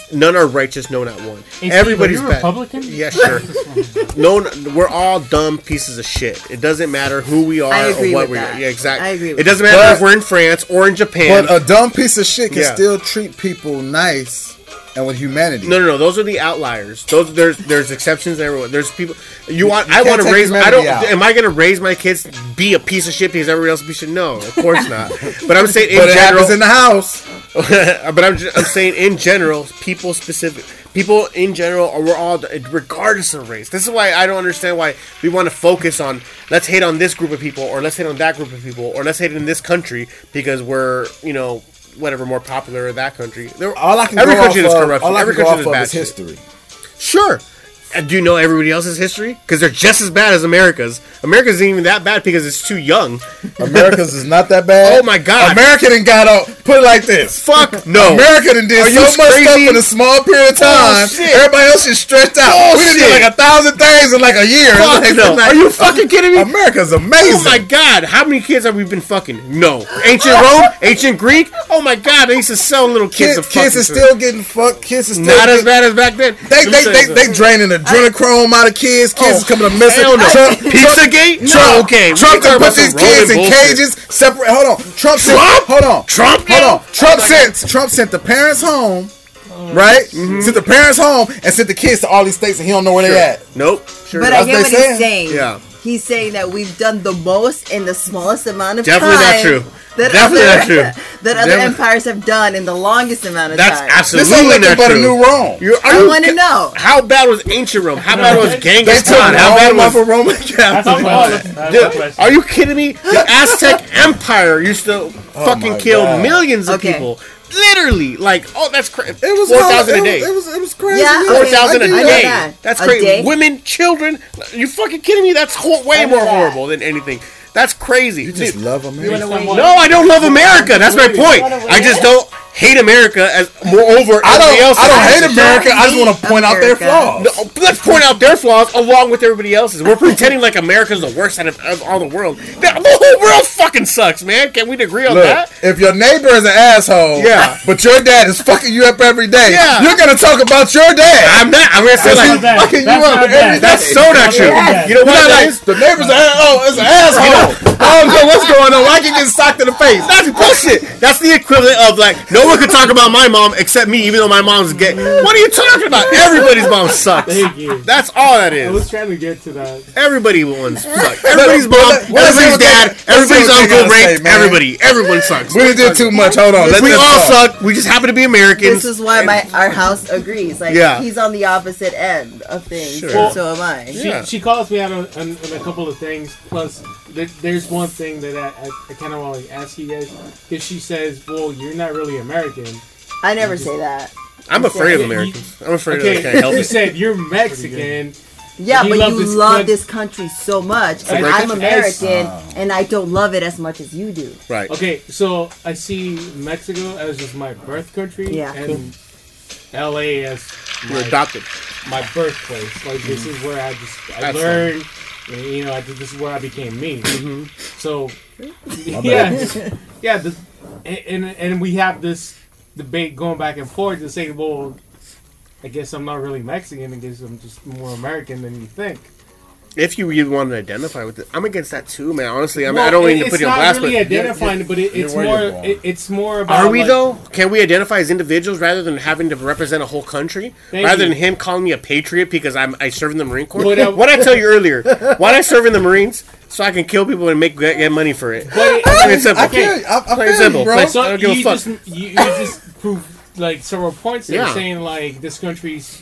None are righteous, no, not one. Hey, Steve, Everybody's are you bad. Republican? Yeah, sure. no, we're all dumb pieces of shit. It doesn't matter who we are I agree or what with we that. are. Yeah, exactly. I agree with it doesn't that. matter But- if we're in France or in Japan. But a dumb piece of shit can Yeah. still treat people nice and with humanity. No, no, no. Those are the outliers. Those there's there's exceptions everywhere. There's people. You want? you I want to raise. I don't. out. Am I going to raise my kids be a piece of shit because everybody else should? Be shit? No, of course not. But I'm saying in but general. in the house. but I'm ju- I'm saying in general, people specific people in general we're all regardless of race. This is why I don't understand why we want to focus on let's hate on this group of people or let's hate on that group of people or let's hate in this country because we're you know whatever more popular in that country. There, All I can every go country off has of, all I every can go off of bad is shit. history. Sure. And do you know everybody else's history? Because they're just as bad as America's. America's isn't even that bad because it's too young. America's is not that bad. Oh my God. America done got out. Put it like this. Fuck no. America done did Are so much stuff in a small period of time. Bullshit. Everybody else is stretched out. We did like a thousand things in like a year. Fuck Like, no. like, Are you fucking kidding me? America's amazing. Oh my god, how many kids have we been fucking? No. Ancient Rome? Ancient Greek? Oh my god, they used to sell little kids Kids, to kids is still getting fucked. Kids is still not as bad as back then. They they they, they something. draining adrenochrome out of kids. Kids Oh, is coming to missing. hell no. Trump, Pizzagate? No, Trump, okay, we Trump can put these some kids in cages. Separate. Hold on. Trump. Sent, Trump? hold on. Trump, Hold on. Trump sent. Trump sent the parents home. Right. Mm-hmm. Sent the parents home and sent the kids to all these states and he don't know where they at. Nope. Sure. But not. I That's get what what he's saying. saying. Yeah. He's saying that we've done the most in the smallest amount of Definitely not time. true. That Definitely other, not true. That other Definitely- empires have done in the longest amount of That's time. That's absolutely ain't nothing not but a true. new Rome. You're, are I want to know. How bad was ancient Rome? How bad was They Genghis Khan? How bad was of Roman Catholic. a question. That's a Dude, question. are you kidding me? The Aztec Empire used to oh fucking kill God. millions of Okay. people. Literally, like, oh, that's crazy. It was four hell- thousand a it day. Was, it was it was crazy. Yeah, yeah. Four okay. thousand a I day. that. That's crazy. day? Women, children. You fucking kidding me? That's ho- way more that. horrible than anything. That's crazy. You just Dude, love America. no, I don't love America. That's my point. I just don't hate America as moreover. I don't. else I don't hate America. I just want to point out their flaws. No, let's point out their flaws along with everybody else's. We're pretending like America's the worst out of, of all the world. The, the whole world fucking sucks, man. Can we agree on Look, that? if your neighbor is an asshole, Yeah. but your dad is fucking you up every day, Yeah. you're gonna talk about your dad. I'm not. I'm gonna say like fucking That's you up not every that's so not true. You know You're what not like the neighbor's an oh, it's an asshole. I don't know what's going on. Why can get socked in the face? That's bullshit. That's the equivalent of like no one could talk about my mom except me, even though my mom's gay. What are you talking about? Everybody's mom sucks. Thank you. That's all that is. I was trying to get to that. Everybody wants suck. Everybody's mom, let- let's see everybody's dad, everybody's uncle gotta say, raped everybody. Everyone sucks. We done did too much. Hold on. Let We all talk. suck. We just happen to be Americans. This is why my our house agrees. Like Yeah. he's on the opposite end of things, Sure. Well, so am I. She, Yeah. she calls me out on, on, on a couple of things. Plus, there, there's one thing that I, I, I kind of want to ask you guys because she says, "Well, you're not really American." I never say that. I'm afraid of You- Americans. I'm afraid Okay, of they can't help you it. said you're Mexican. Yeah, You but love you this love country. this country so much, and American? I'm American, Oh. and I don't love it as much as you do. Right. Okay, so I see Mexico as just my birth country, Yeah. and LA as You're my, adopted. my birthplace. Like this is where I just I That's learned. And, You know, I, this is where I became me. Mm-hmm. So, My yeah, bad. yeah, and and we have this debate going back and forth to say, well, I guess I'm not really Mexican. I guess I'm just more American than you think. If you really want to identify with it, I'm against that too, man. Honestly, I, mean, Well, I don't it- mean to it's put you on not blast, really but identifying, but it, you're it's more. It, it's more about. are we like- though? Can we identify as individuals rather than having to represent a whole country? Thank rather you. than him calling me a patriot because I'm I serve in the Marine Corps. But, uh, what I tell you earlier, why I serve in the Marines so I can kill people and make get, get money for it. But Plain simple. I feel you. I, I Plain simple. you, bro. Plain- So I don't give a you fuck. just you, you just prove like several points there Yeah. saying like this country's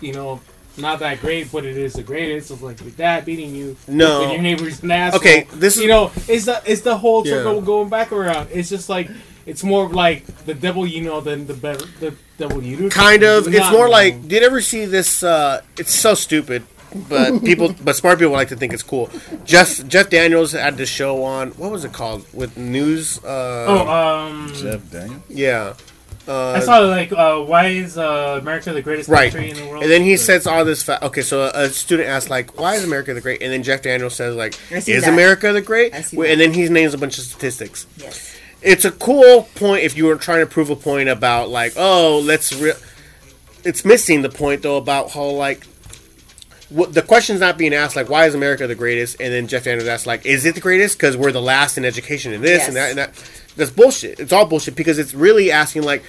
you know not that great, but it is the greatest. It's like your dad beating you, No. and your neighbor's an asshole. Okay, this is- you know it's the it's the whole circle Yeah. going back around. It's just like it's more like the devil you know than the better the devil you do. Kind of. not It's more know. like, did you ever see this? Uh, it's so stupid. but people, but smart people like to think it's cool. Jeff Jeff Daniels had this show on what was it called with news? Uh, Oh, um, Jeff Daniel. yeah, uh, I saw like, uh, why is uh, America the greatest right. country in the world? And then he But- says all this. Fa- okay, so a student asks like, "Why is America the great?" And then Jeff Daniels says like, "Is that. America the great?" I see Wait, that. And then he names a bunch of statistics. Yes. it's a cool point if you were trying to prove a point about like oh let's re- it's missing the point though about how like what the question's not being asked like why is america the greatest and then jeff daniels asks like is it the greatest because we're the last in education in this and that and that that's bullshit it's all bullshit because it's really asking like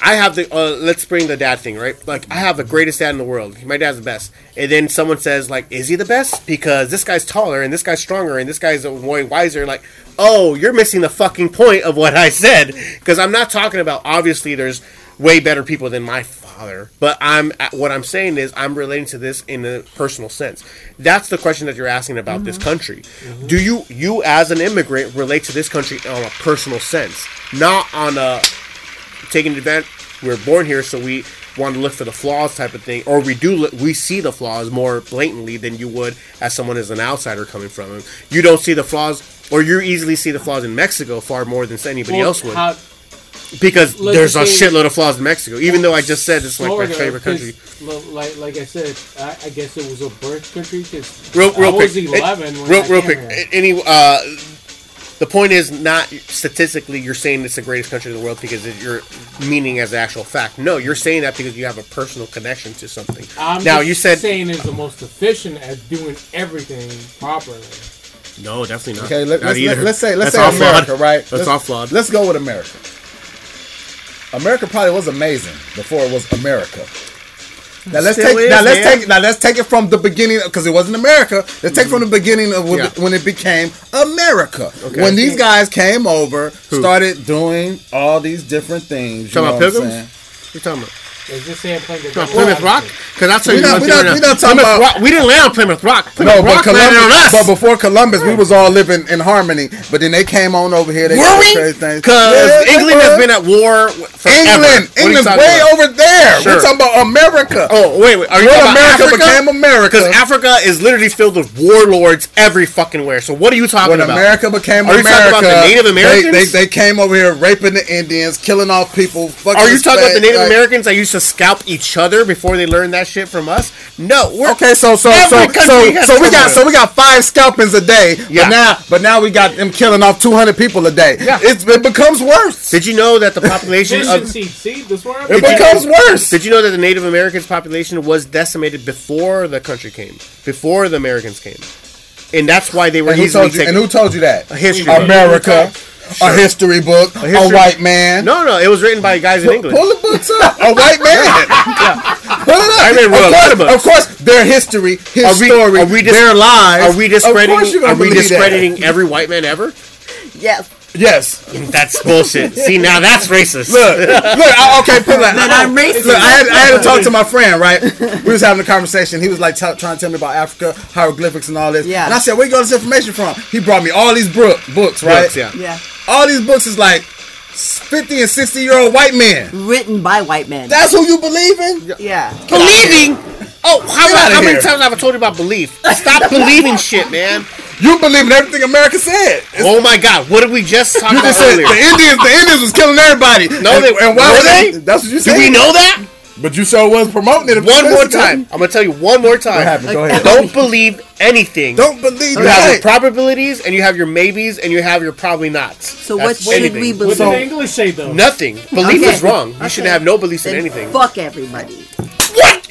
I have the uh, let's bring the dad thing right. Like I have the greatest dad in the world. My dad's the best. And then someone says like, is he the best? Because this guy's taller and this guy's stronger and this guy's a way wiser. Like, oh, you're missing the fucking point of what I said. Because I'm not talking about obviously there's way better people than my father. But I'm what I'm saying is I'm relating to this in a personal sense. That's the question that you're asking about this mm-hmm. country. Mm-hmm. Do you you as an immigrant relate to this country on a personal sense, not on a taking advantage. we're born here, so we want to look for the flaws, type of thing, or we do. Look, we see the flaws more blatantly than you would as someone as an outsider coming from them. You don't see the flaws, or you easily see the flaws in Mexico far more than anybody Well, else would, how- because let's there's a just shitload of flaws in Mexico. Even though I just said it's like my Florida, favorite 'cause, country. Like, like I said, I, I guess it was a birth country because Real, real I was quick, 11 It- when real, I real came quick. here. Any, uh, the point is not statistically you're saying it's the greatest country in the world because it, you're meaning as actual fact. No, you're saying that because you have a personal connection to something. I'm now just you said saying is the most efficient at doing everything properly. no, definitely not. Okay, let, Not let's, let, let's say let's That's say all flawed. America, right? That's let's, all flawed. Let's go with America. America probably was amazing before it was America. Now let's Still take is, now let's man. take now let's take it from the beginning because it wasn't America. Let's take from the beginning of when, Yeah. when it became America. Okay. When these guys came over, started doing all these different things. You Talking know about Pilgrims? You're talking about, Is this saying playing the talking about devil Plymouth Rock? Because that's what We you not- went we there not- now. we not talking Plymouth about- Rock. We didn't land on Plymouth Rock. Plymouth No, but Rock landed on Columbus, us. but before Columbus, we was all living in harmony. But then they came on over here. They Were did we? crazy. Because Yeah, England has been at war forever. England. What England's way about? over there. Sure. We're talking about America. Oh wait, wait. Are you When talking America about Africa? became America. Because Africa is literally filled with warlords every fucking where. So what are you talking when about? America became Are you America, talking about the Native they- Americans? They, they, came over here raping the Indians, killing off people. Are you talking about the Native Americans that used to scalp each other before they learn that shit from us? No, we're Okay, so so so so so we got so we got five scalpings a day. Yeah. But now but now we got them killing off two hundred people a day. Yeah. It's, it becomes worse. Did you know that the population of Efficiency, see, this where It Did you- becomes worse. Did you know that the Native Americans population was decimated before the country came, before the Americans came, and that's why they were And who easily told you? taken. And who told you that? A history book. America, a history book, a, history- white man. no, no, it was written by guys in England. Pull the books up. A white man. Pull it up. I read of, a lot course, of books. of course, their history, his Are we- story, are we dis- their lives. Are we Of course discrediting? you're gonna Are we discrediting every white man ever? Yes. Yes. That's bullshit. See, now that's racist. Look, look. I, okay, put it like Then I'm racist. Look, I had, I had to talk to my friend, right? We was having a conversation. He was like t- trying to tell me about Africa, hieroglyphics, and all this. Yeah. And I said, "Where you got this information from?" He brought me all these book, books, right? Books, yeah. Yeah. All these books is like fifty and sixty year old white men. Written by white men. That's who you believe in? yeah. Believing. Oh, how, Get outta how many here. times have I told you about belief? Stop believing shit, man. You believe in everything America said. It's- Oh my God, what did we just talk about said earlier? the Indians. The Indians was killing everybody. No, and, they- and why were were they? That's what you said. Do said. we know that? But you sure was promoting it. One more ago. time. I'm gonna tell you one more time. What happened? Go ahead. Don't believe anything. Don't believe You have your probabilities, and you have your maybes, and you have your probably nots. So what That's should anything. we What believe? did the English say though? Nothing. Belief Okay. is wrong. You should Okay. have no beliefs in anything. Fuck everybody.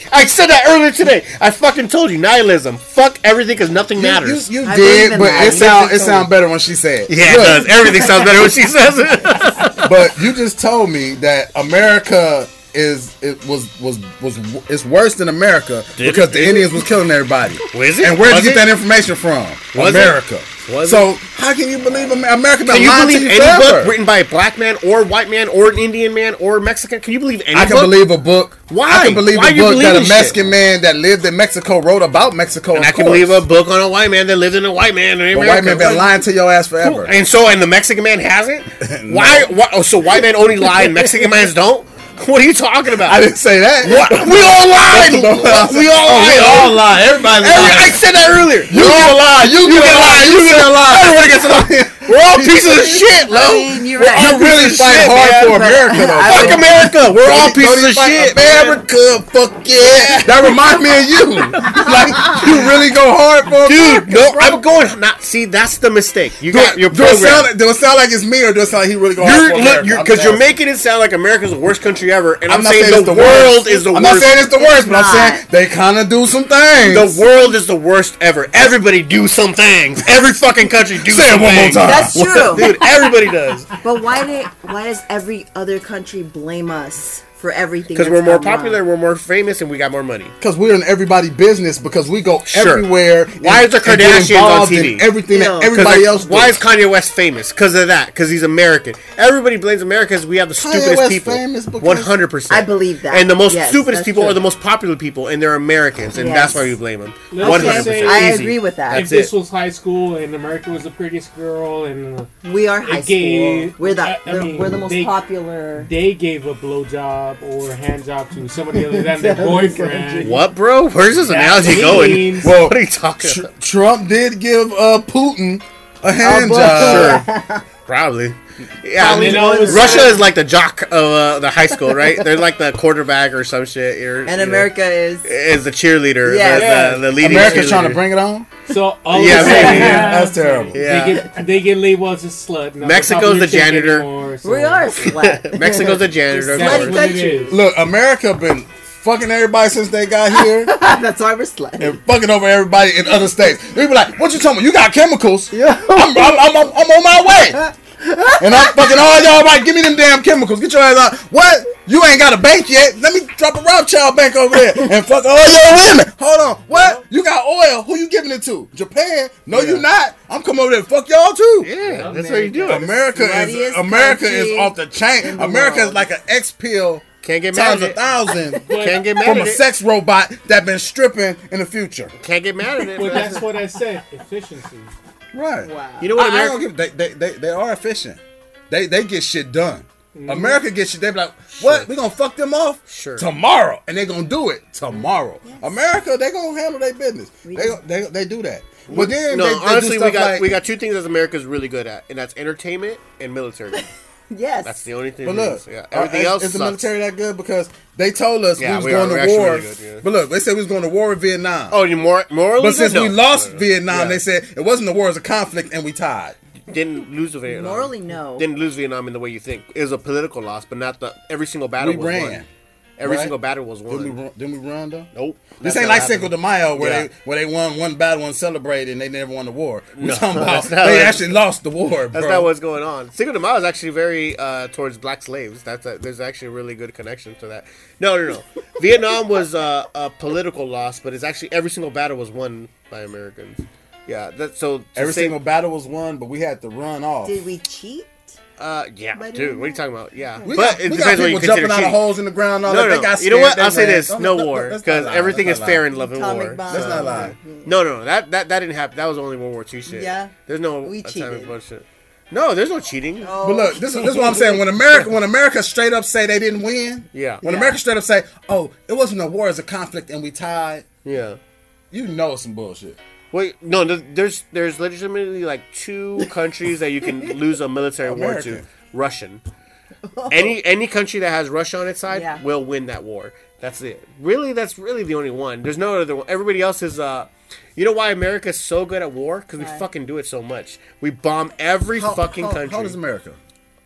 What? I said that earlier today. I fucking told you nihilism. Fuck everything because nothing matters. You, you I did, but that. it sound it sound better when she said. it. yeah, it does. Everything sounds better when she says it. But you just told me that America is it was was was it's worse than America Did because it? the Indians was killing everybody. Was it? And where did you get it? that information from? Was it? America. Was so how can you believe Amer- America? Can you believe you any forever? book written by a black man or white man or an Indian man or Mexican? Can you believe any I can book? believe a book. Why? I can believe Why a book that a believing shit? Mexican man that lived in Mexico wrote about Mexico. and I can course. believe a book on a white man that lived in a white man in But America. white man been lying to your ass forever. And so, and the Mexican man hasn't. Why? Why? Oh, so white men only lie and Mexican mans don't. What are you talking about? I didn't say that. What? We all lied. we all Oh, we lied. all lie. Everybody Every- I said that earlier. You get a lie. You get a lie. You get a lie. Everybody gets a lie. We're all pieces of shit, I mean, you're We're right. all really pieces of fight shit, hard man. for America, though. Fuck America. We're all pieces of shit. America, fuck yeah. That reminds me of you. Like you really go hard for Dude, America, no, bro. I'm going. Not see, that's the mistake. You Do, got your do it sound, program. do it sound like it's me or do it sound like he really go hard for America? you're because you're making it sound like America's the worst country ever, and I'm, I'm not saying, saying the the world is the worst. I'm not saying it's the worst, but I'm saying they kind of do some things. the world is the worst ever. Everybody do some things. Every fucking country do things. Say it one more time. That's true. Dude, everybody does. But why did why does every other country blame us for everything? Because we're more gone wrong? popular, we're more famous, and we got more money. Because we're in everybody business because we go Sure. everywhere. Why and- is the and Kardashians on involved in TV? everything Yeah. that 'Cause, everybody else does. Why is Kanye West famous? Because of that. Because he's American. Everybody blames America because we have the stupidest West people. One hundred percent. I believe that. And the most Yes, stupidest people true. are the most popular people, and they're Americans, and Yes. that's why we blame them. Let's One just hundred percent. I agree with that. That's if this it. was high school and America was the prettiest girl and uh, We are high gay- school. We're the I- I we're, mean, we're the most they- popular. they gave a blowjob or a hand job to somebody other than their boyfriend. What, bro? Where's this That analogy going? means- Well, What are you talking Tr- about? Trump did give uh, Putin a hand boy. job. Probably. Yeah, I Probably mean, knows- Russia is like the jock of uh, the high school, right? They're like the quarterback or some shit. Or, And you know, America is is the cheerleader. Yes. the, Yeah. the, the leading America's trying to bring it on. So all Yeah, of a maybe, sudden, yeah. That's terrible. Yeah. They get they get labeled as a slut. not Mexico's the janitor. anymore, so we are a slut. Mexico's the janitor. of That's Slutty course. what it country. is. Look, America been fucking everybody since they got here That's why we're slut. and fucking over everybody in other states. They be like, "What you talking about? You got chemicals? Yeah. I'm, I'm, I'm, I'm, I'm on my way." And I'm fucking all y'all like, give me them damn chemicals. Get your ass out. What? You ain't got a bank yet. Let me drop a Rothschild bank over there and fuck all your women. Hold on. What? You got oil. Who you giving it to? Japan? No, you not. I'm coming over there to fuck y'all too. Yeah, that's how you do. it. America is America is off the chain. the America is like an X pill Can't get mad times at a thousand Can't get mad from at a it. sex robot that been stripping in the future. Can't get mad at it. But that's what I said. Efficiency. Right. Wow. You know what I, I don't give. They, they, they, they are efficient. They they get shit done. Mm-hmm. America gets shit. They be like, what? We gonna fuck them off Sure. tomorrow, and they gonna do it tomorrow. America, they gonna handle their business. They, do. they they do that. But then no, they, they honestly, do we got like, we got two things that America's really good at, and that's entertainment and military. Yes. That's the only thing. But it look, is. yeah. everything uh, is, else is the military that good? Because they told us Yeah, we was we going are. To war. really good, yeah. But look, they said we was going to war with Vietnam. Oh, you more morally? but since good? we lost No, no. Vietnam, Yeah. they said it wasn't a war, it was a conflict, and we tied. didn't lose Vietnam. Morally, no. Didn't lose Vietnam in the way you think. It was a political loss, but not the every single battle We was ran. won. Every right? single battle was Didn't we, won. run, didn't we run though? Nope. This ain't like what Cinco de Mayo where Yeah. they where they won one battle and celebrated and they never won the war. We No, talking about that's they what- actually lost the war, bro. That's not what's going on. Cinco de Mayo is actually very uh, towards black slaves. That's a, there's actually a really good connection to that. No, no, no. Vietnam was uh, a political loss, but it's actually every single battle was won by Americans. Yeah, that so Every say- single battle was won, but we had to run off. Did we cheat? Uh, yeah, By dude, what are you talking about? Yeah, We but got, it we got depends what you people consider jumping out of holes in the ground. All No, that. no, They got you know what? I'll say this: Don't- no war, because everything is fair in love and war. bomb. Let's not lie. No, no, that that that didn't happen. That was only World War II shit. Yeah. there's no We atomic cheated. bullshit. No, there's no cheating. Oh. But look, this is, this is what I'm saying. When America, when America straight up say they didn't win, Yeah. When Yeah. America straight up say, "Oh, it wasn't a war, it was a conflict, and we tied," Yeah. you know it's some bullshit. Wait, no, there's there's legitimately like two countries that you can lose a military war to. Russian. Any any country that has Russia on its side Yeah. will win that war. That's it. Really, that's really the only one. There's no other one. Everybody else is uh you know why America's so good at war? Because we Why? fucking do it so much. We bomb every How, fucking how, country. How old is America?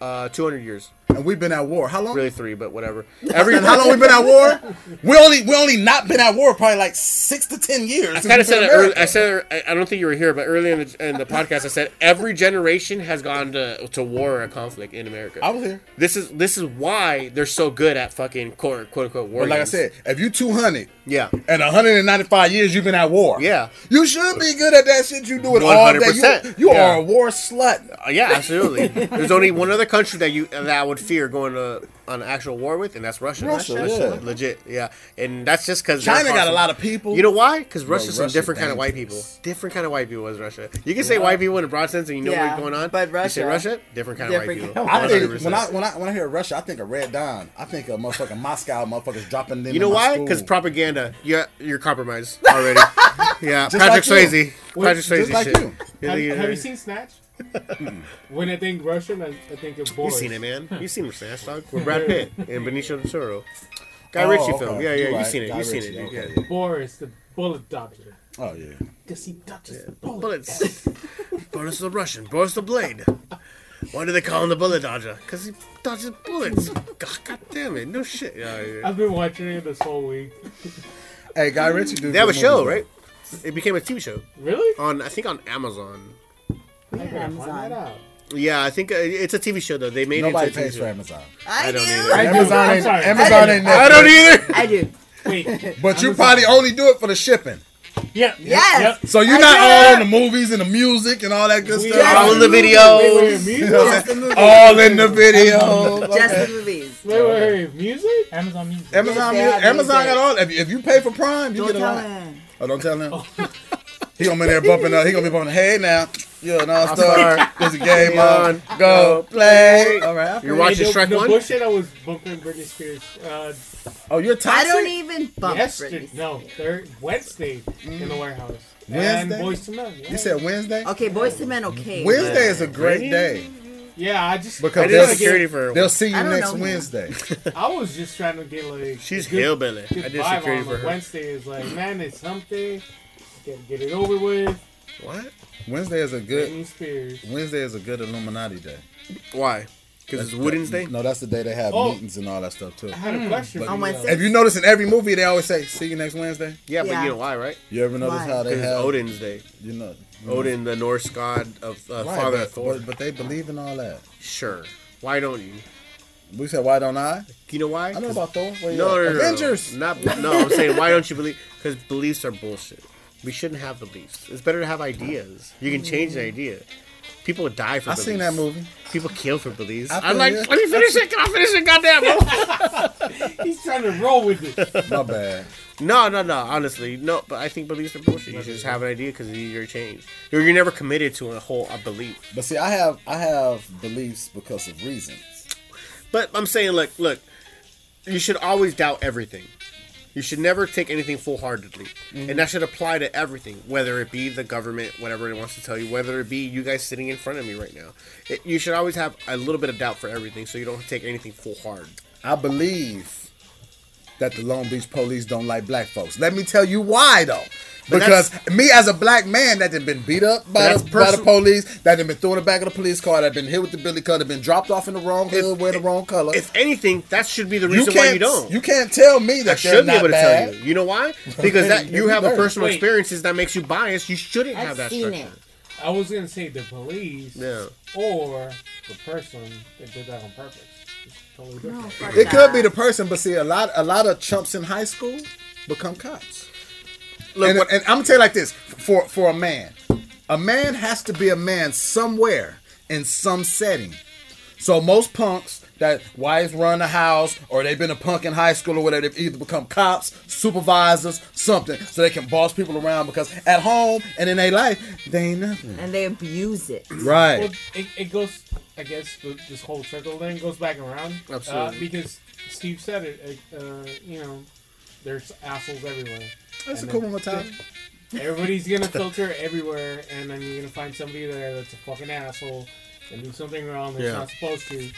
uh, 200 years. And we've been at war. How long? Really three, but whatever. Every how long we've been at war? We only we only not been at war probably like six to ten years. I kind of said. Early, I said I- don't think you were here, but early in the, in the podcast, I said every generation has gone to to war or conflict in America. I was here. This is this is why they're so good at fucking quote quote unquote war. But like I said, if you two hundred yeah, and 195 years you've been at war, Yeah. you should be good at that shit. You do it all day. 100%. You, you Yeah. are a war slut. Uh, yeah, absolutely. There's only one other country that you that would fear going to on actual war with, and that's Russia. Russia, That's yeah. legit, yeah. And that's just because China got a lot of people. You know why? Because Russia's some Russia different kind of white people. Different kind of white people is Russia. You can say white people in a broad sense, and you know Yeah, what's going on. but you say Russia- Russia, different kind of white people. kind of I think when I when I when I hear Russia, I think of Red Dawn. I think of motherfucking Moscow motherfuckers dropping them. You know in why? Because propaganda. Yeah, you're compromised already. yeah, Just Patrick like you. Swayze. Patrick Swayze just like shit. you. Have, have you seen Snatch? When I think Russian, I, I think of You seen it, man. You seen him, Snatch Dog with Brad Pitt and Benicio del Toro. Guy Oh, Ritchie okay. film. Yeah, yeah. You're right. seen it. You seen it. okay. Yeah. Boris, the bullet dodger. Oh yeah. Because he dodges the Bullets. Boris the Russian. Boris the Blade. Why do they call him the bullet dodger? Because he dodges bullets. God, God damn it. No shit. Yeah, yeah. I've been watching it this whole week. Hey, Guy Ritchie. do They have a show, right? It became a TV show Really? on, I think, on Amazon. I Yeah, Amazon. Yeah, I think uh, it's a TV show though. They made Nobody it into a pays for. Amazon. I, I don't do. either. I do. Amazon I'm ain't sorry. Amazon I ain't I don't either. I do. Wait. But you probably only do it for the shipping. Yeah. Yes. Yep. So you're I not all in the movies and the music and all that good We stuff. All in the Wait, wait, videos. wait, music? You know what I'm Just the saying? All in the video. Just Okay. the movies. Wait, wait, wait, music? Amazon Music. Amazon, Yes, they have Amazon music. got all. If, if you pay for Prime, you Don't get a tell lot. him. Oh, don't tell him. He gonna be there bumping up. He gonna be bumping. Hey now, you're an all star. All-star. There's a game on. on. Go play. All right. I You're watching Hey, the, Shrek the 1? bullshit I was bumping Britney Spears. Uh, Oh, you're I toxic. don't even bump yesterday, Britney. no, third Wednesday in the warehouse. Wednesday? And Boyz II Men. Yeah. You said Wednesday. Okay, Boyz II Men, okay. Wednesday is a great Really? day Yeah, I just because I they'll, security for they'll see you next know. Wednesday. I was just trying to get like She's a good, hillbilly. good I did security on, for like, her. Wednesday is like, man, it's something. Get get it over with. What? Wednesday is a good. Wednesday is a good Illuminati day. Why? Because it's Woden's Day? No, that's the day they have Oh. meetings and all that stuff too. I had a question. But- On Wednesday? though. If you notice in every movie, they always say, "See you next Wednesday." Yeah, but Yeah. you know why, right? You ever notice Why? how they have Odin's Day. You know, Odin, the Norse god of uh, Right, father but, of Thor. but, but they believe in all that. Sure. Why don't you? We said, "Why don't I?" You know why? I know about Thor. Where No, at? no, no, no, Avengers. no. Not, no, I'm saying why don't you believe? Because beliefs are bullshit. We shouldn't have beliefs. It's better to have ideas. You can change the mm. idea. People die for I beliefs. seen that movie. People kill for beliefs. I I'm like, you. let me finish it. Can I finish it? Goddamn. He's trying to roll with it. My bad. no, no, no. Honestly, no. But I think beliefs are bullshit. You should just have an idea because it's easier to change. You're, you're never committed to a whole a belief. But see, I have I have beliefs because of reasons. But I'm saying, look, look. You should always doubt everything. You should never take anything full heartedly. And that mm-hmm. should apply to everything, whether it be the government, whatever it wants to tell you, whether it be you guys sitting in front of me right now. It, you should always have a little bit of doubt for everything so you don't take anything full hard. I believe that the Long Beach police don't like black folks. Let me tell you why though. But Because me as a black man that had been beat up by That's the, by the police, that had been thrown in the back of the police car, that had been hit with the billy club, that had been dropped off in the wrong hood, wearing the wrong color. If anything, that should be the reason can't, why you don't. you can't tell me I that they're should be not able to bad. tell you. You know why? Because that you have a personal wait. experiences that makes you biased. You shouldn't have I've that seen structure. it. I was gonna say the police Yeah. or the person that did that on purpose. Totally different. No, fuck It could be the person, but see, a lot a lot of chumps in high school become cops. Look, and, what, and I'm gonna tell you like this: for for a man, a man has to be a man somewhere in some setting. So most punks that wives run the house or they've been a punk in high school or whatever, they've either become cops, supervisors, something, so they can boss people around because at home and in their life they ain't nothing. And they abuse it. Right. Well, it, it goes. I guess the, this whole circle thing goes back around. Absolutely. Uh, because Steve said it. Uh, you know, there's assholes everywhere. That's a And cool then- one time. Everybody's gonna filter everywhere, and then you're gonna find somebody there that's a fucking asshole and do something wrong that's Yeah. not supposed to,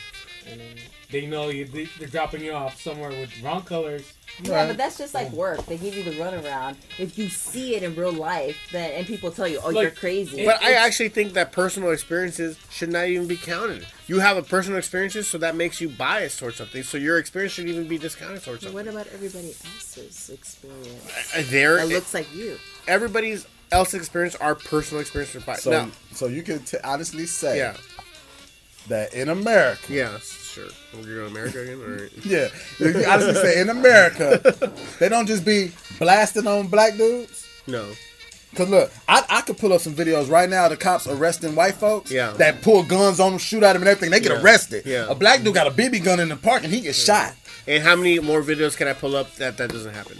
and then they know you. they- They're dropping you off somewhere with wrong colors. Yeah, but that's just like work. They give you the runaround. If you see it in real life, then and people tell you, "Oh, Like, you're crazy." but I actually think that personal experiences should not even be counted. You have a personal experiences, so that makes you biased towards something. So your experience shouldn't even be discounted towards something. what about everybody else's experience Uh, There, that looks like you? everybody's else's experience are personal experiences. By, So now, so you can t- honestly say yeah, that in America, yeah, sure. We're going to America again, or Yeah, you honestly say in America, they don't just be blasting on black dudes. no? Cause look, I, I could pull up some videos right now. of The cops arresting white folks. Yeah. That pull guns on them, shoot at them, and everything. They get Yeah. arrested. Yeah. A black dude got a BB gun in the park and he gets shot. And how many more videos can I pull up that that doesn't happen?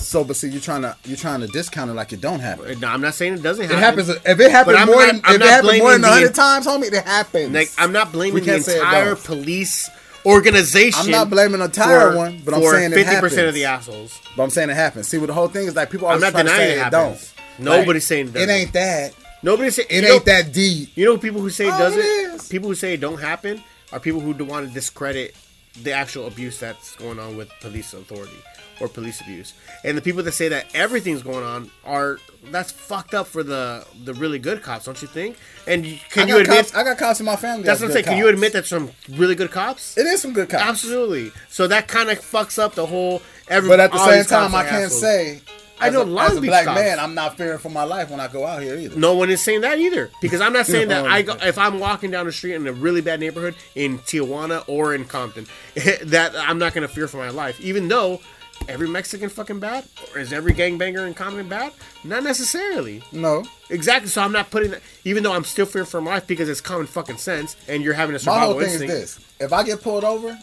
So, but see, you're trying to you're trying to discount it like it don't happen. No, I'm not saying it doesn't It happen. happens if it happens more not- than I'm if it happens more than hundred times, homie. It happens. Like I'm not blaming the it entire police organization. I'm not blaming the entire for- one, but I'm saying it 50% of the assholes. But I'm saying it happens. See, what the whole thing is like people are. I'm not try to denying say it it, happens. don't. Nobody's saying it It ain't that. Nobody's saying It you know- ain't that deep. You know people who say it Oh, doesn't? it is. People who say it don't happen are people who want to discredit the actual abuse that's going on with police authority or police abuse. And the people that say that everything's going on are that's fucked up for the the really good cops, don't you think? And can you admit cops, I got cops in my family. that's what I'm saying? Can you admit that some really good cops? it is some good cops? Absolutely. So that kind of fucks up the whole. Every, But at the same time, I can't assholes. say. I know a, Long as a black cops. man, I'm not fearing for my life when I go out here either. No one is saying that either because I'm not saying that I go, if I'm walking down the street in a really bad neighborhood in Tijuana or in Compton that I'm not going to fear for my life even though every Mexican fucking bad? Or is every gangbanger in Compton bad? Not necessarily. No, exactly so I'm not putting that even though I'm still fearing for my life because it's common fucking sense and you're having a survival my whole thing instinct. is this: if I get pulled over,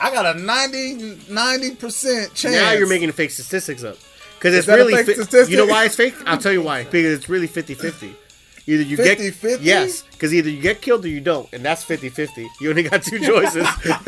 I got a 90 percent chance. now you're making fake statistics up. Because it's that a really fake fi- statistic? you know why it's fake? I'll tell you why. Because it's really 50-50 Either you 50-50? get yes, because either you get killed or you don't, and that's 50-50. You only got two choices. but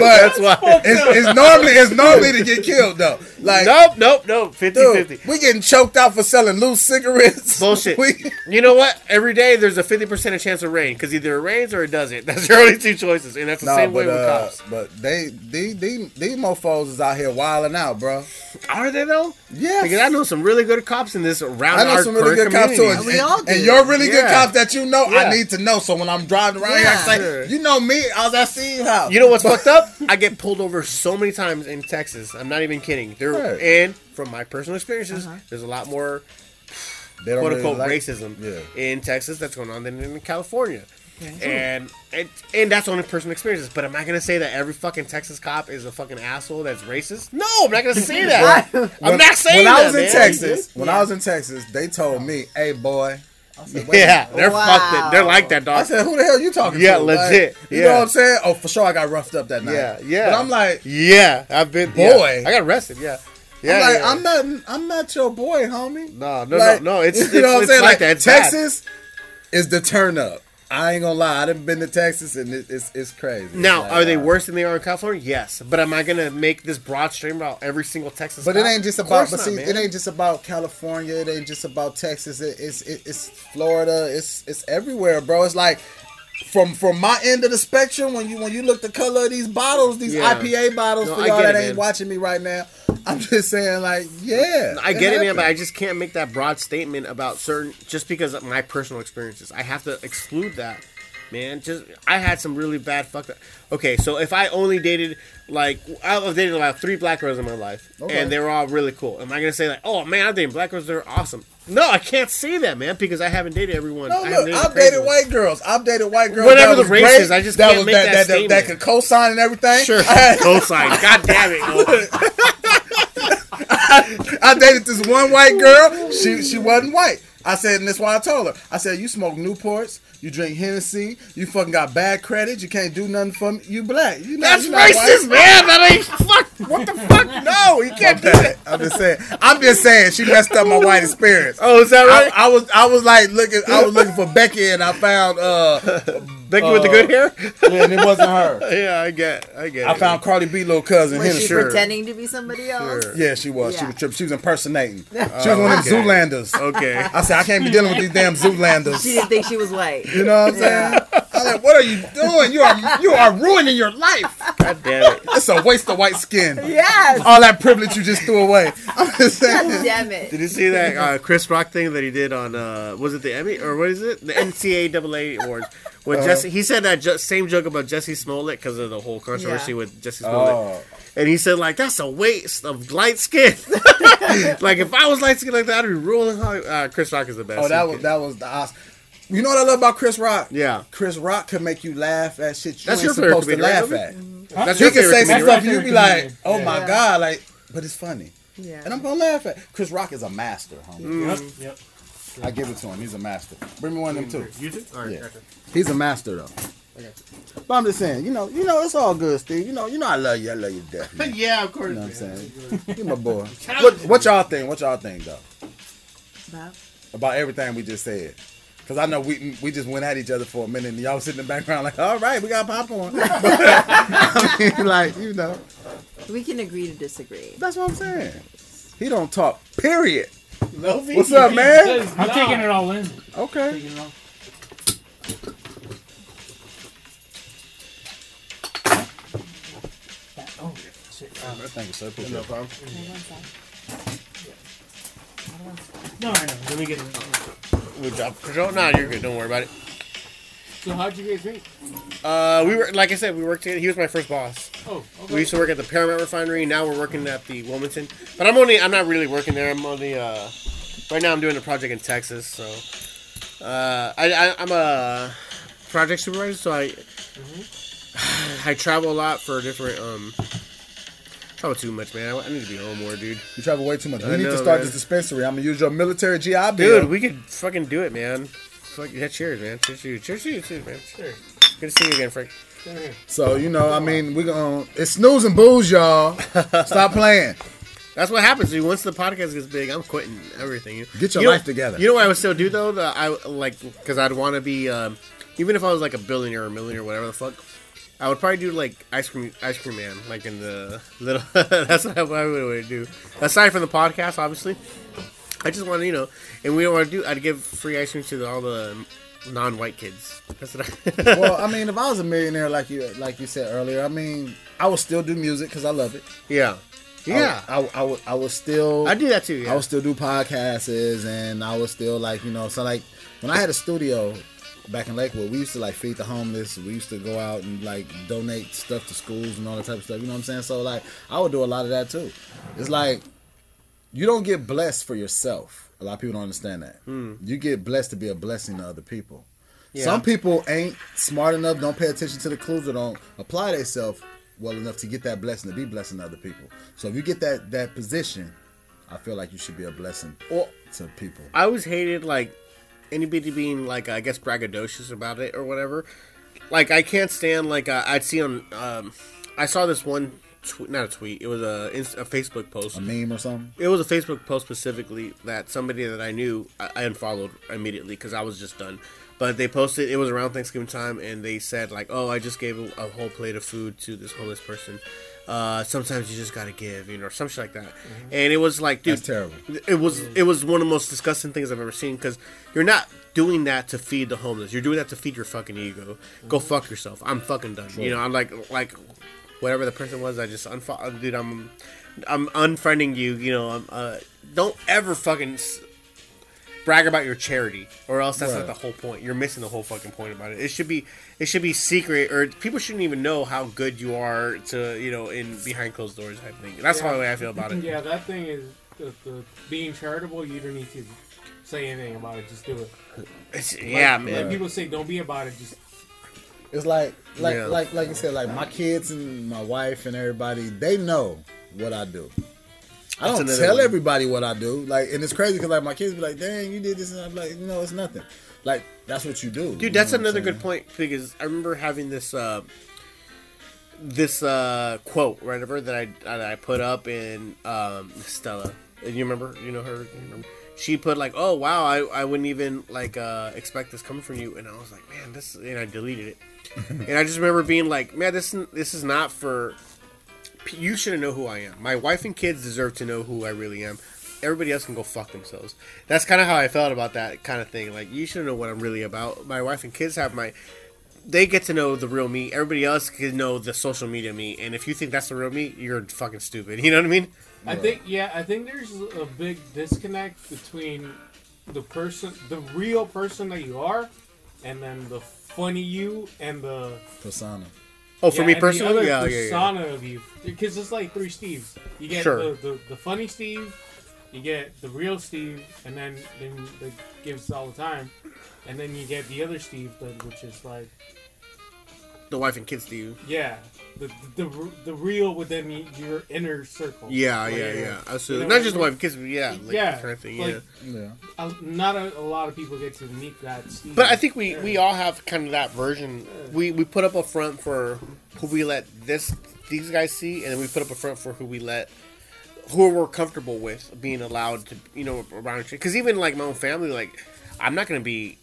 that's why. it's, it's normally it's normally to get killed though. Like Nope, nope, nope. 50-50. dude, we getting choked out for selling loose cigarettes. Bullshit. We, You know what? Every day there's a 50% chance of rain because either it rains or it doesn't. That's your only two choices, and that's the no, same but, way with uh, cops. but they these these these mofos is out here wilding out, bro. Are they though? Yeah. Because I know some really good cops in this around I know our some really current good cops too, community. and, We all and, do. and you're really good Yeah. cops that you know. Yeah. I need to know, so when I'm driving around here, I Yeah. say, Sure. you know me, I was at Steve's house. You know what's fucked up? I get pulled over so many times in Texas. I'm not even kidding. There Right. and from my personal experiences, Uh-huh. there's a lot more quote really unquote like- racism Yeah. in Texas that's going on than in California. And it, and that's only personal experiences. But am I gonna say that every fucking Texas cop is a fucking asshole that's racist? No, I'm not gonna say that. I'm not saying When I that, was in man. Texas, when Yeah. I was in Texas, they told me, "Hey, boy." Said, Yeah, they're Wow. fucked. They're like that, dog. I said, "Who the hell you talking Yeah, to?" Like, legit. you Yeah. know what I'm saying? Oh, for sure, I got roughed up that night. Yeah, yeah. But I'm like, yeah, I've been. Boy. yeah. I got arrested. Yeah, yeah. I'm like, yeah. I'm not, I'm not your boy, homie. No, no, Like, no, no. It's, you it's, know what I'm saying? like, Like, that. It's bad. Texas is the turn up. I ain't gonna lie. I done been to Texas and it, it's it's crazy. Now, Like, are they uh, worse than they are in California? Yes, but am I gonna make this broad stream about every single Texas? But it ain't just about. But see, it ain't just about California. It ain't just about Texas. It, it's it, it's Florida. It's it's everywhere, bro. It's like from from my end of the spectrum. When you when you look the color of these bottles, these Yeah. IPA bottles No, for y'all that ain't man. watching me right now. I'm just saying, like, yeah, I get it, man, but I just can't make that broad statement about certain just because of my personal experiences. I have to exclude that, man. Just I had some really bad fucked up. Okay, so if I only dated like I've dated about three black girls in my life, Okay. and they were all really cool. Am I gonna say like, oh man, I've dated black girls, they're awesome? No, I can't say that, man, because I haven't dated everyone. No, I look, the I've dated white girls. I've dated white girls. Whatever that the race great, is, I just that was that that, that, that could co-sign and everything. Sure, I, cosign. God damn it. I dated this one white girl. She she wasn't white. I said, and that's why I told her. I said, you smoke Newports, you drink Hennessy, you fucking got bad credit, you can't do nothing for me. You black. You not, That's you racist, man. That ain't fuck. What the fuck? No, you can't do that. I'm just saying. I'm just saying. She messed up my white experience. Oh, is that right? I, I was I was like looking I was looking for Becky and I found uh Becky with the good hair. Yeah, and it wasn't her. Yeah, I get, I get. I it. found Cardi B little cousin Was she Sure. pretending to be somebody else? Sure. Yeah, she was. She was tripping. She was impersonating. She was Oh, one of them. Zoolanders. Okay. I said, I can't be dealing with these damn Zoolanders. She didn't think she was white. You know what I'm saying? I'm like, what are you doing? You are you are ruining your life. God damn it. It's a waste of white skin. Yes. All that privilege you just threw away. I'm just God saying. damn it. Did you see that uh, Chris Rock thing that he did on uh, was it the Emmy or what is it the NCAA awards? When Uh-huh. Jussie, he said that ju- same joke about Jussie Smollett because of the whole controversy Yeah. with Jussie Smollett, Oh. and he said like that's a waste of light skin. like if I was light skin like that, I'd be rolling high. Uh, Chris Rock is the best. Oh, that was that was the Oscar. You know what I love about Chris Rock? yeah. Chris Rock can make you laugh at shit you That's ain't your favorite supposed to laugh right, at. That's He your can say some comedian, stuff right? and you be like, oh my god, like, but it's funny. Yeah. And I'm gonna laugh at Chris Rock is a master, homie. Yep. Yep. I give it to him. He's a master. Bring me one of them too. You too? All right, Yeah. gotcha. He's a master though. But I'm just saying, you know, you know, it's all good, Steve. You know, you know, I love you. I love you, to death. yeah, of course. You know what I'm saying? You my boy. What, what y'all think? What y'all think though Bob? about everything we just said? Cause I know we we just went at each other for a minute, and y'all was sitting in the background like, all right, we got popcorn. I mean, like you know, We can agree to disagree. that's what I'm saying. He don't talk. Period. No, What's up, man? I'm taking it all in. Okay. Taking it all. Oh, shit. Uh, Thank you, so Appreciate No problem. no, I know. Let me get it. We dropped control. Nah, you're good. Don't worry about it. So how'd you guys meet? Uh, we were like I said, we worked together. He was my first boss. Oh, We used to work at the Paramount Refinery. Now we're working at the Wilmington. But I'm only. I'm not really working there. I'm only. Uh, right now I'm doing a project in Texas. So, uh, I, I I'm a project supervisor. So I. I travel a lot for different. Um, travel too much, man. I, I need to be home more, dude. You travel way too much. We I need to start man. this dispensary. I'm gonna use your military GI bill. Dude, we could fucking do it, man. Fuck yeah, cheers, man. Cheers to you. Cheers to you too, man. Sure. Good to see you again, Frank. So you know, I mean, we're gonna it's snooze and booze, y'all. Stop playing. That's what happens. Dude. Once the podcast gets big, I'm quitting everything. Get your You know- life together. You know what I would still do though? The, I like because I'd want to be, um, even if I was like a billionaire or a millionaire, whatever the fuck. I would probably do like ice cream, ice cream man, like in the little. that's what I would do. Aside from the podcast, obviously, I just want to, you know, and we don't want to do. I'd give free ice cream to the, all the non-white kids. That's what I. well, I mean, if I was a millionaire, like you like you said earlier, I mean, I would still do music because I love it. yeah, yeah. I, would- I, would I would still I, do that too. Yeah. I would still do podcasts and I would still like you know so like when I had a studio back in Lakewood, we used to like feed the homeless. We used to go out and like donate stuff to schools and all that type of stuff. You know what I'm saying? So like I would do a lot of that too. It's like you don't get blessed for yourself. A lot of people don't understand that. You get blessed to be a blessing to other people. Yeah. Some people ain't smart enough, don't pay attention to the clues, or don't apply themselves well enough to get that blessing to be blessing to other people. So if you get that that position, I feel like you should be a blessing Well, to people. I always hated like anybody being like I guess braggadocious about it or whatever. Like I can't stand like uh, I'd see on um, I saw this one tweet, not a tweet. It was a, a Facebook post. A meme or something. It was a Facebook post specifically that somebody that I knew I, I unfollowed immediately because I was just done. But they posted it was around Thanksgiving time and they said like, "Oh, I just gave a, a whole plate of food to this homeless person." Uh, sometimes you just gotta give, you know, or some shit like that. And it was like, dude, That's terrible. it was it was one of the most disgusting things I've ever seen because you're not doing that to feed the homeless. You're doing that to feed your fucking ego. Go fuck yourself. I'm fucking done. You know, I'm like like whatever the person was. I just unfollow. Dude, I'm I'm unfriending you. You know, I'm, uh, don't ever fucking s- brag about your charity, or else that's Right. not the whole point. You're missing the whole fucking point about it. It should be it should be secret, or people shouldn't even know how good you are to you know in behind closed doors type thing. That's Yeah. the way I feel about it. Yeah, that thing is the, the being charitable. You don't need to say anything about it. Just do it. It's, yeah, man. Like people say, don't be about it. Just It's like like Yeah. like like you said, like my kids and my wife and everybody, they know what I do. I don't tell one. everybody what I do. Like, and it's crazy because like my kids be like, "Dang, you did this," and I'm like, "No, it's nothing." Like that's what you do, Dude, that's another good point because I remember having this uh, this uh, quote right over that I that I put up in um, Stella. You remember? You know her? You remember? She put like, "Oh wow, I, I wouldn't even like uh, expect this coming from you," and I was like, "Man, this," and I deleted it. and I just remember being like, "Man, this this is not for." You shouldn't know who I am. My wife and kids deserve to know who I really am. Everybody else can go fuck themselves. That's kind of how I felt about that kind of thing. Like, you should know what I'm really about. My wife and kids have my. They get to know the real me. Everybody else can know the social media me. And if you think that's the real me, you're fucking stupid. You know what I mean? I think yeah, I think there's a big disconnect between the person, the real person that you are, and then the funny you and the persona. Oh, for yeah, me and the personally, other yeah, yeah, yeah. persona of you, because it's like three Steves. You get Sure. the, the, the funny Steve, you get the real Steve, and then then the gives all the time, and then you get the other Steve, the, which is like the wife and kids to you. Yeah, the the, the, the real within your inner circle. Yeah, Like, yeah, yeah. Absolutely. you know, Not just the wife and kids, but yeah, like yeah, kind of thing. like, yeah. Yeah. uh, not a, a lot of people get to meet that. Steve. But I think we, Yeah. we all have kind of that version. We we put up a front for who we let this these guys see, and then we put up a front for who we let who we're comfortable with being allowed to you know around. Because even like my own family, like I'm not gonna be.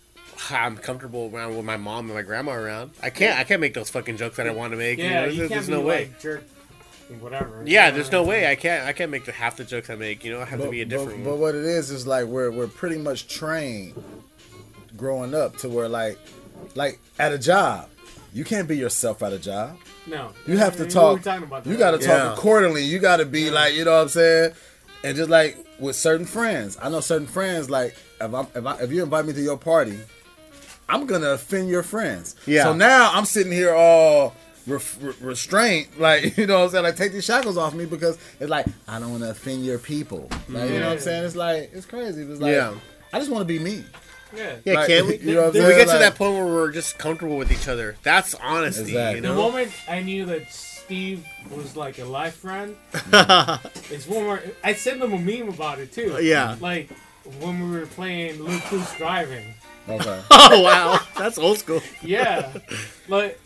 I'm comfortable around with my mom and my grandma around. I can't. I can't make those fucking jokes that I want to make. you yeah, know? you There's, can't there's be no way. like jerk, whatever. Yeah, You there's no way. I can't. I can't make the half the jokes I make. You know, I have to be a different. But, but what it is is like we're we're pretty much trained growing up to where like like at a job, you can't be yourself at a job. No, You have to We were talk. talking about You got to Yeah. talk accordingly. You got to be like, you know what I'm saying? And just like with certain friends, I know certain friends. Like if I'm, if I, if you invite me to your party, I'm gonna offend your friends. Yeah. So now I'm sitting here all re- re- restraint, like you know what I'm saying. Like take these shackles off me because it's like I don't want to offend your people. Like you know what I'm saying? It's like it's crazy. It's like Yeah. I just want to be me. Yeah. Yeah, Like, can we? you know what I'm we saying? get to that point where we're just comfortable with each other. That's honesty. Exactly. You The moment I knew that Steve was like a life friend, it's one more. I sent him a meme about it too. Yeah. Like when we were playing Look Who's Driving. Okay. oh wow, that's old school. Yeah. like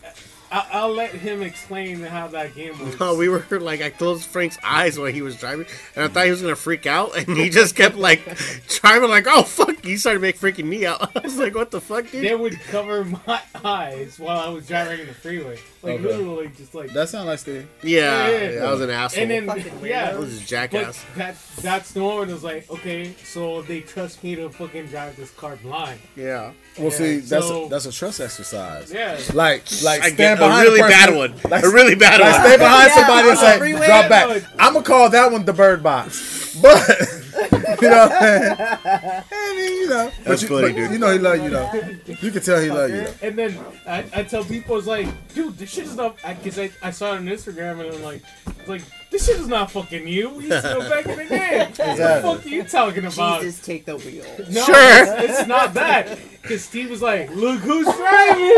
I- I'll let him explain how that game works. No, we were like, I closed Frank's eyes while he was driving, and I thought he was gonna freak out, and he just kept like driving, like, oh fuck, he started make freaking me out. I was like, what the fuck, dude? They would cover my eyes while I was driving in the freeway. Like Okay. literally, just like. That sounds like Steve. Yeah, Yeah, yeah, yeah, I was an asshole. and then Fucking yeah, I was a But jackass. that that's the moment. It was like, okay, so they trust me to fucking drive this car blind. Yeah, Well, see, that's so- a, that's a trust exercise. Yeah. Like like I stand get a really the person, bad one, Like, a really bad like stay one. behind Yeah, somebody and say drop back. I'm gonna call that one the bird box, but you know, what I'm saying? I mean, you know, but That's you, funny, but dude. you know he love you though. You can tell he love you. Though. And then I, I tell people, it's like, dude, this shit is not. Because I, I, saw it on Instagram and I'm like, it's like, this shit is not fucking you. We used to go back in the day. What the fuck are you talking about? Jesus, take the wheel. No, Sure. it's, it's not that. Because Steve was like, look who's driving.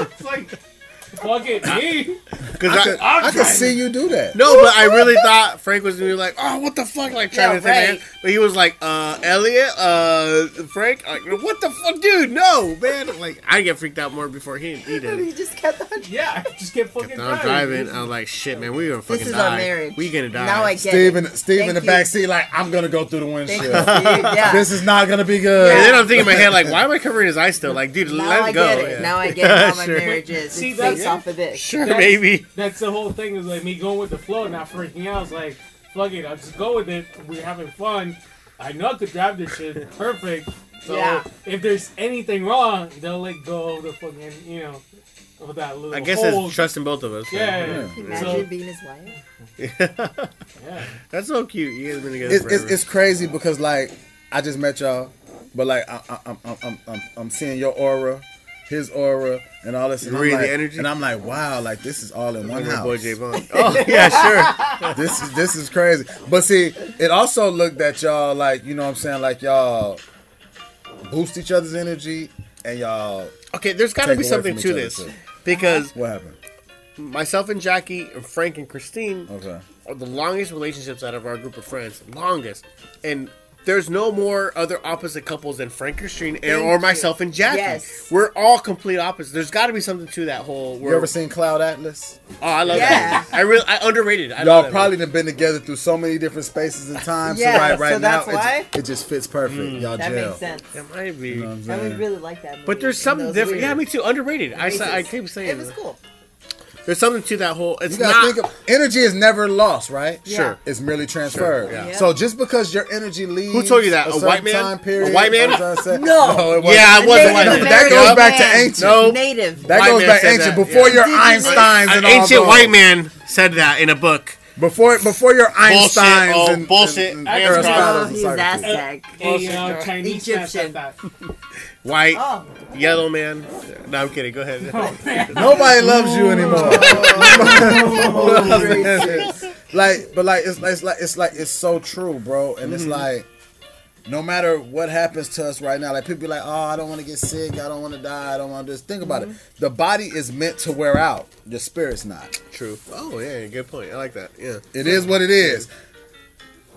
it's like, fuck it, me. Because I I, could, I'm I could see you do that. no, but I really thought Frank was gonna be like, oh, what the fuck, like trying Yeah, to say, man. But he was like, uh, Elliot, uh, Frank, like, what the fuck, dude? No, man. Like, I get freaked out more before he he And did. he just kept on. Yeah, I just get fucking Kept on driving. driving. I was like, shit, man, we gonna fucking This is die. our marriage. We gonna die. Now I get Steve it. in, Steve in the you. back seat, like I'm gonna go through the Thank windshield. you, Yeah. This is not gonna be good. And then I'm thinking in my head, like, why am I covering his eyes still? Like, dude, now let I it go. get it. Yeah. Now I get it. How my Sure. marriage is. See, that's- based off of this. Sure, That's- maybe. That's the whole thing is like me going with the flow, not freaking out. It's like, fuck it, I'll just go with it. We're having fun. I know I could drive this shit perfect. So Yeah. if there's anything wrong, they'll let go of the fucking, you know, of that little I guess hole. it's trusting both of us. Yeah, Yeah. Imagine So, being his wife. yeah. That's so cute. You guys been together it's, it's, forever. it's crazy because like I just met y'all, but like I, I, I'm, I'm, I'm, I'm, I'm seeing your aura, his aura, and all this. And You I'm the energy? and I'm like, wow, like this is all in one Like my house. boy Javon. Oh yeah, sure. this is this is crazy. But see, it also looked at y'all like you know what I'm saying, like y'all boost each other's energy and y'all. Okay, there's got to be something to this too. because What happened? myself and Jackie, and Frank and Christine Okay. are the longest relationships out of our group of friends. Longest, and there's no more other opposite couples than Frank, and, Thank or myself and Jackie. Yes. We're all complete opposites. There's got to be something to that whole. You Where, ever seen Cloud Atlas? oh, I love Yeah. that. I really, I underrated. I Y'all probably have been together through so many different spaces and times. Yeah, so right, right so now that's it, why? Just, it just fits perfect. Mm. Y'all That gel. makes sense. movie. It might be. You know I'm I saying? would really like that movie. but there's It something different. weird. Yeah, me too. Underrated. I, sa- I keep saying It was cool. There's something to that whole. It's You gotta not. think of energy is never lost, right? Yeah. Sure. It's merely transferred. Sure, yeah. So just because your energy leaves, Who told you that? A certain white man? Time period, A white man? you know I'm? No. it wasn't. Yeah, I A was a Native white man. That American goes back to ancient. No. Native. That White goes back said ancient that, before yeah. your Indigenous- Einsteins An and all ancient those. white man said that in a book. Before before your Bullshit, Einsteins oh, and bullshit. and, I and guess Aristotles and he's Socrates. Aztec. Hey, you know, Chinese man said Egyptian. that. White, Oh, yellow man. No, I'm kidding. Go ahead. Oh, Nobody loves you anymore. racist. like, but like it's, it's like it's like it's so true, bro. And it's mm-hmm. like no matter what happens to us right now, like people be like, oh, I don't want to get sick, I don't want to die, I don't want to just think about it. Mm-hmm. The body is meant to wear out. The spirit's not. True. Oh yeah, good point. I like that. Yeah. It is what it is. The,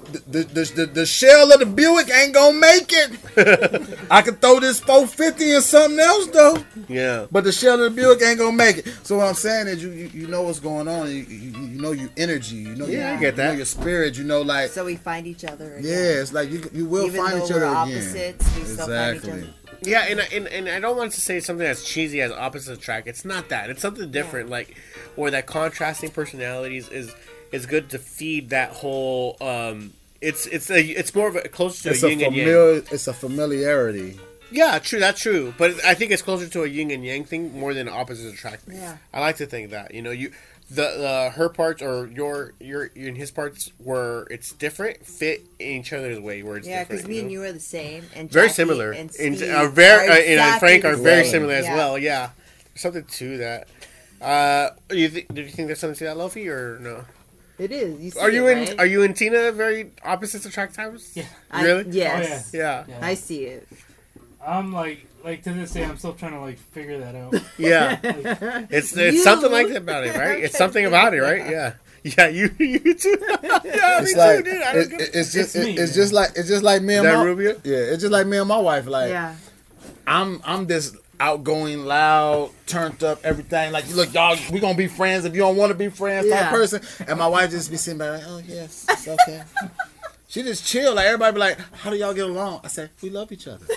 the, the, the, the shell of the Buick ain't gonna make it. I could throw this 450 in something else though. Yeah. But the shell of the Buick ain't gonna make it. So what I'm saying is, you you, you know what's going on. You, you, you know your energy. You know Yeah, your, I get you know that. your spirit. You know like So we find each other. Again. yeah, it's like you you will Even find each other opposites, again. we still find each exactly. other. Yeah, and, I- and and I don't want to say something as cheesy as opposite attract. It's not that. It's something different. Like, or that contrasting personalities is is good to feed that whole. um It's it's a it's more of a closer to It's a a yin and yang. familiar. It's a familiarity. Yeah, true. That's true. But I think it's closer to a yin and yang thing more than opposites attract. Yeah. I like to think that you know you the the her parts or your your and his parts where it's different fit in each other's way where it's Yeah, because me and you are the same, and very Jackie similar and and Steve uh, very are uh, and Frank are very same. similar as Yeah. well. Yeah, There's something to that. Uh, you think? Do you think there's something to that, Lofi, or no? It is. You see Are you it, in? right? Are you in Tina? Very opposites attract types. Yeah. I- Really? yes. Oh, yeah. Yeah. I see it. I'm like, like to this day, I'm still trying to like figure that out. Yeah. Like, It's it's You. something like that about it, right? It's something about it, right? Yeah. Yeah, you you too. yeah, It's me like too, dude. I it, don't get it- it's just It's it- me, it's just like it's just like me and that my Rubio? yeah. It's just like me and my wife. Like yeah. I'm I'm this outgoing, loud, turned up, everything. Like, look, y'all, we gonna be friends if you don't want to be friends type person. And my wife just be sitting back like, oh yes, it's okay. she just chill. Like everybody be like, how do y'all get along? I said, we love each other.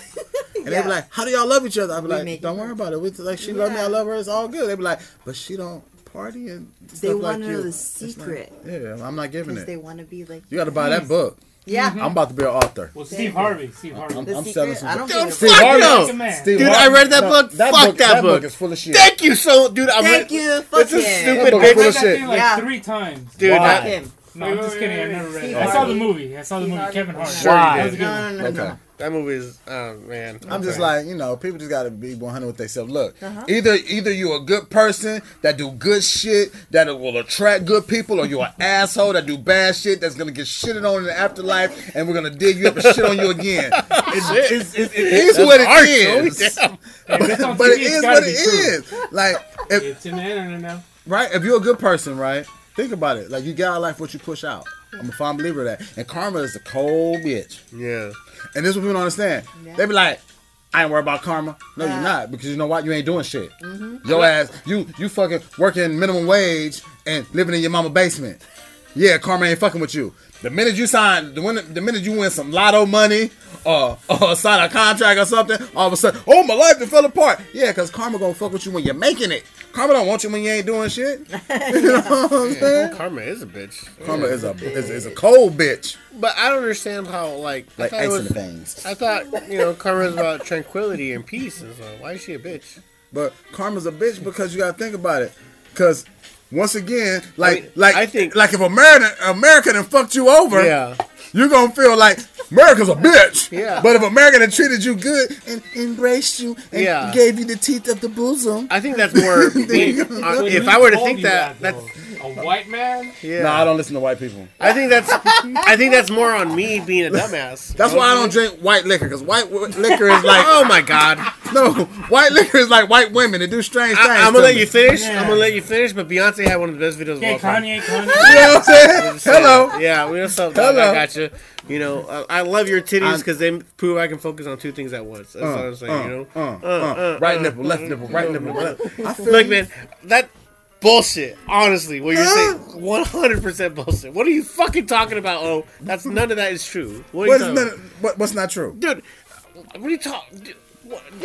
And they be like, how do y'all love each other? I be We like, don't worry about it. We, like she love me, I love her. It's all good. They be like, but she don't party and stuff They want to you. know the It's not- secret yeah, I'm not giving it. they want to be like. You got to buy that book. Yeah. Mm-hmm. I'm about to be an author. well, Steve. Harvey. Steve Harvey. I'm- The I'm selling some I don't Dude, Steve fuck Harvey. no. A man. Steve Dude, Harvey- I read that book. That Fuck book, that that book book. is full of shit. Thank you so, dude. I'm Thank re- you. Fuck It's a stupid That book I is full of shit. like Yeah. three times. Dude, Fuck that- him. No, I'm just kidding. I've never read Steve it. I saw the movie. I saw the movie. Harvey. Kevin Hart. Sure you That a good No, one. no, no, Okay. no. that movie is, oh man. I'm just like, you know, people just gotta be 100 with themselves. Look, Uh-huh. either either you a good person that do good shit that will attract good people, or you're an asshole that do bad shit that's gonna get shitted on in the afterlife, and we're gonna dig you up and shit on you again. It's, it's, it's, it is That's what it harsh, is. it's But TV, it's what be it true. is. Like, if, It's in the internet now. right? If you're a good person, right? Think about it. Like, you got out of life what you push out. I'm a firm believer of that. And karma is a cold bitch. Yeah. And this is what people don't understand. Yeah. They be like, I ain't worried about karma. No, Yeah. you're not. Because you know what? You ain't doing shit. Mm-hmm. Your ass, you you fucking working minimum wage and living in your mama basement. Yeah, karma ain't fucking with you. The minute you sign, the, win, the minute you win some lotto money or, or sign a contract or something, all of a sudden, oh, my life it fell apart. Yeah, because karma gonna fuck with you when you're making it. Karma don't want you when you ain't doing shit. you know what I'm saying? Karma is a bitch. Karma is a is, is a cold bitch. But I don't understand how, like, I Like thought it ice in was, the veins. I thought, you know, karma is about tranquility and peace. And so, why is she a bitch? But karma's a bitch because you gotta think about it. Cause once again, like mean, like I think- like if America America done fucked you over, Yeah. You're gonna feel like America's a bitch. Yeah. But if America had treated you good and embraced you and Yeah. gave you the teeth of the bosom. I think that's more. being, uh, if I were to think you that, that's A white man? yeah. No, I don't listen to white people. I think that's. I think that's more on me being a dumbass. That's why I don't drink white liquor, because white w- liquor is like Oh my god! no, white liquor is like white women. They do strange things. I, am gonna let me. you finish. Yeah. I'm gonna let you finish. But Beyonce had one of the best videos Okay, of all time. Kanye, Kanye. You know what I'm saying? Hello. Yeah, we know something. I got you. You know, uh, I love your titties because they prove I can focus on two things at once. That's what I'm saying. you know. Uh, uh, right nipple, left nipple, right nipple. Left. I feel Look, man, that bullshit. Honestly, what you're saying, 100 percent bullshit. What are you fucking talking about? Oh, that's none of that is true. What are you What's, talking not, about? what, what's not true? dude? What are you talking?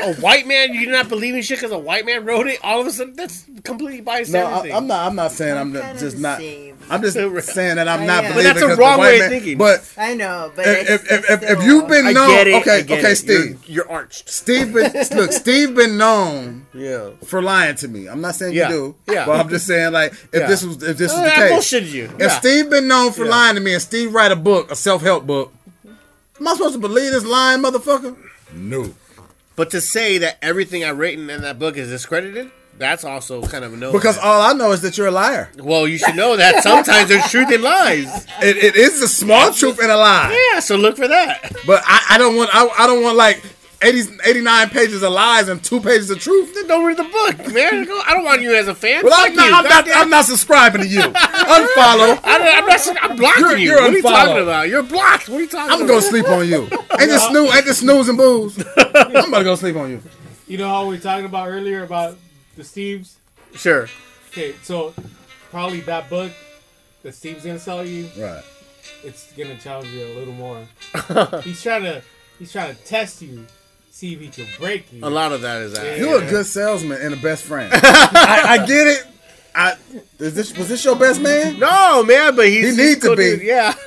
A white man? You do not believe in shit because a white man wrote it? All of a sudden, that's completely biased. No. I, I'm not. I'm not saying I'm, I'm just not. same. I'm just saying that I'm I not am. believing. But that's a 'cause the wrong white way of man- thinking. But I know, but if, if, if, if, if you've been I known, get it. okay, I get okay, it. Steve, You're, you're arched. Steve, been, look, Steve been known Yeah. for lying to me. I'm not saying Yeah, you do, yeah. but I'm just saying like if Yeah. this was if this oh, was Oh, the I case, bullshitted you. if Yeah. Steve been known for Yeah. lying to me and Steve write a book, a self help book, am I supposed to believe this lying motherfucker? No. But to say that everything I've written in that book is discredited, That's also kind of a no. Because all I know is that you're a liar. well, you should know that sometimes there's truth in lies. It, it is a small truth and a lie. Yeah, so look for that. But I, I don't want I, I don't want like 80, 89 pages of lies and two pages of truth. Then don't read the book, man. I don't want you as a fan. Well, I'm not. I'm, not, I'm not subscribing to you. Unfollow. I, I'm, not. I'm blocking You're- you. you're what are you talking about? You're blocked. What are you talking about? I'm gonna sleep on you. Ain't this snoo? Ain't this snooze and booze? I'm gonna go sleep on you. You know how we were talking about earlier about the Steves? Sure. Okay, so probably that book that Steve's gonna sell you, Right. it's gonna challenge you a little more. he's trying to he's trying to test you, see if he can break you. A lot of that is that. You're a good salesman and a best friend. I, I get it. I is this was this your best man? No, man, but he's He he's need to be. dude, Yeah.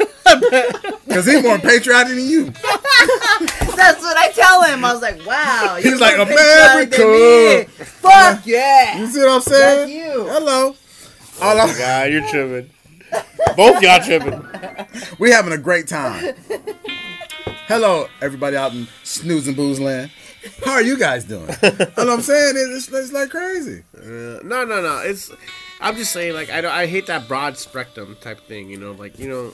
Because he's more patriotic than you. That's what I tell him. I was like, wow. He's like, more patriotic than "America." Fuck yeah. You see what I'm Fuck saying? you. Hello. Oh All I'm, God, you're tripping. Both y'all tripping. we having a great time. Hello, everybody out in snooze and booze land. How are you guys doing? what I'm saying is it's, it's like crazy. Uh, no, no, no. It's. I'm just saying, like, I don't. I hate that broad spectrum type thing. You know, like, you know,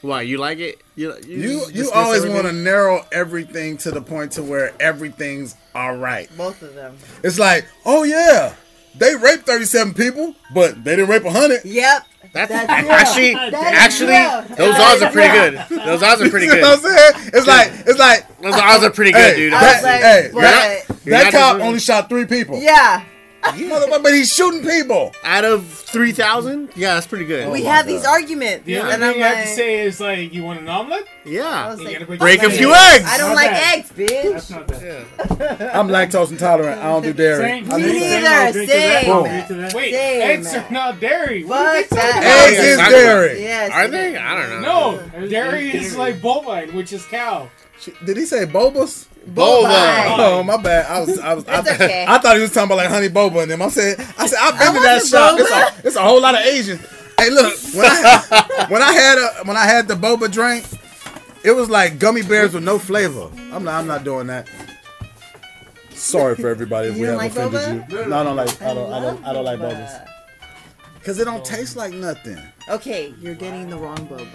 why you like it? You You just you always want to narrow everything to the point to where everything's all right. Both of them. It's like, oh yeah, they raped 37 people, but they didn't rape 100. Yep. That's, That's actually, That is actually, real. those That odds are pretty real. good. Those odds are pretty good. You know what I'm good. saying? It's like it's like Those odds are pretty good, Hey, dude. That- like, hey, but that- that cop only shot three people. yeah, Motherfucker, but he's shooting people. Out of three thousand, yeah, that's pretty good. we oh my have God. these arguments, the only and thing I'm you have like, to say is like, you want an omelet? I Yeah, was You like, gotta break break a few egg. eggs. I don't Not like bad. eggs, bitch. That's not bad. I'm lactose intolerant. I don't do dairy. Same. I Me need- Same. neither, I'll to that. same. I'll to that. Wait, Same. eggs are not dairy. What are Fuck they talking that. Eggs is dairy. Yes. Are they? I don't know. No, dairy is like bovine, which is cow. Did he say bobas? Boba. Oh, oh my bad. I was I was I, okay. I thought he was talking about like honey boba and them. I said I said I've been to that shop. It's a, it's a whole lot of Asians. Hey look, when I when I had a when I had the boba drink, it was like gummy bears with no flavor. I'm not I'm not doing that. Sorry for everybody if You we have like offended boba? you. No, I don't like I don't I love don't I don't like boba. bobas. Cause it don't taste like nothing. Okay, you're getting the wrong boba.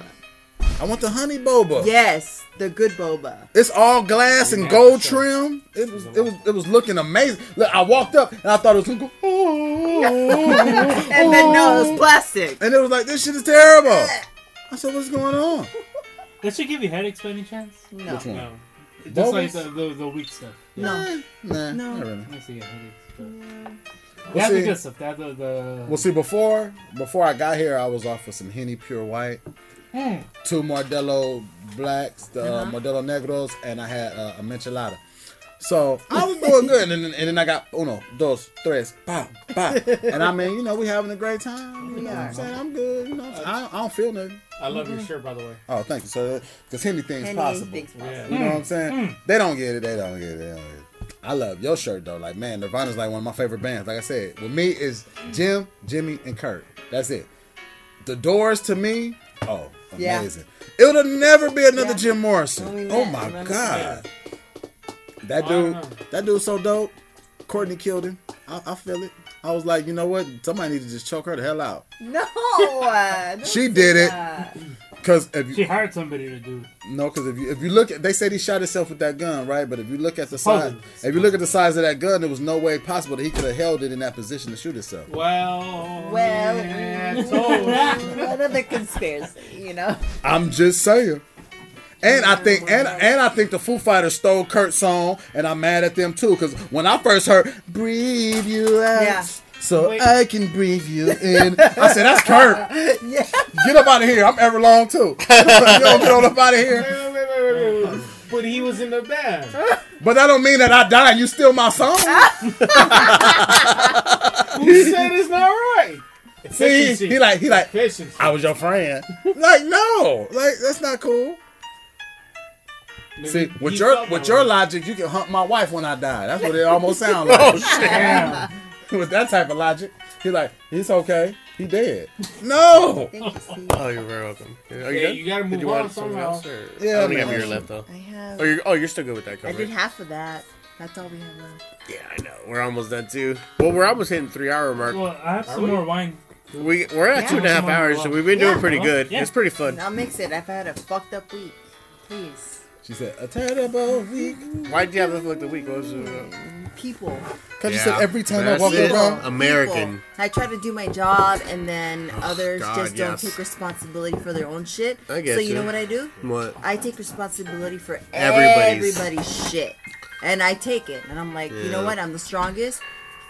I want the honey boba. Yes, the good boba. It's all glass and gold trim. It was it was it was looking amazing. Look, I walked up and I thought it was gonna go. And then oh. no, it was plastic. And it was like, this shit is terrible. I said, what's going on? That should give you headaches by any chance? No. Which one? No. Just like the, the, the weak stuff. No. Nah, No. not really. I used to get headaches. But... Mm. Well, They have the see- good stuff. They have the, the... Well, see, before before I got here, I was off of some Henny Pure White, Mm. two Modelo Blacks, the uh, Uh-huh. Modelo Negros, and I had uh, a Michelada. So I was doing good, and then, and then I got uno, dos, tres, pa, pa, and I mean, you know, we having a great time. You know what I'm saying? I'm good. You know, I, don't- I don't feel nothing. I love your shirt, by the way. Oh, thank you. So, because anything's Henny possible. possible. Yeah. You know what I'm saying? They don't get it. They don't get it. They don't get it. I love your shirt though. Like man, Nirvana's like one of my favorite bands. Like I said, with me is Jim, Jimmy, and Kurt. That's it. The Doors to me, oh, Yeah. amazing. It'll never be another Yeah. Jim Morrison. Oh my god, that dude, that dude's so dope. Courtney killed him. I, I feel it. I was like, you know what? Somebody need to just choke her the hell out. No. She did it. that. Cause if She you hired somebody to do. no, because if you if you look at they said he shot himself with that gun, right? But if you look at the size, Supposedly. if you look at the size of that gun, there was no way possible that he could have held it in that position to shoot himself. Well, Well, yeah, so- another conspiracy, you know. I'm just saying. And I think oh and and I think the Foo Fighters stole Kurt's song, and I'm mad at them too. Because when I first heard "Breathe You Out," Yeah. So Wait. I can breathe you in, I said that's Kurt. Yeah. Get up out of here. I'm Everlong too. you don't get on up out of here. Wait, wait. But he was in the band. But that don't mean that I died. You steal my song. Who said it's not right? See, Efficiency. he like he like Efficiency. I was your friend. like no, like that's not cool. Maybe See, with your with your way. logic, you can hunt my wife when I die. That's what it almost sounds like. oh Damn. with that type of logic, he like he's okay. He dead. No. Thank you, Steve. Oh, you're very welcome. Are you Yeah, good? you gotta Did move you on want something somehow. else? Or? Yeah, I only have man. beer left though. I have. Oh, you're oh you're still good with that I cover. did half of that. That's all we have left. Yeah, I know. we're almost done too. Well, we're almost hitting three hour mark. Well, I have some we? more wine. We we're at Yeah. two and a half hours, so we've been doing Yeah. pretty good. yeah. It's pretty fun. I'll mix it. I've had a fucked up week. Please. She said a terrible week. Why did you have to look like the week? What was it? uh, People. Cause you Yeah. said every time I walk it. around. American. People. I try to do my job, and then oh, others God, just don't yes. take responsibility for their own shit. I get so you you. know what I do? What? I take responsibility for Everybody's. everybody's, shit, and I take it. And I'm like, you know what? I'm the strongest.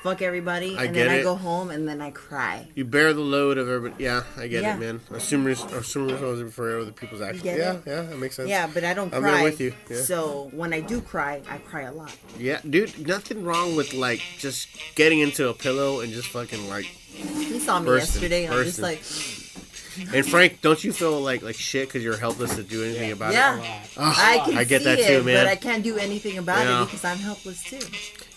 Fuck everybody, I and get then I it. go home and then I cry. You bear the load of everybody. Yeah, I get Yeah. it, man. Assume res- assume responsibility for other people's actions. get Yeah, it? yeah, that makes sense. Yeah, but I don't cry. I'm cry. there with you, yeah. So when I do cry, I cry a lot. Yeah, dude, nothing wrong with like just getting into a pillow and just fucking like. He saw me Bursting, yesterday, and I'm just like, And Frank, don't you feel like like shit because you're helpless to do anything about yeah. it? I can I get see that it, too, man. but I can't do anything about Yeah. it because I'm helpless too.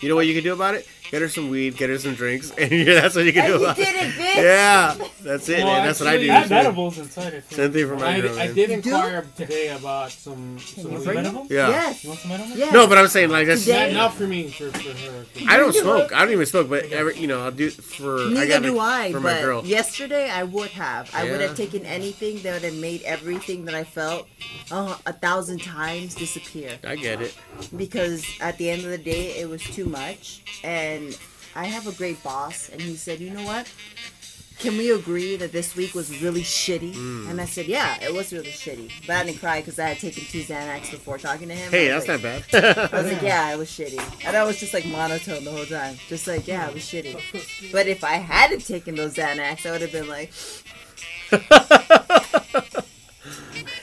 You know what you can do about it? Get her some weed, get her some drinks, and that's what you can And do you about did it. it, bitch. Yeah, that's it, man. That's what I do. I have edibles inside it. Same thing for my I, girl, I man. did do? inquire today about some. some weed. edibles? Yeah. Yes. You want some edibles? Yes. No, but I'm saying like that's. Today- Not, not for me, for, for her. I don't smoke. I don't even smoke, but every you know I'll do for. I Neither got do I, for my but girl. yesterday I would have. I would have taken anything that would have made everything that I felt uh, a thousand times disappear. I get it. Because at the end of the day, it was too much. And I have a great boss, and he said, you know what? Can we agree that this week was really shitty? Mm. And I said, yeah, it was really shitty. But I didn't cry because I had taken two Xanax before talking to him. Hey, that's like, not bad. I was like, yeah, it was shitty. And I was just like monotone the whole time. Just like, yeah, it was shitty. But if I hadn't taken those Xanax, I would have been like.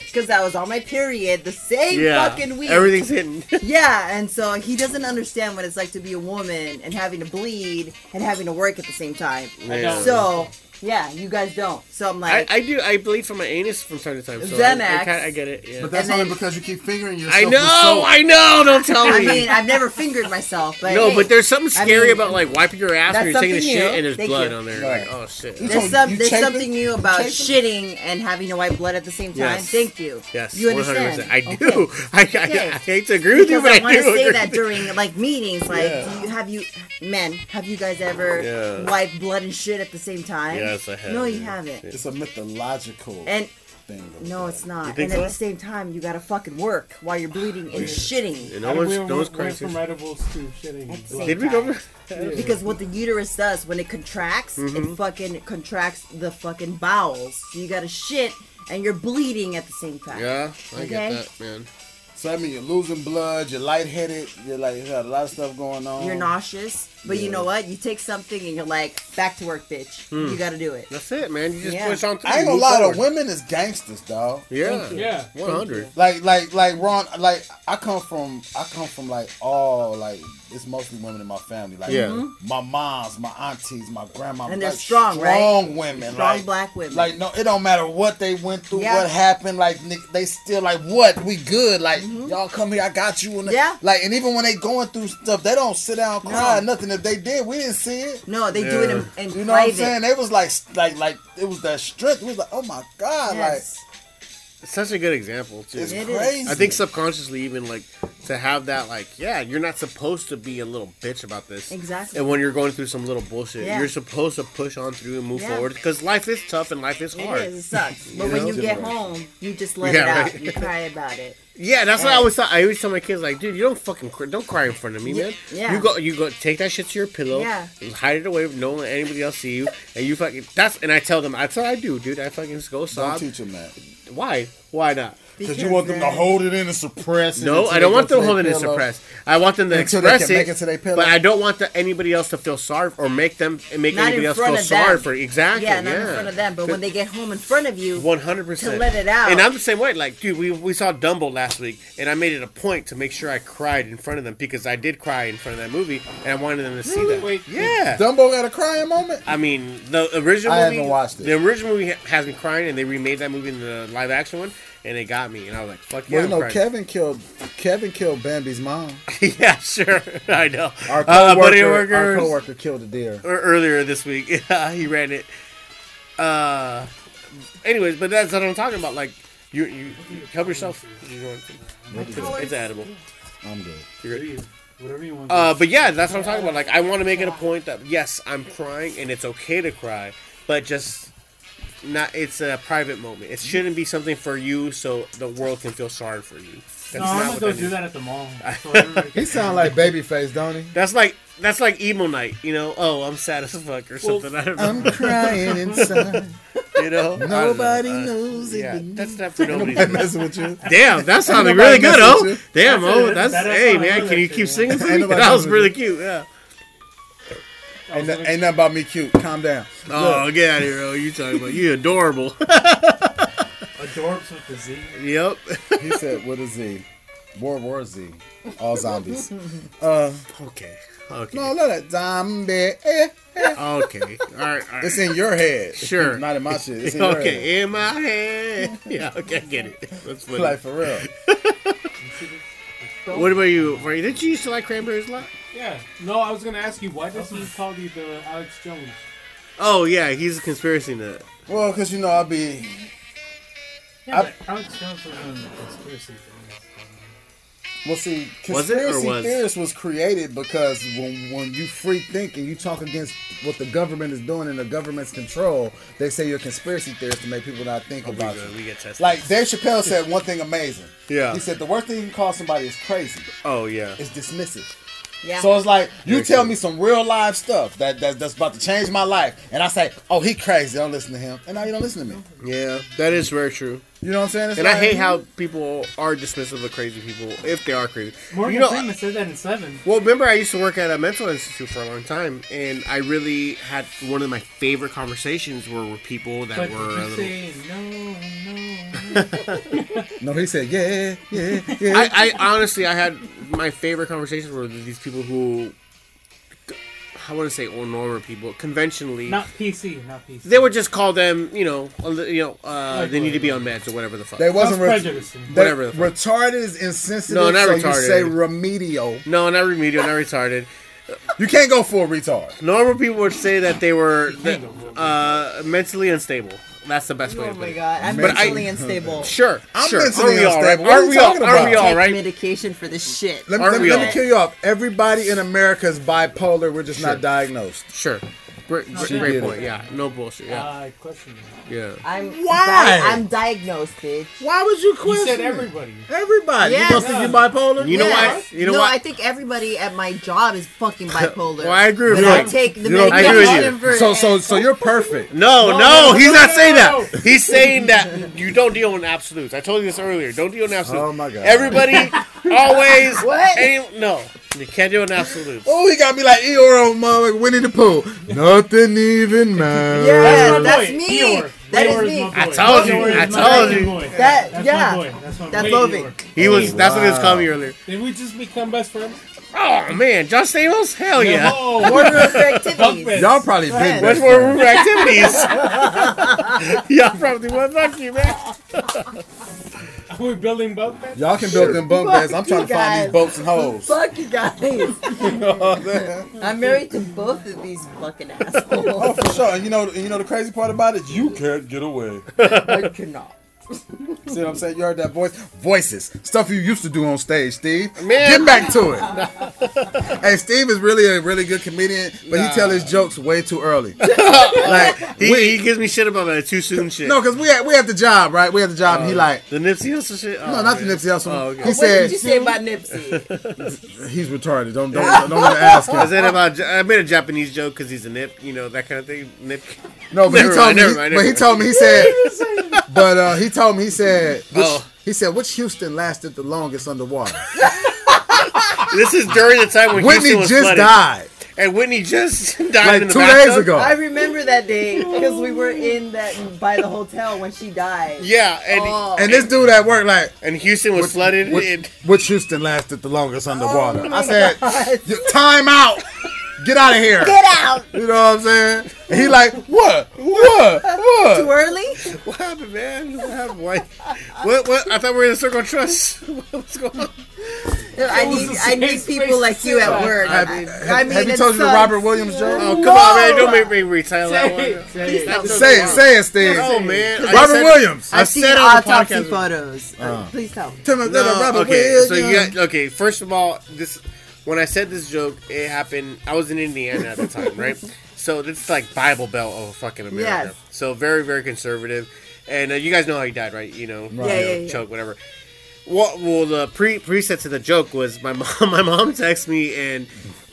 Because I was on my period the same yeah, fucking week. everything's hitting. Yeah, and so he doesn't understand what it's like to be a woman and having to bleed and having to work at the same time. Yeah. So, yeah, you guys don't. So I'm like, I do. I bleed from my anus from time to time. So I, I, kinda- I get it. Yeah. But that's And then- only because you keep fingering yourself. I with know. soap. I know. Don't tell me. I mean, I've never fingered myself, but no, hey, but there's something I scary mean, about like wiping your ass when you're taking a something shit new. and there's Thank blood you. on there. Right. Like, oh shit. You There's, told- some, you there's chafing? something new about Chafing? shitting and having to wipe blood at the same time. Yes. Thank you. Yes, you understand. 100%. I Okay. do. I, I, Okay. I hate to agree with you, Because but I I, want do. to say agree that with you. during like meetings, like, Yeah. do you have you men have you guys ever Yeah. wiped blood and shit at the same time? Yes, I have. No, you haven't. It's a mythological And thing. no, it's not. think And at the same time, you gotta fucking work while you're bleeding and shitting. And How no did one's, we no one's crazy. from edibles to shitting. At the same Did we go? time. Because what the uterus does when it contracts, Mm-hmm. it fucking contracts the fucking bowels. So you gotta shit and you're bleeding at the same time. Yeah, I Okay. get that, man. So I mean, you're losing blood. You're lightheaded. You're like you got a lot of stuff going on. You're nauseous, but you know what? You take something and you're like, back to work, bitch. Hmm. You gotta do it. That's it, man. You just Yeah. push on through. I ain't move gonna lie. forward. The women is gangsters, dog. Yeah, Thank you. Yeah. one hundred. Like, like, like Ron. Like, I come from, I come from like all like it's mostly women in my family. Like, Yeah. my moms, my aunties, my grandma. And they're like, strong, right? Strong women. Strong like, black women. Like, no, it don't matter what they went through, Yeah. what happened. Like, Nick, they still like, what? We good? Like, y'all come here, I got you. And Mm-hmm. Yeah. Like, and even when they going through stuff, they don't sit down, and cry, No. nothing. If they did, we didn't see it. no, they do it in, in You know what I'm saying? It was like, like, like it was that strength. It was like, oh my god, Yes. It's such a good example too. it's It is. crazy. I think subconsciously, even like to have that, like, yeah, you're not supposed to be a little bitch about this. Exactly. And when you're going through some little bullshit, Yeah. you're supposed to push on through and move Yeah. forward because life is tough and life is hard. is. It sucks. But You when know? you get home, you just let Yeah, it out. right. You cry about it. Yeah, that's what I always thought. I always tell my kids, like, dude, you don't fucking cry, don't cry in front of me, Yeah, man. yeah. You go, you go, take that shit to your pillow, Yeah. hide it away, don't let anybody else see you, and you fucking. That's and I tell them that's what I do, dude. I fucking just go sob. don't teach them that Why? Why not? Because you want them to hold it in and suppress. it No, I don't want them to holding their it and suppress. I want them to Until they express can it, make it to their pillow. but I don't want the, anybody else to feel sorry or make them make Not anybody in else front feel of sorry them. for. Exactly. Yeah, not in front of them. But when they get home in front of you, One hundred percent to let it out. and I'm the same way. Like, dude, we we saw Dumbo last week, and I made it a point to make sure I cried in front of them because I did cry in front of that movie, and I wanted them to see that. Wait, yeah. Dumbo got a crying moment. I mean, the original I movie. haven't watched it. The original movie has me crying, and they remade that movie in the live action one, and it got me, and I was like, "Fuck yeah!" well, you know, crying. Kevin killed Kevin killed Bambi's mom. yeah, sure, I know. Our Uh, coworker, buddy our workers- coworker killed a deer. or earlier this week. Yeah, he ran it. Uh, anyways, but that's what I'm talking about. Like, you, you help yourself. You want to- It's, it's edible. I'm good. You're good. Whatever you want. Uh, but yeah, that's what I'm talking about. Like, I want to make it a point that yes, I'm crying and it's okay to cry, but just not. It's a private moment. It shouldn't be something for you, so the world can feel sorry for you. That's no, I'm gonna go do that at the mall. So He can- sound like Babyface, don't he? That's like that's like emo night. You know? Oh, I'm sad as fuck or something. I don't know. I'm crying inside. you know? I don't know. Nobody Uh, knows it. Yeah, that's not for nobody. Nobody messing with you. Damn, that sounded really good, oh. Damn, That's oh, that's That- that's hey man, can you keep singing? for me? That was really cute. Yeah. Ain't, no- ain't nothing about me cute. Calm down. Oh, get out of here, oh. You talking about you adorable? Adorbs with the Z. yep. He said, "What is Z? World War Z. All zombies." Uh, Okay. Okay. no, let it zombie. Eh. Okay. All right. All right. It's in your head. Sure. Not in my shit. It's in your head. okay, in my head. Yeah, okay, I get it. That's funny. Like for real. what about you? Ray? Did you used to like cranberries a lot? Yeah. No, I was gonna ask you why does he call you the Alex Jones? Oh yeah, he's a conspiracy nut. Well, because you know I'll be. Yeah, I- but Alex Jones was on the conspiracy thing. Well, see, Was conspiracy was- theorist was created because when when you free think and you talk against what the government is doing and the government's control, they say you're a conspiracy theorist to make people not think Oh, about good. you. we get tested. Like Dave Chappelle said one thing amazing. Yeah. He said the worst thing you can call somebody is crazy. oh yeah. Is dismissive. Yeah. So it's like you Very tell true. me some real live stuff that, that that's about to change my life, and I say, "Oh, he crazy. Don't listen to him," and now you don't listen to me. Yeah, that is very true. You know what I'm saying? It's And I like- hate how people are dismissive of crazy people if they are crazy. Morgan you know, Freeman said that in Seven. Well, remember I used to work at a mental institute for a long time, and I really had one of my favorite conversations were with people that But were a you little. say no, no. No, he said, "Yeah, yeah, yeah." I, I honestly, I had my favorite conversations were with these people who, I wouldn't say, or normal people, conventionally, not PC, not PC. they would just call them, you know, you know, uh, Like they need to be on meds or whatever the fuck. they wasn't re- prejudicing. they- Whatever the fuck. retarded is insensitive. No, not so retarded. You say remedial. no, not remedial, not retarded. You can't go full retard. Normal people would say that they were can't go for it. uh, mentally unstable. That's the best way. Oh to put my it. god, I'm But I- mentally unstable. Sure, I'm sure. mentally Aren't we all, right? unstable. What are Aren't you we all? talking Aren't we all right? all Take right? medication for this shit. Let me, Aren't let, we me- let me kill you off. Everybody in America is bipolar. We're just not diagnosed. Sure. Great, She great did point. it. Yeah, no bullshit. Yeah, I question you. yeah. I'm Why? Di- I'm diagnosed, bitch. Why would you You question? said everybody. Everybody. Yeah. You don't think you're bipolar? You know Yeah. what? You know no, what? I think everybody at my job is fucking bipolar. Well, I agree with you. I take the You don't- I agree with you. So, so, so you're perfect. No, no, No, no, he's not saying that. He's saying that you don't deal in absolutes. I told you this earlier. Don't deal in absolutes. Oh my God. Everybody always. What? Any, no, you can't deal in absolutes. Oh, he got me like Eeyore oh, on mother Winnie the Pooh. Nothing even matters. Yeah, my that's boy. me. Eeyore. That is Eeyore me. my boy. I told you, Eeyore I told you. That- That's yeah. my boy. That's my That's boy. Lovick. He was. That's what he was calling me earlier. Did we just become best friends? Oh man, John Stamos. Hell yeah. No. Order of activities. Y'all probably Go been. Much more friends. room activities. Y'all probably well, fuck you, man. Are we building bunk beds? Y'all can build them bunk beds. I'm trying to find these boats and holes. Fuck you guys. You know I'm married to both of these fucking oh, assholes. Oh, assholes. for sure. And you know, and you know the crazy part about it? You can't get away. I cannot. See what I'm saying? You heard that voice? Voices. Stuff you used to do on stage, Steve. Man. Get back to it. hey, Steve is really a really good comedian, but he tell his jokes way too early. like, He, we, he gives me shit about that too soon shit. no, because we had, we had the job, right? We had the job, and he like, the Nipsey Hussle shit. no, not the Nipsey Hussle. Oh, okay. He What said did you say about Nipsey? he's retarded. Don't don't don't even ask I him. said about I made a Japanese joke because he's a nip, you know that kind of thing. Nip. No, but he told mind, me. never mind, but he told me. He said. but uh, he told me. He said. Which, Oh. He said, "Which Houston lasted the longest underwater?" This is during the time when Whitney Houston was just flooded, died and Whitney just died like in two the days ago. I remember that day because we were in that by the hotel when she died. Yeah, and Oh. And this dude at work, like, and Houston was flooded. which, and- which Houston lasted the longest oh underwater? Oh I said, God. "Time out! Get out of here!" Get out! You know what I'm saying? And he like, "What? What? What? Too early? what happened, man? What happened? Why? What? What? I thought we were in the circle of trust. What's going on? I need I need people like you at work. Have, I, have, I mean, have you it told you the. Robert Williams joke? Oh, come No! on, man! Don't make me retell that one. it, say it. That Say it, was say it, Steve. Oh man, Robert said- Williams. I I've seen the autopsy photos. Uh, please tell. Tell me No, Robert okay, so you got okay. First of all, this when I said this joke, it happened. I was in Indiana at the time, right? So it's like Bible Belt of fucking America. Yes. So very, very conservative. And uh, you guys know how he died, right? You know, Right. you know, yeah, yeah. choke, whatever. Well, well, the pre preset to the joke was my mom. My mom texted me, and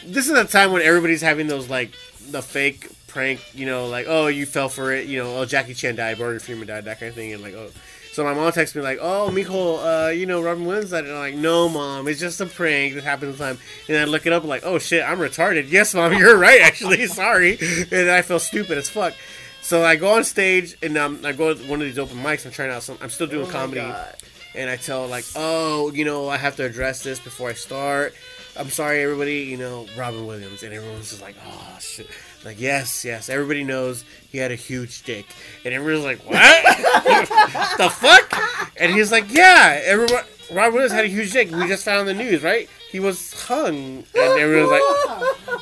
this is a time when everybody's having those like the fake prank, you know, like oh you fell for it, you know, oh Jackie Chan died, Morgan Freeman died, that kind of thing, and like oh. So my mom texts me like, "Oh, mijo, uh, you know Robin Williams died," and I'm like, "No, mom, it's just a prank that happens all the time." And I look it up, like, "Oh shit, I'm retarded." Yes, mom, you're right. Actually, sorry, and I feel stupid as fuck. So I go on stage and um, I go to one of these open mics. I'm trying out some. I'm still doing Oh comedy God. and I tell like, oh, you know, I have to address this before I start. I'm sorry, everybody. You know, Robin Williams, and everyone's just like, oh shit. Like yes, yes. Everybody knows he had a huge dick, and everyone's like, what? the fuck? And he's like, yeah. Everyone, Robin Williams had a huge dick. We just found the news, right? He was hung, and everyone's like,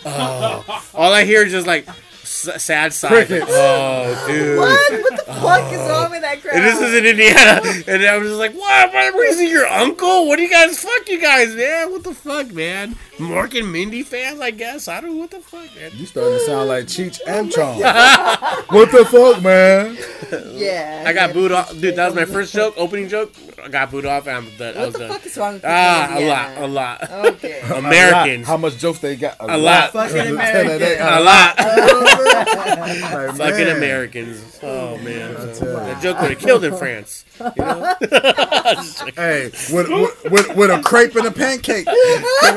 oh. All I hear is just like s- sad sighs. Like, Crickets. oh, dude. What? What the fuck is wrong oh. with that crowd? And this is in Indiana. And I was just like, what? What? What is he, your uncle? What do you guys, fuck you guys, man? What the fuck, man? Mork and Mindy fans, I guess. I don't know what the fuck, man. You starting to sound like Cheech and Chong. what the fuck, man? yeah. I got booed off. Dude, that was my first joke, opening joke. I got booed off and I'm done. I What was the done. fuck is wrong with people Ah, in a Indiana? lot, a lot. Okay. Americans. How much jokes they got? A lot. Fucking Americans. A lot. Like, Fucking man. Americans. Oh, man. That joke would have killed in France. You know? Hey, with, with, with, with a crepe and a pancake, a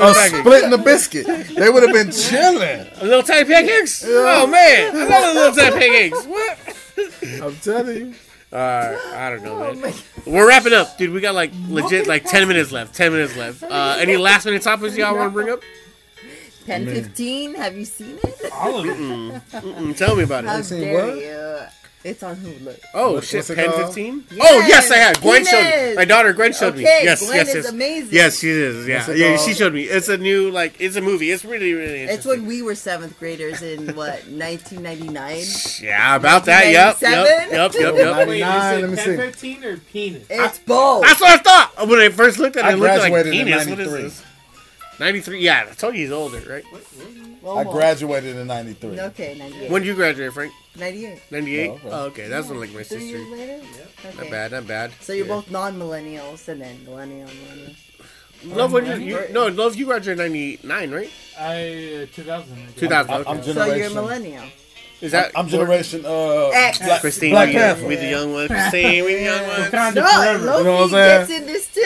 pancake. the biscuit, they would have been chilling. A Little tiny pancakes? Oh, man. I love the little tiny pancakes. What? I'm telling you. Uh, I don't know, man. We're wrapping up, dude. We got like legit like ten minutes left. Ten minutes left. Uh, any last minute topics y'all want to bring up? 10, 15, have you seen it? All of it. Mm, tell me about How it. seen dare what? you? It's on Hulu. Oh What- shit, what's it Pen called? fifteen. Yes, Oh yes, I have. Gwen showed me. My daughter Gwen showed me. Yes, Gwen yes, is yes. amazing. Yes, she is. Yeah, yeah. She showed me. It's a new like. It's a movie. It's really really interesting. It's when we were seventh graders in what 1999. yeah, about that. Yep, yep, yep, yep, yep. Wait, Nine, is let me it see. 10, 15 or penis? It's both. That's what I thought when I first looked at it. I it looked like graduated in penis. What is 93. this? Ninety three. Yeah, I told you he's older, right? I Almost. graduated in '93. Okay, 98. When did you graduate, Frank? 98. Ninety eight. Oh, okay. Oh, okay. That's when like my Three years sister. later? Not Okay. bad. Not bad. So you're Yeah. both non-millennials and then millennial, millennial. Love when you, you no love you graduated ninety nine right? I, uh, 2000. I guess. 2000. I'm, okay. I'm So you're a millennial. Is that I'm generation. Uh, X. Black, Christine? Black we, Panther. we the young ones. Christine, we the young ones. Wakanda No, forever. Loki You know what I'm gets saying? in this too.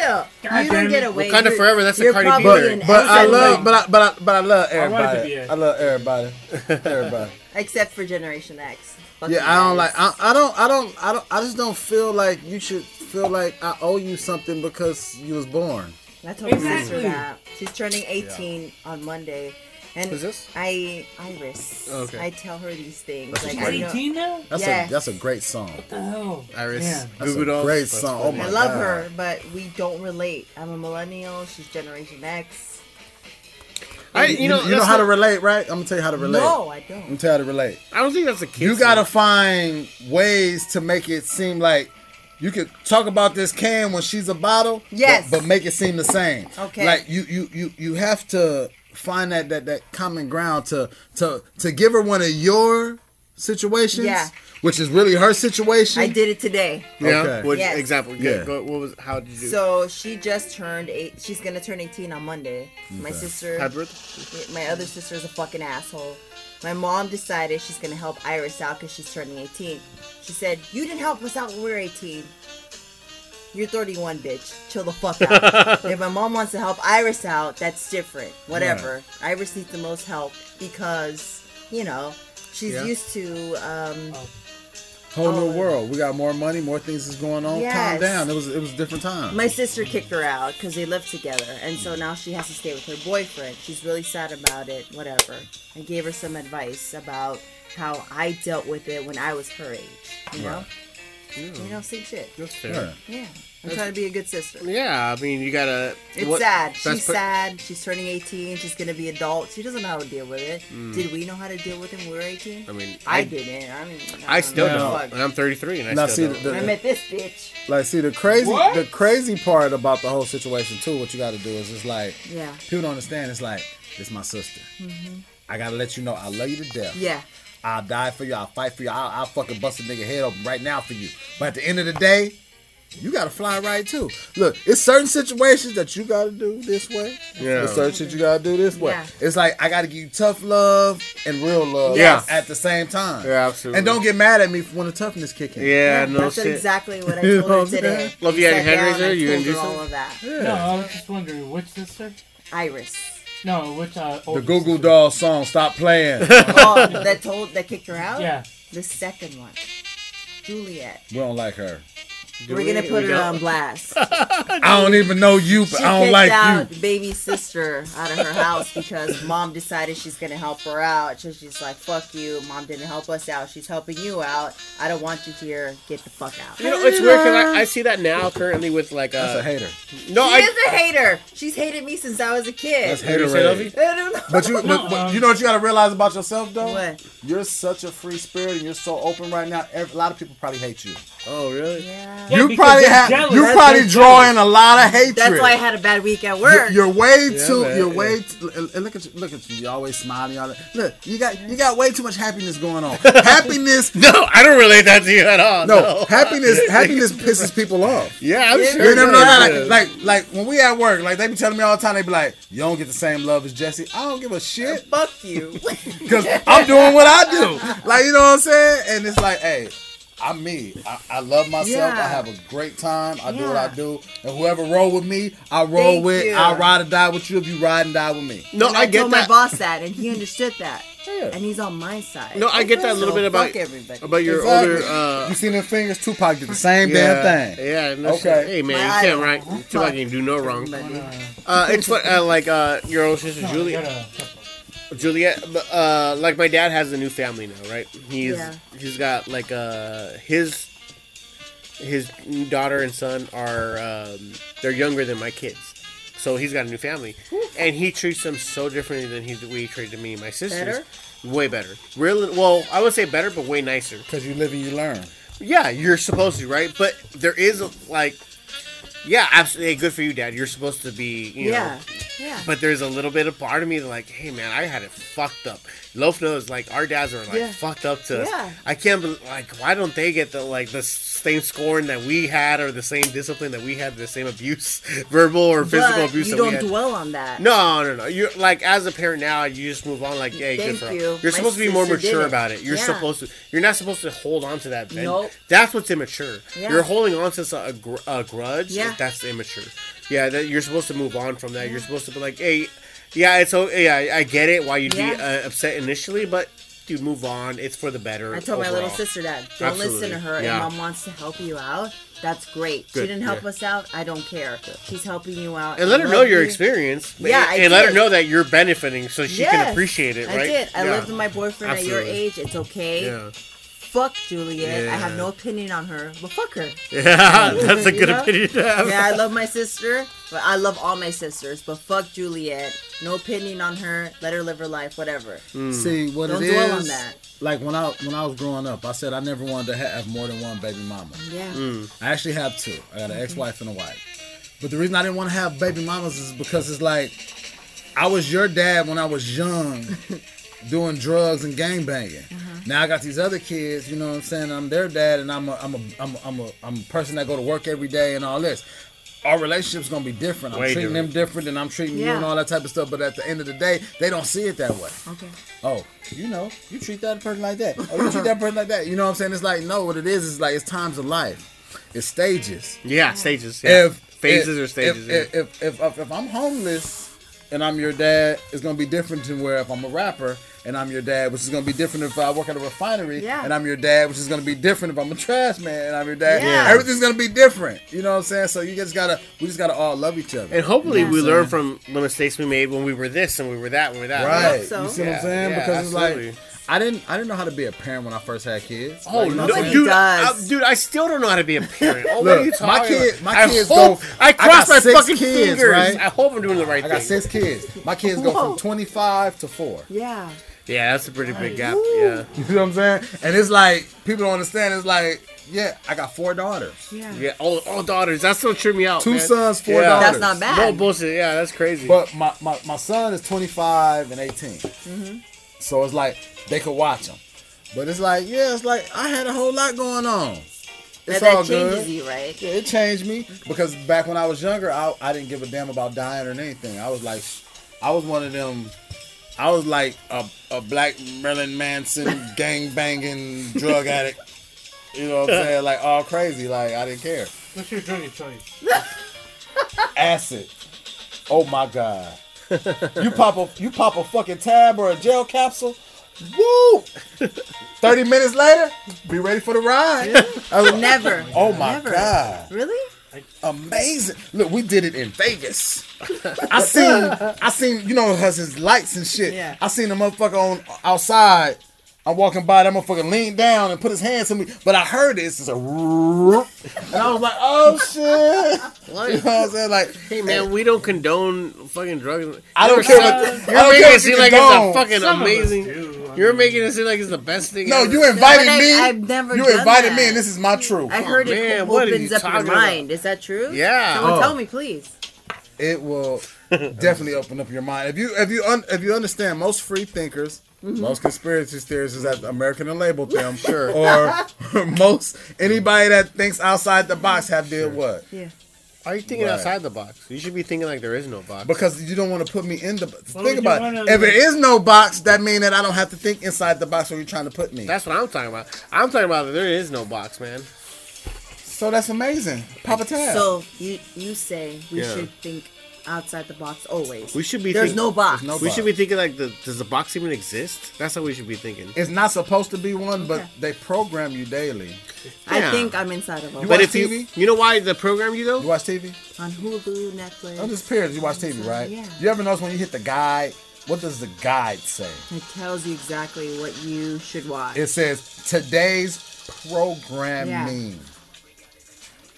you don't get away. Wakanda You're- forever, that's a you're Cardi B probably lyric. an But but I love but I but I, but I love I wanted to be everybody. a- I love everybody. Everybody. except for Generation X. Fuck Yeah, I don't like. I, I don't. I don't. I don't. I just don't feel like you should feel like I owe you something because you was born. I told my sister Exactly. that. She's turning 18 on Monday. And Who's this? I, Iris. Okay. I tell her these things. That's like, She's I, know, 18 now? That's Yeah. a that's a great song. What the hell? Iris. Yeah. That's Goo a great song. funny. Oh my I love God. her, but we don't relate. I'm a millennial. She's Generation X. I, You, you know, you know that's how to relate, right? I'm gonna tell you how to relate. No, I I'm don't. gonna tell you how to relate. I don't think that's a kid. You gotta find ways to make it seem like you could talk about this can when she's a bottle. Yes. But, but make it seem the same. Okay. Like you you you you have to find that that that common ground to to to give her one of your situations. Yeah. Which is really her situation. I did it today. Yeah. Okay. What Yes. example? Yeah. Yeah. Go, what was? How did you do? So she just turned eight. She's gonna turn 18 on Monday. My sister, Happy birthday. my other sister is a fucking asshole. My mom decided she's gonna help Iris out because she's turning 18. She said, "You didn't help us out when we were 18. You're 31, bitch. Chill the fuck out." if my mom wants to help Iris out, that's different. Whatever. Iris needs the most help because you know she's Yeah. used to. Um, Whole new Oh. world. We got more money, more things is going on. Calm down. It was it was a different time. My sister kicked her out because they lived together, and so now she has to stay with her boyfriend. She's really sad about it. Whatever. I gave her some advice about how I dealt with it when I was her age. You know, you know, same shit. That's fair. Yeah. Yeah. I'm trying to be a good sister. Yeah, I mean, you gotta. It's what- sad. best She's part- sad. She's turning 18. She's gonna be an adult. She doesn't know how to deal with it. Mm. Did we know how to deal with it when we were 18? I mean, I, I, didn't. I mean, I still don't. Fuck. And I'm 33, and I Now, still see, don't. the- I met this bitch. Like, see, the crazy, What? the crazy part about the whole situation too. What you got to do is, it's like Yeah. people don't understand. It's like it's my sister. I gotta let you know I love you to death. Mm-hmm. Yeah. I'll die for you. I'll fight for you. I'll, I'll fucking bust a nigga head open right now for you. But at the end of the day, you gotta fly right too. Look, it's certain situations that you gotta do this way. Yeah. It's certain shit you gotta do this way. Yeah. It's like I gotta give you tough love and real love Yes. at the same time. Yeah, absolutely. And don't get mad at me when the toughness kick in. Yeah, no That's shit. exactly what I You told know her what I'm today. saying? Love you had sat your hand down, You told gonna do her all something? of that. Yeah. No, I was just wondering which sister. Iris. No, which uh. The older Google sister? Doll song, stop playing. oh, that told that kicked her out. Yeah. The second one, Juliet. we don't like her. Do We're we- gonna put we her don't? on blast. I don't even know you, but She I don't kicked like out you. baby sister out of her house because mom decided she's gonna help her out. So she's like, "Fuck you, mom didn't help us out. She's helping you out. I don't want you here. Get the fuck out." You know, it's weird because I, I see that now currently with like That's a uh, hater. no, She I is a hater. She's hated me since I was a kid. That's What do haterade. I don't know. But you, but, but you know what you got to realize about yourself though. What? You're such a free spirit and you're so open right now. Every, a lot of people probably hate you. Oh really? Yeah. Yeah, you because probably have. You They're- probably they're drawing a lot of hatred. That's why I had a bad week at You're, work. you're way Yeah, too. man, you're yeah. way. Too, and look at you. Look at you. You always smiling. All that. Look, you got you got way too much happiness going on. happiness. No, I don't relate that to you at all. No, No, happiness. Happiness pisses people off. Yeah, I'm Yeah. sure. You never know that. Like, like, like when we at work, like they be telling me all the time. They be like, "You don't get the same love as Jesse." I don't give a shit Fuck you. because I'm doing what I do. Like, you know what I'm saying? And it's like, hey. I'm me. I, I love myself. Yeah. I have a great time. I do what I do. And whoever roll with me, I roll Thank with. you. I'll ride or die with you if you ride and die with me. no, and I, I, get told that. my boss that, and he understood that, Yeah. and he's on my side. No, I get that a little So bit about fuck everybody. about your Exactly. older. Uh, you see them fingers? Tupac did the same yeah, damn thing. Yeah. No Okay. shit. Hey man, My you can't idol. right. Too bad you can do no wrong. Uh, it's what uh, like uh, your old sister No, I Juliet. gotta- Juliet, but, uh, like my dad has a new family now, right? He's Yeah. he's got like uh his his daughter and son are um, they're younger than my kids, so he's got a new family, and he treats them so differently than he the way he treated me and my sisters. Better? Way better. Really? Well, I would say better, but way nicer. Because you live and you learn. Yeah, you're supposed to, right? But there is like, yeah, absolutely. Hey, good for you, Dad. You're supposed to be, you know. Yeah. But there's a little bit of part of me like, hey man, I had it fucked up. Loaf knows like our dads are like Yeah. fucked up to. Yeah. I can't bel like why don't they get the like the same scoring that we had or the same discipline that we had, the same abuse, verbal or physical but abuse you that don't had. dwell on that. No, no, no. You're like as a parent now, you just move on. Like, hey, good Thank for her. you. You're My supposed to be more mature about it. You're Yeah. supposed to. You're not supposed to hold on to that. Ben. Nope. That's what's immature. Yeah. You're holding on to a, gr- a grudge. Yeah. That's immature. Yeah, that you're supposed to move on from that. You're supposed to be like, hey, yeah, it's okay. Yeah, I get it. Why you'd be uh, upset initially, but dude, move on. It's for the better. I told my little sister that. Don't listen to her. Yeah. If mom wants to help you out, that's great. Good, She didn't help yeah. us out. I don't care. She's helping you out. And let her know your you. experience. Yeah, I and let her know that you're benefiting, so she can appreciate it. right? I did. I Yeah. lived with my boyfriend at your age. It's okay. Yeah. Fuck Juliet. I have no opinion on her, but fuck her. Yeah, that's a good know? opinion to have. Yeah, I love my sister, but I love all my sisters. But fuck Juliet. No opinion on her. Let her live her life. Whatever. Mm. See what Don't it dwell on that. Like when I when I was growing up, I said I never wanted to have more than one baby mama. Yeah. Mm. I actually have two. I got an ex-wife and a wife. But the reason I didn't want to have baby mamas is because it's like I was your dad when I was young, doing drugs and gang banging. Mm-hmm. Now I got these other kids. You know what I'm saying? I'm their dad, and I'm a I'm a I'm a, I'm a, I'm a person that go to work every day and all this. Our relationship's gonna be different. I'm Way treating different. them different, and I'm treating you and all that type of stuff. But at the end of the day, they don't see it that way. Okay. Oh, you know, you treat that person like that. Oh, you treat that person like that. You know what I'm saying? It's like no, what it is is like it's times of life. It's stages. Yeah, stages. Yeah. If phases if, or stages. If, if, if, if, if I'm homeless and I'm your dad, it's gonna be different than where if I'm a rapper and I'm your dad, which is gonna be different if I work at a refinery Yeah. and I'm your dad, which is gonna be different if I'm a trash man and I'm your dad. Yeah. Everything's gonna be different. You know what I'm saying? So you just gotta we just gotta all love each other. and hopefully Yeah. we learn from the mistakes we made when we were this and we were that and we were that. Right. so. You see what I'm saying? yeah, because it's like absolutely. I didn't I didn't know how to be a parent when I first had kids. Oh Like, you no, what I'm saying? dude! does. I, dude, I still don't know how to be a parent. Oh, what are you Look, talking my kid, about? my I kids hope, go. I cross got my six fucking kids, fingers. right? I hope I'm doing the right thing. I got thing. six kids. My kids go from 25 to four. Yeah. Yeah, that's a pretty big gap. Yeah, You know what I'm saying? And it's like people don't understand. It's like, yeah, I got four daughters, Yeah. yeah. All, all daughters. That still tripped me out. two man. sons, four Yeah. daughters. That's not bad. No bullshit. Yeah, that's crazy. But my, my, my son is 25 and 18. Mm-hmm. So it's like they could watch them. But it's like, yeah, it's like I had a whole lot going on. It's that, all that changes good. you, right? Yeah, it changed me because back when I was younger, I, I didn't give a damn about dying or anything. I was like, I was one of them. I was like a, a black Marilyn Manson gang banging drug addict. You know what I'm saying? Like all crazy. Like I didn't care. What's your drug of choice? Acid. Oh my god. You pop a you pop a fucking tab or a gel capsule. Woo! Thirty minutes later, be ready for the ride. I was- oh, Never. Oh my Never. god. Really? amazing. Look, we did it in Vegas. I seen, I seen, you know, has his lights and shit. Yeah. I seen the motherfucker on outside. I'm walking by, that motherfucker leaned down and put his hands to me, but I heard it. It's just a, and I was like, oh shit. You know what I'm saying? Like, hey man, we don't condone fucking drugs. I don't care so- what- You're I don't making care it seem like condone. it's a fucking Some of us amazing. do, I You're making it seem like it's the best thing. no, ever. you invited but I- me. I've never You done invited that. me, and this is my truth. I heard it man, what are opens up your talking about? mind. Is that true? Yeah. Someone Oh. tell me, please. it will definitely open up your mind. If you if you un, if you understand most free thinkers, Mm-hmm. most conspiracy theorists is that American and labeled them, sure. Or most anybody that thinks outside the box have did what? Yeah. Are you thinking Right. outside the box? You should be thinking like there is no box. Because you don't want to put me in the. would think about it. If like- there is no box, that means that I don't have to think inside the box where you're trying to put me. That's what I'm talking about. I'm talking about that there is no box, man. so that's amazing. Papa Tab. So you you say we Yeah. should think outside the box always. We should be. There's think- no box. There's no We box. should be thinking like, the, does the box even exist? That's how we should be thinking. it's not supposed to be one, but Okay. they program you daily. I Yeah. think I'm inside of a You But watch if you, TV? you know why the program you though? You though? watch TV? on Hulu, Netflix. I'm just curious. You watch TV, right? Yeah. You ever notice when you hit the guide? What does the guide say? It tells you exactly what you should watch. It says today's programming.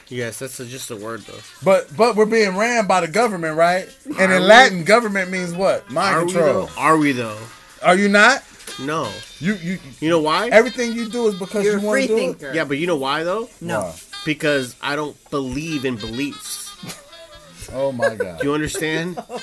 Yes, that's a, just a word though. But but we're being ran by the government, right? And Are in we? Latin, government means what? Mind Are control. though? Are we though? Are you not? No. You you You know why? everything you do is because You're you a want free to do thinker. it. Yeah, but you know why though? no. Why? Because I don't believe in beliefs. Oh my god. Do you understand?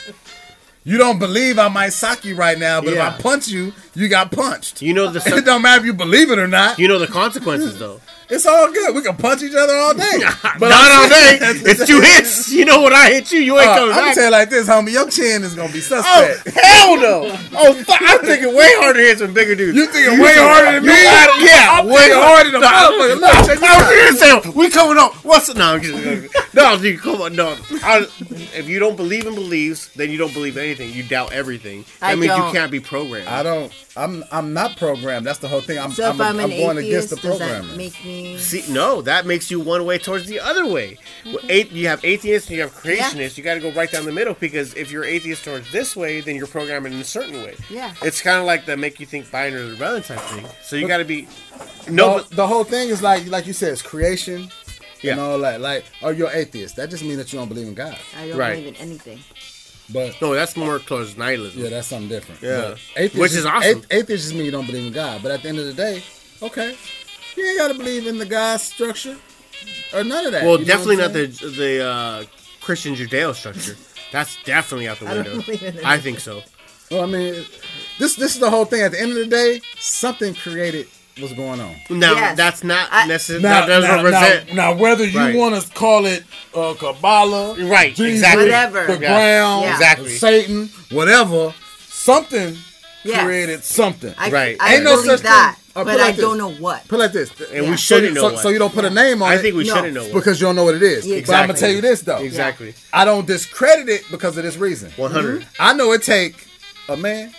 You don't believe I might sock you right now, but Yeah. if I punch you, you got punched. You know the It don't matter if you believe it or not. you know the consequences though. It's all good. We can punch each other all day. But Not I'm all day. It's two hits. You know when I hit you, you ain't Uh, coming I'm gonna back. tell you like this, homie. Your chin is gonna be suspect. Oh suspect. hell no! Oh, fuck, I'm thinking way harder hits than bigger dudes. You thinking way harder than You me? got- yeah, I'm way thinking harder than a No, motherfucker. Look, check this I was out. gonna we coming up. What's the, no? I'm just, no, dude, come on, no. I, if you don't believe in beliefs, then you don't believe anything. You doubt everything. That I means don't. you can't be programmed. I don't. I'm. I'm not programmed. That's the whole thing. I'm. So I'm, if I'm, I'm going atheist, against the does that programming. make me? See, no, that makes you one way towards the other way. Mm-hmm. Well, Eight, you have atheists and you have creationists. You got to go right down the middle because if you're atheist towards this way, then you're programming in a certain way. Yeah. It's kind of like the make you think binary rebellion type thing. So you got to be No, no, but, the whole thing is like, like you said, it's creation. Yeah. You know, like, like, oh, you're atheist. That just means that you don't believe in God. I don't Right. believe in anything. But no, that's more towards nihilism. yeah, that's something different. Yeah. But Which is awesome. athe- Atheist just means you don't believe in God. But at the end of the day, okay, you ain't got to believe in the God structure or none of that. Well, You know definitely not the the uh, Christian Judeo structure. That's definitely out the I don't window. believe in I think so. Well, I mean, this this is the whole thing. At the end of the day, something created what's going on. Now Yes. that's not I- necessarily Now, that doesn't now, represent. now, now, whether you Right. want to call it uh, Kabbalah, Right, Jesus, exactly. Whatever. the Yeah. ground, Yeah. Exactly. Satan, whatever, something Yes. created something. I, Right. I Ain't no believe such that, thing- uh, but put I this. don't know what. Put it like this, and Yeah. we shouldn't you, know so, so you don't put a name on it. I think we No. shouldn't know what. because you don't know what it is. Yeah, But I'm gonna tell you this though, exactly. I don't discredit it because of this reason. 100. I know it take a man,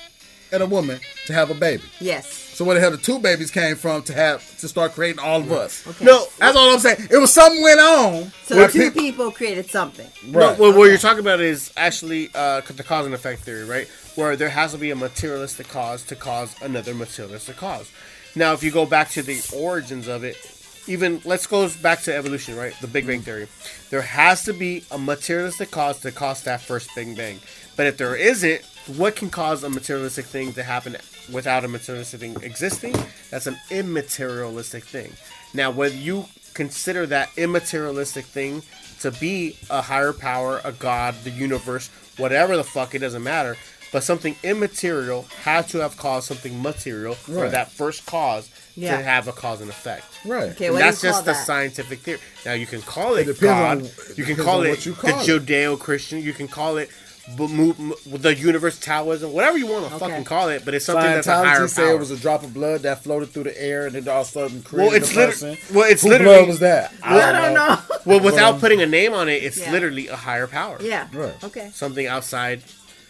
and a woman to have a baby. Yes. So where the hell the two babies came from to have to start creating all of us? Okay. No, That's all I'm saying. It was something went on. So where two peop- people created something. No, Right. what, what you're talking about is actually uh, the cause and effect theory, right? Where there has to be a materialistic cause to cause another materialistic cause. Now, if you go back to the origins of it, even let's go back to evolution, right? The Big Bang theory. There has to be a materialistic cause to cause that first Big Bang. But if there isn't, what can cause a materialistic thing to happen without a materialistic thing existing? That's an immaterialistic thing. Now, whether you consider that immaterialistic thing to be a higher power, a god, the universe, whatever the fuck, it doesn't matter. But something immaterial had to have caused something material for that first cause Yeah. to have a cause and effect. Right. Okay, And what do you that's call just the that? scientific theory. Now you can call it, It God. on- you can call it what you the call it. Judeo-Christian. You can call it bu- mu- mu- the universe Taoism, whatever you want to Okay. fucking call it. But it's something that's a higher Scientology said power. it was a drop of blood that floated through the air and then all of a sudden created well, it's a literally person. well, it's Who literally blood was that? I don't know. well without putting a name on it. It's Yeah. literally a higher power. yeah. Right. Okay. something outside.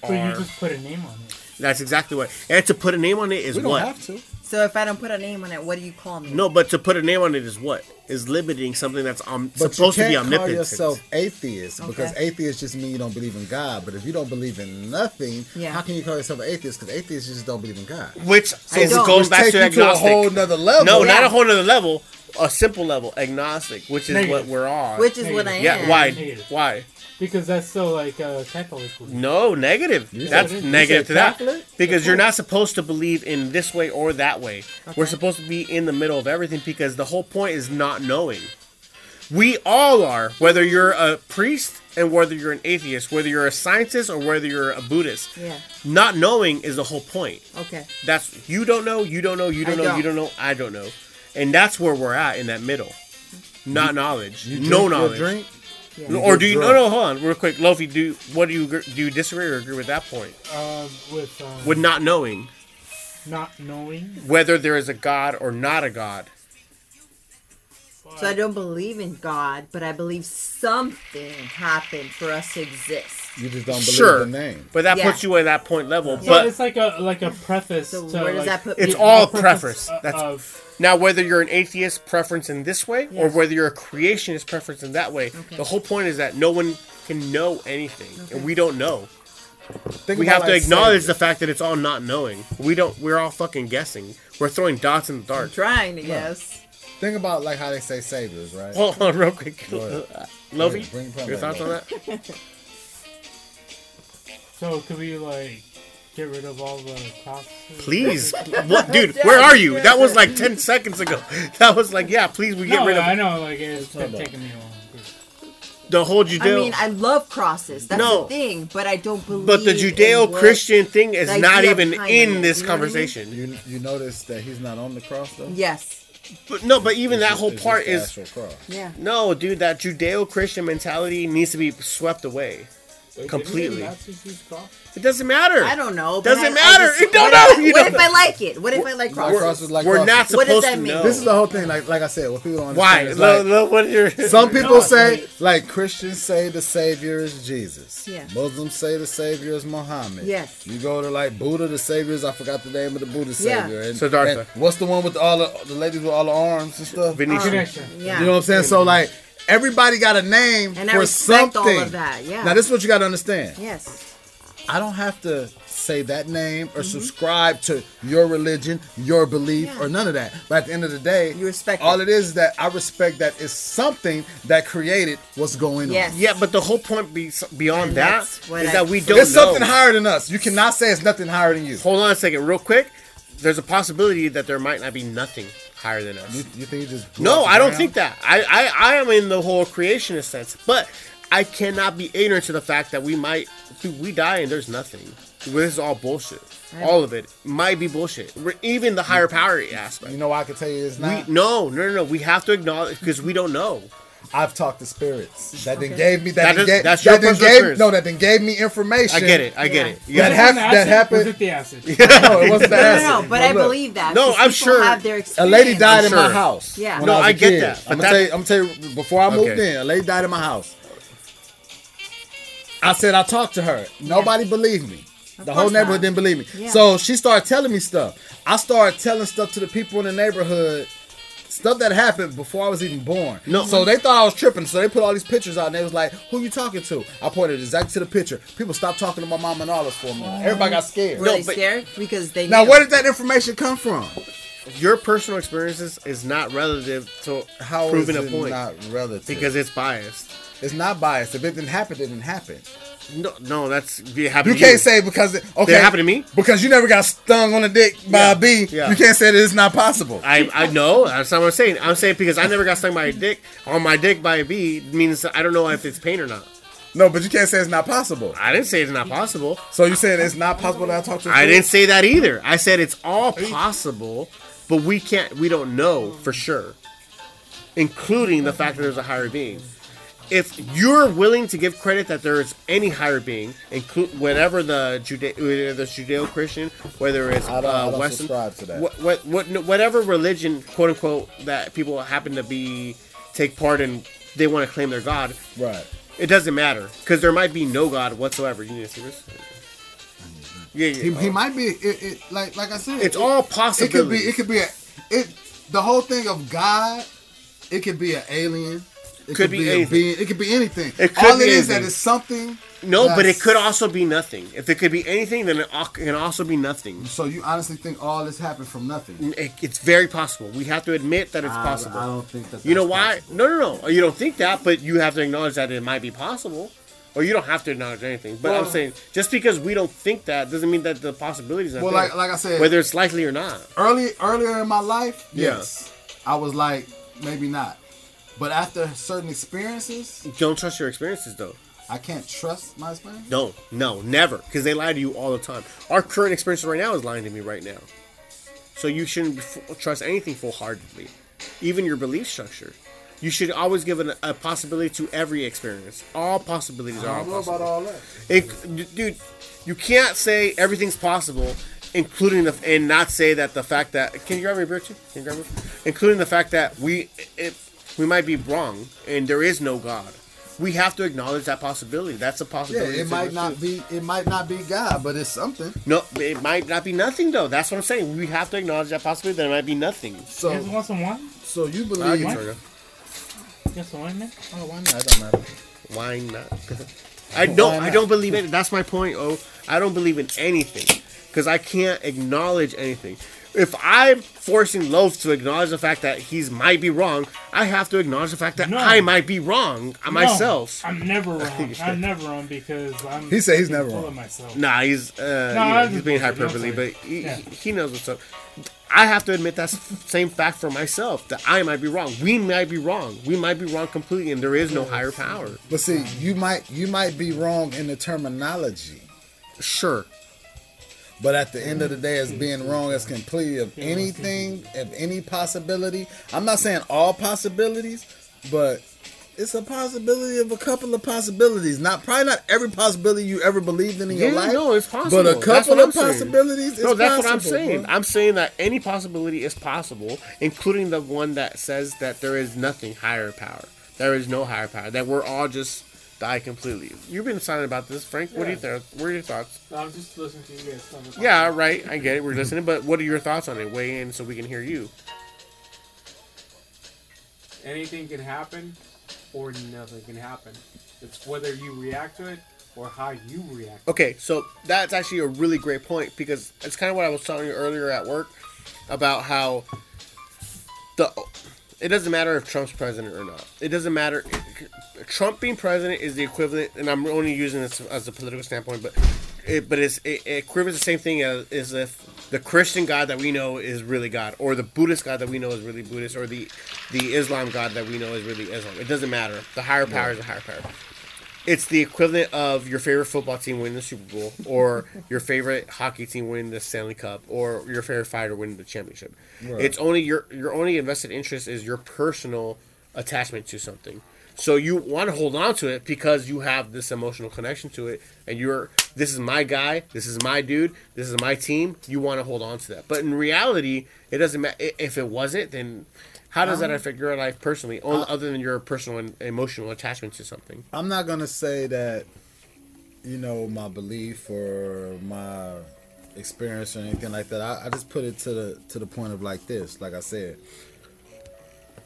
So you just put a name on it. that's exactly what. And to put a name on it is We don't what. have to. So if I don't put a name on it, what do you call me? No, but to put a name on it is what is limiting something that's um, But supposed you to be can't call yourself atheist because Okay. atheist just mean you don't believe in God. But if you don't believe in nothing, Yeah. how can you call yourself an atheist? Because atheists just don't believe in God. Which I is don't. goes Which back take to you to a whole nother level. No, not a whole nother level. A simple level, agnostic, which is Negative. what we're on. Which is what I am. yeah, why? Negative. Why? Because that's still like uh, Catholic belief. No, negative. You That's said- negative said to that. Catholic? Because you're not supposed to believe in this way or that way. We're supposed to be in the middle of everything because the whole point is not knowing. We all are, whether you're a priest and whether you're an atheist, whether you're a scientist or whether you're a Buddhist. Yeah. Not knowing is the whole point. Okay. That's you don't know, you don't know, you don't I know, don't. you don't know, I don't know. And that's where we're at in that middle. Not knowledge. You no drink your knowledge. Drink? Yeah. Or do you no drunk. no hold on real quick, Lofi, do what do you do you disagree or agree with that point? Uh, with um, With not knowing not knowing. whether there is a God or not a God. So I don't believe in God, but I believe something happened for us to exist. You just don't believe Sure. the name. But that Yeah. puts you at that point level. So But it's like a like a preface. So to, where does like, that put it's me? all preface. preference. uh, That's of now whether you're an atheist preference in this way or whether you're a creationist preference in that way. Okay. The whole point is that no one can know anything, Okay. and we don't know. Think we have to like acknowledge the fact that it's all not knowing. We don't. We're all fucking guessing. We're throwing dots in the dark. trying to guess. Think about like how they say saviors, right? Hold on, real quick. Go. Lovey, Bring- bring your thoughts on that? so could we like get rid of all the crosses? Please, what, dude? Where are you? That was like ten seconds ago. That was like, yeah, please, we get no, rid of I know, like it's been Hold taking me a while. the whole Judeo. I mean, I love crosses. That's No. the thing, but I don't believe. but the in Judeo-Christian thing is the not idea even behind in it, this you know what I mean? conversation. You you notice that he's not on the cross though. Yes. But no, but even It's that just- whole it's part just the is actual cross. Yeah. no, dude. That Judeo-Christian mentality needs to be swept away. Wait, Completely. didn't Nazis use crosses? It doesn't matter. I don't know. but Doesn't I- I matter. just- You don't what if- know. You what don't if I like it? What if I like Like crosses? crosses, like We're not crosses. What does supposed that to mean? know. This is the whole thing. Like like I said, what people don't Why? understand is Lo- like, lo- what are- Some people No, say, like- like Christians say, the Savior is Jesus. Yeah. Muslims say the Savior is Muhammad. Yes. You go to like Buddha, the Savior is I forgot the name of the Buddha Yeah. Savior. And, Siddhartha. and what's the one with all the, the ladies with all the arms and stuff? Venetian. Ganesha. Uh, yeah. You know what I'm saying? So like everybody got a name And I for respect something. all of that, yeah. Now this is what you got to understand. Yes. I don't have to say that name or subscribe to your religion, your belief, Mm-hmm. Yeah. or none of that. But at the end of the day, You respect all it. it is is that I respect that it's something that created what's going Yes. on. Yeah, but the whole point be, beyond And that's I- that we don't It's know. something higher than us. You cannot say it's nothing higher than you. Hold on a second, real quick. There's a possibility that there might not be nothing higher than us. You, you think you just blew No, I don't ground? think that. I, I, I am in the whole creationist sense, but I cannot be ignorant to the fact that we might, dude, we die and there's nothing. This is all bullshit. All of it might be bullshit. We're- Even the higher power aspect. You know why I can tell you it's We, not? no, no, no, no. We have to acknowledge because we don't know. I've talked to spirits that then Okay. gave me that, That gave, that's your that then gave experience. no that then gave me information. I get it. I get Yeah. it. You That gotta- hap- Was it that acid? happened- Was it the acid? no, it wasn't the No, no, acid. no, but I look, believe that. No, I'm people sure Have their experience. A lady died in my house. Yeah. No, was a I get kid. that, I'm gonna tell you. I'm gonna tell you. Before I moved Okay. in, a lady died in my house. I said I talked to her. Nobody believed me. The whole neighborhood not. didn't believe me. Yeah. So she started telling me stuff. I started telling stuff to the people in the neighborhood. Stuff that happened before I was even born. No. So they thought I was tripping. So they put all these pictures out and they was like, Who you talking to? I pointed exactly to the picture. People stopped talking to my mom and all this for a minute. Everybody got scared. Were No, they but- scared? Because they Now knew. where did that information come from? Your personal experiences is not relative to how proving a point not relative? because it's biased. it's not biased. If it didn't happen, it didn't happen. No, no, that's it happened You can't say because it okay it happen to me? because you never got stung on the dick by Yeah, a bee. yeah. You can't say that it's not possible. I I know that's not what I'm saying. I'm saying because I never got stung by a dick on my dick by a bee means I don't know if it's pain or not. No, but you can't say it's not possible. I didn't say it's not possible. So you saying it's not possible that I talk to? a I didn't say that either. I said it's all possible, but we can't. We don't know for sure, including the fact that there's a higher being. If you're willing to give credit that there is any higher being, include whatever the whether the Judeo-Christian, whether it's I don't, I uh, don't Western, subscribe to that. what, what, what, whatever religion, quote unquote, that people happen to be take part in, they want to claim their God. Right. It doesn't matter because there might be no God whatsoever. You need to see this. Yeah, yeah. He, he oh. might be. It, it like like I said. It's it, all possible. It could be. It could be a. It. The whole thing of God. It could be an alien. It Could be a anything. being. It could be anything. It could All be it is anything. is something. No, but it could also be nothing. If it could be anything, then it can also be nothing. So you honestly think all this happened from nothing? It- It's very possible. We have to admit that it's I- possible. I, don't think that. you know why? possible. No, no, no. You don't think that, but you have to acknowledge that it might be possible. Or you don't have to acknowledge anything. But I'm saying just because we don't think that doesn't mean that the possibilities are Well, there. like like I said, whether it's likely or not. early earlier in my life, Yeah. yes, I was like maybe not. But after certain experiences, Don't trust your experiences though. I can't trust my experience. No, no, never. Because they lie to you all the time. Our current experience right now is lying to me right now. So you shouldn't trust anything full heartedly, even your belief structure. You should always give an, a possibility to every experience. All possibilities are I don't know possible. about all that. It, dude, you can't say everything's possible, including the and not say that the fact that can you grab me a beer too? Can you grab me? Including the fact that we it, we might be wrong and there is no God. We have to acknowledge that possibility. That's a possibility. Yeah, possibility. it might not too. be. It might not be God, but it's something. No, it might not be nothing though. That's what I'm saying. We have to acknowledge that possibility. That it might be nothing. You guys So, want some wine? so you I believe? Can what? turn it. You got some wine, man? Oh, why not? It don't matter. Why not? I don't. Why I don't believe it. That's my point. Oh, I don't believe in anything because I can't acknowledge anything. If I'm forcing Loaf to acknowledge the fact that he's might be wrong, I have to acknowledge the fact that No. I might be wrong No, myself. I'm never wrong. I'm never wrong because I'm. He said he's never full wrong. of myself. Nah, he's uh, No, you know, I'm he's just being bullshit. Hyperbole, but he, Yeah. he knows what's up. I have to admit that same fact for myself that I might be wrong. We might be wrong. We might be wrong completely, and there is no higher power. But see, you might you might be wrong in the terminology, Sure, but at the end of the day, as being wrong as completely of anything, of any possibility. I'm not saying all possibilities, but it's a possibility of a couple of possibilities. Not probably not every possibility you ever believed in in your Yeah, life. no, it's possible. But a That's couple what of I'm saying. possibilities. No, is that's what I'm saying. bro. I'm saying that any possibility is possible, including the one that says that there is nothing higher power. There is no higher power. That we're all just die completely. You've been silent about this, Frank. What do you think? What are your thoughts? I'm just listening to you guys talk about Yeah, right. I get it. We're listening, but what are your thoughts on it? Weigh in so we can hear you. anything can happen or nothing can happen. It's whether you react to it or how you react. Okay, so that's actually a really great point because it's kind of what I was telling you earlier at work about how the it doesn't matter if Trump's president or not. It doesn't matter. Trump being president is the equivalent, and I'm only using this as a political standpoint, but it, but it's it, it equivalent the same thing as, as if the Christian God that we know is really God, or the Buddhist God that we know is really Buddhist, or the the Islam God that we know is really Islam. It doesn't matter. The higher power is a higher power it's the equivalent of your favorite football team winning the Super Bowl, or your favorite hockey team winning the Stanley Cup, or your favorite fighter winning the championship. It's only your your only invested interest is your personal attachment to something. So you want to hold on to it because you have this emotional connection to it, and you're this is my guy, this is my dude, this is my team. You want to hold on to that, but in reality, it doesn't matter if it wasn't. Then how does that affect your life personally, only, other than your personal and emotional attachment to something? I'm not gonna say that you know, my belief or my experience or anything like that. I, I just put it to the to the point of like this. Like I said,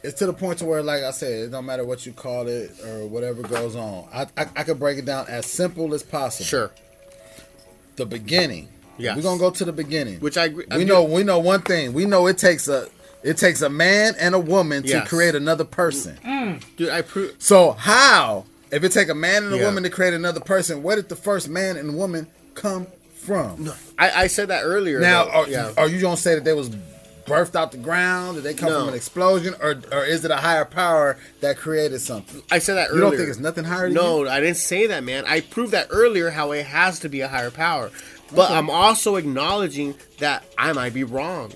it's to the point to where, like I said, it don't matter what you call it or whatever goes on. I I, I could break it down as simple as possible. Sure. The beginning. Yeah. We're gonna go to the beginning. Which I agree. we know we know one thing. We know it takes a it takes a man and a woman to create another person. Mm. Mm. dude. I prove. So how, if it take a man and a Yeah. woman to create another person, where did the first man and woman come from? I, I said that earlier. Now, though. are, yeah. are you gonna say that they was birthed out the ground? Did they come No. from an explosion, or or is it a higher power that created something? I said that earlier. You don't think it's nothing higher than No, I didn't say that, man. I proved that earlier how it has to be a higher power. But I'm also acknowledging that I might be wrong.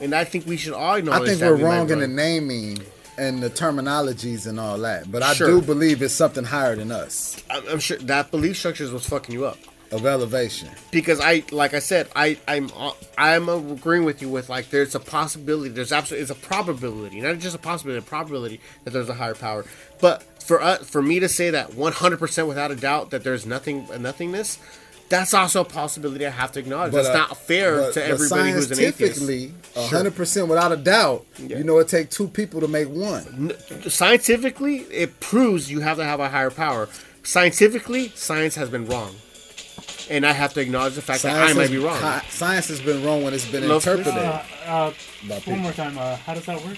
And I think we should all I think we're we wrong in the naming and the terminologies and all that. But I Sure. do believe it's something higher than us I'm, I'm sure that belief structure is what's fucking you up. Of elevation. Because I, like I said, I, I'm, I'm agreeing with you with like there's a possibility, there's absolutely, it's a probability, not just a possibility, a probability that there's a higher power. But for us, for me to say that 100% without a doubt that there's nothing, nothingness, that's also a possibility I have to acknowledge. That's uh, not fair but- to but everybody who's an atheist. Scientifically, hundred percent without a doubt, Yeah. you know it takes two people to make one. Scientifically, it proves you have to have a higher power. Scientifically, science has been wrong. And I have to acknowledge the fact that I Science might be wrong. hi- Science has been wrong when it's been Love interpreted. Uh, uh, one people. more time. Uh, how does that work?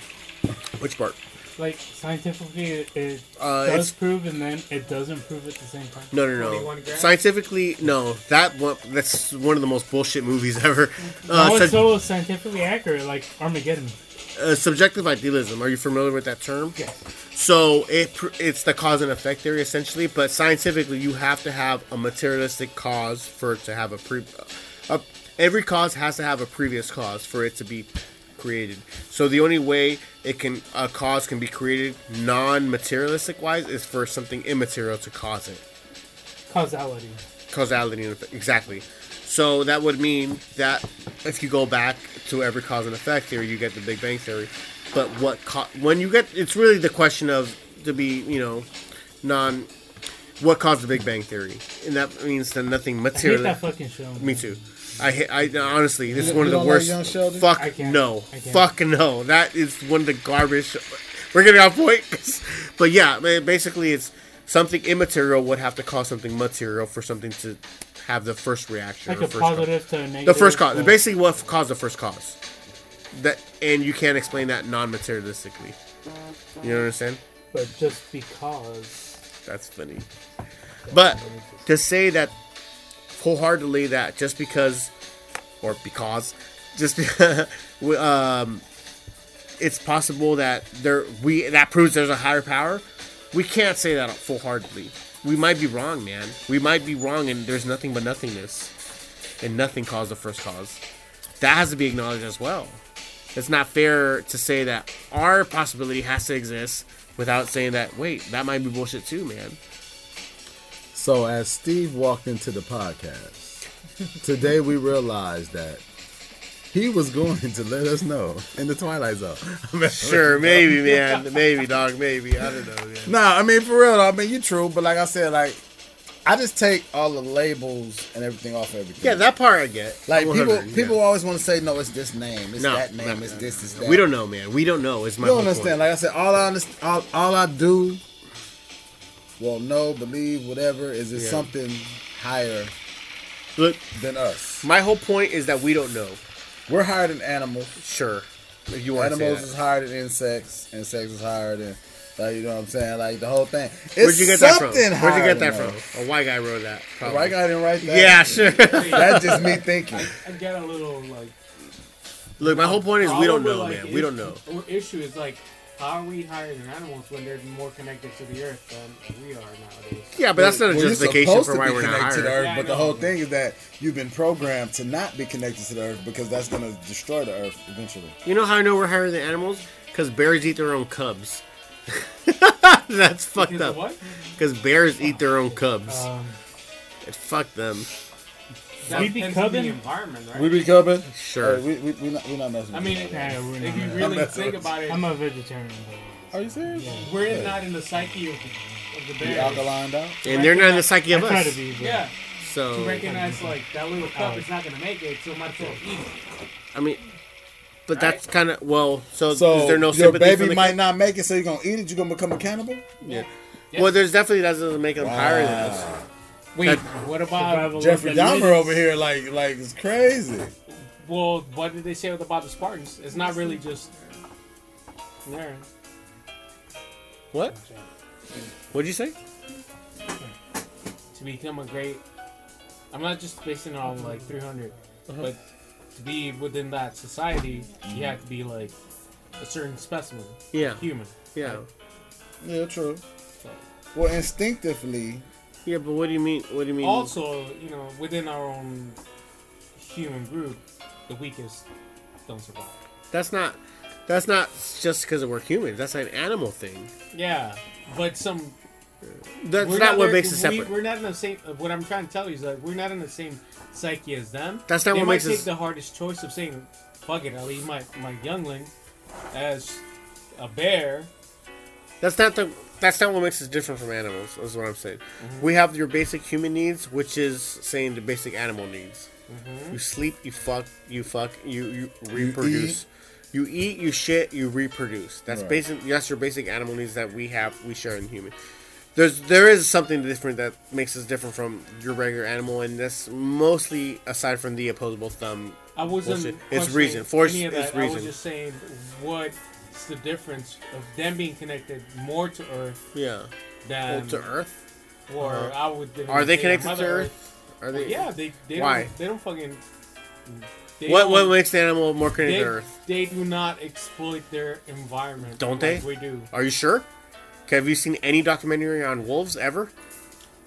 Which part? Like scientifically, it, it Uh, does prove and then it doesn't prove at the same time. No, no, no. Scientifically, no. That one, that's one of the most bullshit movies ever. No, Uh, it's sub- so scientifically accurate, like Armageddon. Uh, subjective idealism. Are you familiar with that term? Yes. So it it's the cause and effect theory essentially, but scientifically you have to have a materialistic cause for it to have a pre. A, every cause has to have a previous cause for it to be created. So the only way it can a cause can be created non-materialistic wise is for something immaterial to cause it. Causality. causality. Exactly. So that would mean that if you go back to every cause and effect theory, you get the Big Bang theory. But what co- when you get it's really the question of to be you know non what caused the Big Bang theory, and that means that nothing I hate material. that fucking show. Me too. I hate, I honestly this You- is one you of the don't like worst. Young Sheldon? Fuck I can't. no. I can't. Fuck no. That is one of the garbage. We're getting off point. but yeah, ba- basically it's something immaterial would have to cause something material for something to have the first reaction. Like a first cause. to a negative. The first cause. Basically, what caused the first cause. That and you can't explain that non-materialistically. You know what I'm saying? But just because. That's funny. But to say that wholeheartedly that just because, or because, just um, it's possible that there we that proves there's a higher power. We can't say that full-heartedly. We might be wrong, man. We might be wrong, and there's nothing but nothingness, and nothing caused the first cause. That has to be acknowledged as well. It's not fair to say that our possibility has to exist without saying that. Wait, that might be bullshit too, man. So as Steve walked into the podcast, today we realized that he was going to let us know in the Twilight Zone. Sure, maybe, man. Maybe, dog. Maybe. I don't know, man. Nah, I mean for real. though, I mean you true, but like I said, like I just take all the labels and everything off everything. Yeah, that part I get. like people 100, yeah. people always want to say no, it's this name, it's No, that name, no, it's no, this, it's that. We don't know, man. We don't know. It's my You don't understand. point. Like I said, all I understand, all, all I do, well, know, believe, whatever, is it's Yeah. something higher Look, than us. my whole point is that we don't know. We're higher than animals. Sure, if you want to say Animals that. is higher than insects. Insects is higher than, like you know what I'm saying, like the whole thing. It's Where'd you get that from? Where'd you get than that us. from? A white guy wrote that. The Probably. white guy didn't write that. Yeah, sure. That's just me thinking. I get a little like. Look, my whole point is we don't know, like, man. We don't know. Our issue is like, how are we higher than animals when they're more connected to the earth than we are nowadays? Yeah, but that's not a Well, justification for to why be we're not connected to the earth, Yeah, but the whole thing is that you've been programmed to not be connected to the earth because that's going to destroy the earth eventually. You know how I know we're higher than animals? Because bears eat their own cubs. That's fucked Because up. Because bears eat their own cubs. Um, It fuck them. That We be depends on cubbing? the environment, right? We be coming? Sure. Uh, we, we, we, not, we not messing I mean, each yeah, we're if you really think with about it, I'm a vegetarian. Are you serious? Yeah. we're Yeah. not in the psyche of, of the Be bears. alkalined out. and they're not in the psyche of I try to us. be, but Yeah, to recognize like that little cup oh. is not gonna make it, so might as well eat. it. I mean, but that's kind of well. So, So is there no your sympathy for baby the might kid? not make it, so you're gonna eat it. You're gonna become a cannibal. Yeah. Yes. Well, there's definitely that doesn't make them higher than us. Wait, That- what about? Jeffrey of Dahmer fittest. over here, like, like it's crazy. Well, what did they say about the Spartans? It's not really just. There. What? What'd you say? To become a great. I'm not just basing it on like 300, Uh-huh. but to be within that society, you have to be like a certain specimen, Yeah. human. Yeah. Yeah, true. So, Well, instinctively, Yeah, but what do you mean? What do you mean? also, you know, within our own human group, the weakest don't survive. that's not. That's not just because we're humans. That's an animal thing. Yeah, but some That's we're not what makes us we, separate. We're not in the same. uh, What I'm trying to tell you is that we're not in the same psyche as them. That's not they what might makes take us- the hardest choice of saying, "Fuck it, I'll eat my my youngling as a bear." That's not the. That's not what makes us different from animals. Is what I'm saying. Mm-hmm. We have your basic human needs, which is saying the basic animal needs. Mm-hmm. You sleep, you fuck, you fuck, you you reproduce. You eat, you shit, you reproduce. That's Right. basic. That's your basic animal needs that we have. We share in human. There's there is something different that makes us different from your regular animal, and that's mostly aside from the opposable thumb. I wasn't. Bullshit. It's reason. Force is that. I was just saying, what's the difference of them being connected more to Earth Yeah. than Well, to Earth. or Uh-huh. I would. Are they connected to Mother Earth? Are Well, they? yeah, they. they Why? Don't, they don't fucking. They What what makes the animal more connected they, to Earth? they do not exploit their environment. Don't like they? We do. Are you sure? Okay, have you seen any documentary on wolves ever?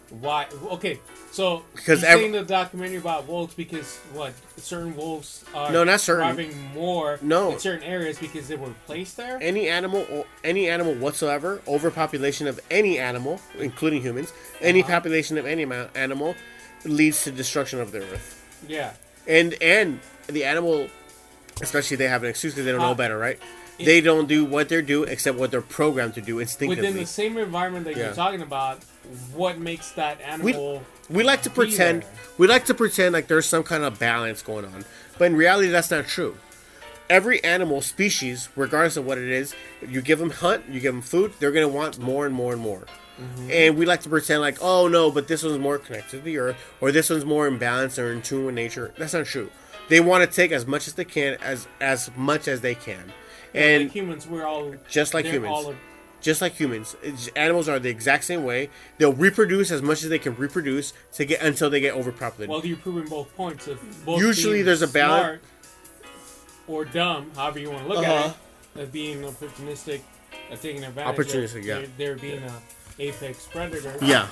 Why? Okay, so Because saying the documentary about wolves because what? Certain wolves are No, not certain. thriving more No. in certain areas because they were placed there. Any animal, or any animal whatsoever, overpopulation of any animal, including humans, any Uh-huh. population of any animal, leads to destruction of the earth. yeah, And and the animal, especially they have an excuse because they don't know Uh, better, right? it- they don't do what they're do except what they're programmed to do instinctively. within the same environment that Yeah. you're talking about, what makes that animal? We like to pretend there? we like to pretend like there's some kind of balance going on, but in reality that's not true. Every animal species, regardless of what it is, you give them hunt, you give them food, they're gonna want more and more and more. Mm-hmm. And we like to pretend like, oh no, but this one's more connected to the earth, or this one's more in balance or in tune with nature. That's not true. They want to take as much as they can, as as much as they can, and like humans, we're all just like humans. all- just like humans, it's- animals are the exact same way. They'll reproduce as much as they can reproduce to get until they get overpopulated. well, you're proving both points of both. Usually there's a balance- Or dumb, however you want to look Uh-huh. at it, of being opportunistic, of taking advantage. of Opportunistic, yeah. There, there being a apex predator. yeah,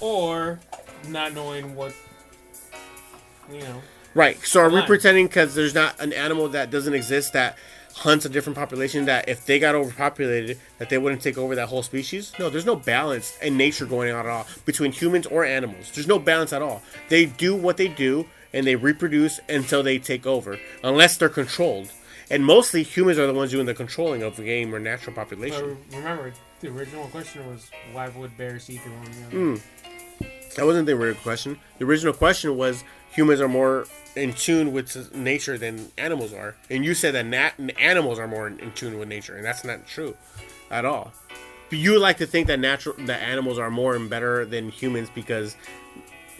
or not knowing what you know right. So are we pretending because there's not an animal that doesn't exist that hunts a different population that if they got overpopulated that they wouldn't take over that whole species? No, there's no balance in nature going on at all between humans or animals. There's no balance at all. They do what they do and they reproduce until they take over, unless they're controlled. And mostly humans are the ones doing the controlling of the game or natural population. but remember the original question was why would bears eat their own young hmm. That wasn't the original question. The original question was humans are more in tune with nature than animals are, and you said that nat- animals are more in, in tune with nature, and that's not true at all. But you like to think that natural that animals are more and better than humans because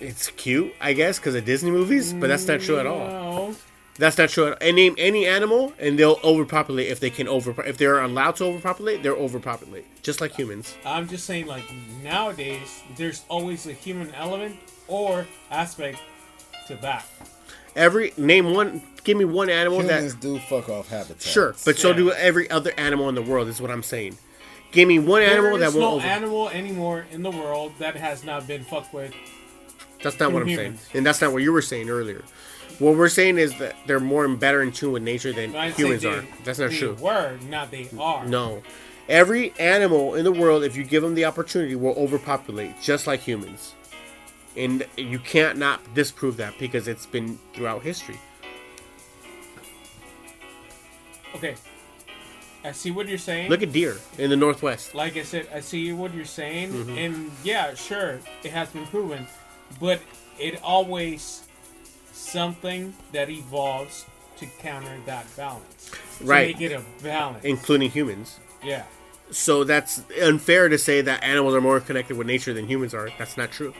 it's cute, I guess, because of Disney movies. But that's not true at all. No. That's not true. At all. And name any animal, and they'll overpopulate if they can over. If they're allowed to overpopulate, they're overpopulate, just like humans. I'm just saying like nowadays there's always a human element or aspect to that. Every name one. Give me one animal that do fuck off habitats. Sure, but so Yeah. do every other animal in the world. Is what I'm saying. Give me one animal there that is no won't. Over- animal anymore in the world that has not been fucked with. that's not what I'm humans. saying, and that's not what you were saying earlier. What we're saying is that they're more and better in tune with nature than I'd say humans they- are. That's not they true. Were not they are. No, every animal in the world, if you give them the opportunity, will overpopulate, just like humans. And you can't not disprove that because it's been throughout history. Okay. I see what you're saying. Look at deer in the northwest. like I said, I see what you're saying, Mm-hmm. and yeah, sure, it has been proven, but it always something that evolves to counter that balance, to Right. Make it a balance. including humans. yeah, So that's unfair to say that animals are more connected with nature than humans are. That's not true.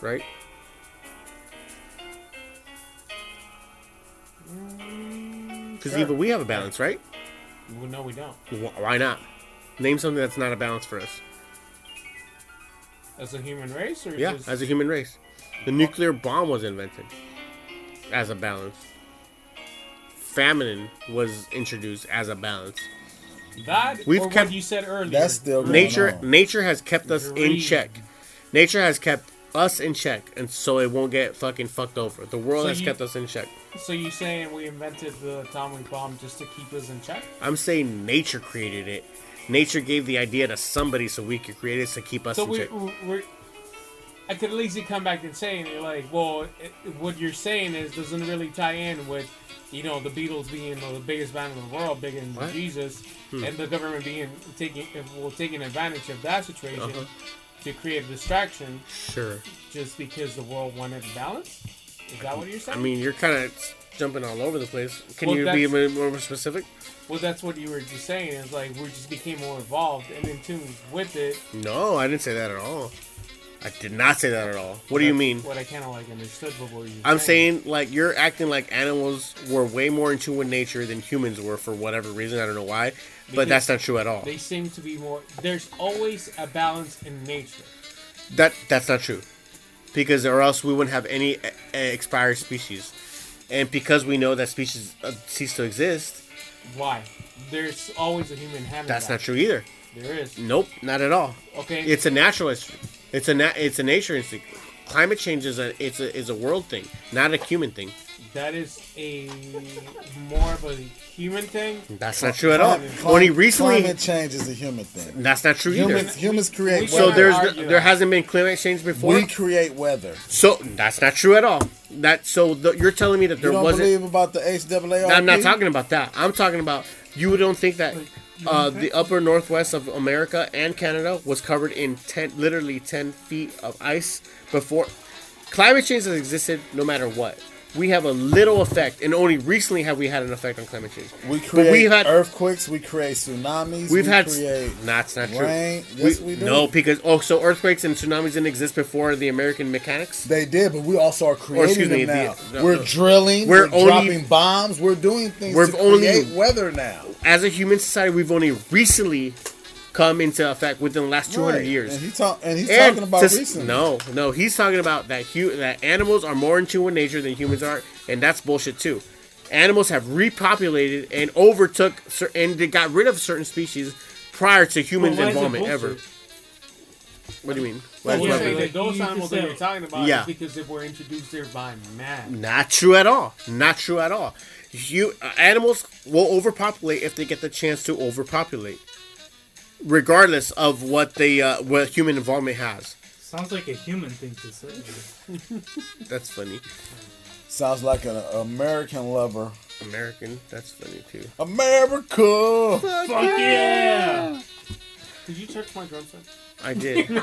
Right? Mm, because sure. even we have a balance, right? well, no, we don't. Why not? Name something that's not a balance for us. As a human race, or Yeah, just, as a human race. The nuclear bomb was invented as a balance. Famine was introduced as a balance. that We've or kept- what you said earlier. That's still going Nature on. nature has kept us in check. Nature has kept us in check, and so it won't get fucking fucked over. The world So has you- kept us in check. So you saying we invented the atomic bomb just to keep us in check? I'm saying nature created it. Nature gave the idea to somebody so we could create it to keep us So in we, check. we're. I could at least come back and say, and you're like, well, it, what you're saying is doesn't really tie in with, you know, the Beatles being the biggest band in the world, bigger than What? Jesus, Hmm. and the government being taking well taking advantage of that situation Uh-huh. To create a distraction Sure. just because the world wanted balance. Is that what you're saying? I mean, you're kind of jumping all over the place. Can Well, you be a more specific? well, that's what you were just saying. Is like we just became more involved and in tune with it. No, I didn't say that at all. I did not say that at all. What do you mean? What I kind of like understood before you. I'm saying like you're acting like animals were way more in tune with nature than humans were for whatever reason. I don't know why, but that's not true at all. They seem to be more. There's always a balance in nature. That that's not true, because or else we wouldn't have any uh, expired species, and because we know that species uh, cease to exist, Why? There's always a human hand. that's not true either. There is. Nope, not at all. Okay. It's a natural instinct. It's a na- it's a nature instinct. Climate change is a it's a is a world thing, not a human thing. That is a more of a human thing. That's not true at all. Climate- Only recently, Climate change is a human thing. that's not true either. Humans, humans create We So weather. there's argue there hasn't been climate change before. we create weather. So that's not true at all. That so the, you're telling me that You there don't wasn't. believe about the HAARP? I'm not talking about that. I'm talking about you don't think that uh, the upper northwest of America and Canada was covered in ten, literally ten feet of ice before. Climate change has existed no matter what. We have a little effect, and only recently have we had an effect on climate change. We create we've had- earthquakes. We create tsunamis. We've we had create. not true. rain. Yes, we do. No, because oh, so earthquakes and tsunamis didn't exist before the American mechanics. They did, but we also are creating them me, now. the- we're drilling. We're We're, only- dropping bombs. We're doing things We've to only- create weather now. As a human society, we've only recently come into effect within the last 200 Right. years. And, he talk, and he's And talking about to recently. No, no, he's talking about that hu- that animals are more in tune with nature than humans are, and that's bullshit too. Animals have repopulated and overtook cer- and they got rid of certain species prior to human Well, why is it involvement ever. What do you mean? Well, Why you're is it saying bullshit? that those You animals that said- you're talking about Yeah. is because they were introduced there by man. Not true at all. Not true at all. You uh, animals will overpopulate if they get the chance to overpopulate, regardless of what they uh, what human involvement has. Sounds like a human thing to say. That's funny. Sounds like an American lover. American. That's funny too. America. Fuck yeah! Did you touch my drum set? I did.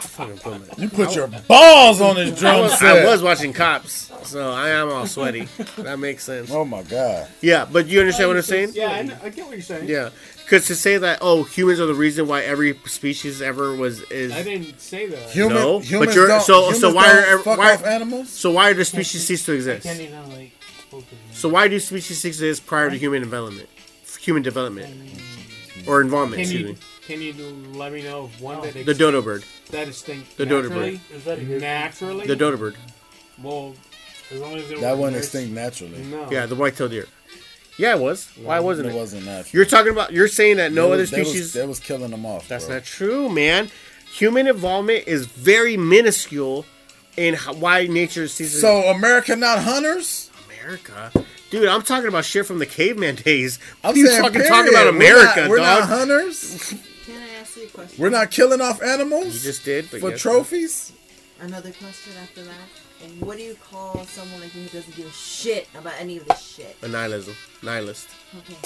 Fucking put my- You put your balls on this I drum was, set. I was watching cops, so I am all sweaty. That makes sense. Oh my god. Yeah, but you understand what I'm saying? Yeah, I, know, I get what you're saying. Yeah, because to say that oh humans are the reason why every species ever was is I didn't say that. Human, No, but you're- don't, so- humans so why don't are- fuck why- off animals? so why do species cease to I exist? can't even like focus. So why do species cease to exist prior to human development, human development, or involvement? Can Excuse you me. can you let me know of one that The dodo bird. that extinct The dodo naturally? Is that a good Naturally, The dodo bird. well, As long as it That was wasn't nurse- extinct naturally. no. Yeah, the white-tailed deer. Yeah, it was. Why wasn't it? it? wasn't natural. You're talking about. You're saying that no They other was- they was- species. They was, killing them off. That's bro. not true, man. Human involvement is very minuscule in how, why nature ceases. So America not hunters? America, dude, I'm talking about shit from the caveman days. I'm you saying fucking talking about We're America, not, we're dog. not hunters. Can I ask you a question? We're not killing off animals you just did, but for yes. trophies. Another question after that. And what do you call someone like you who doesn't give a shit about any of this shit? A nihilism. Nihilist. Okay.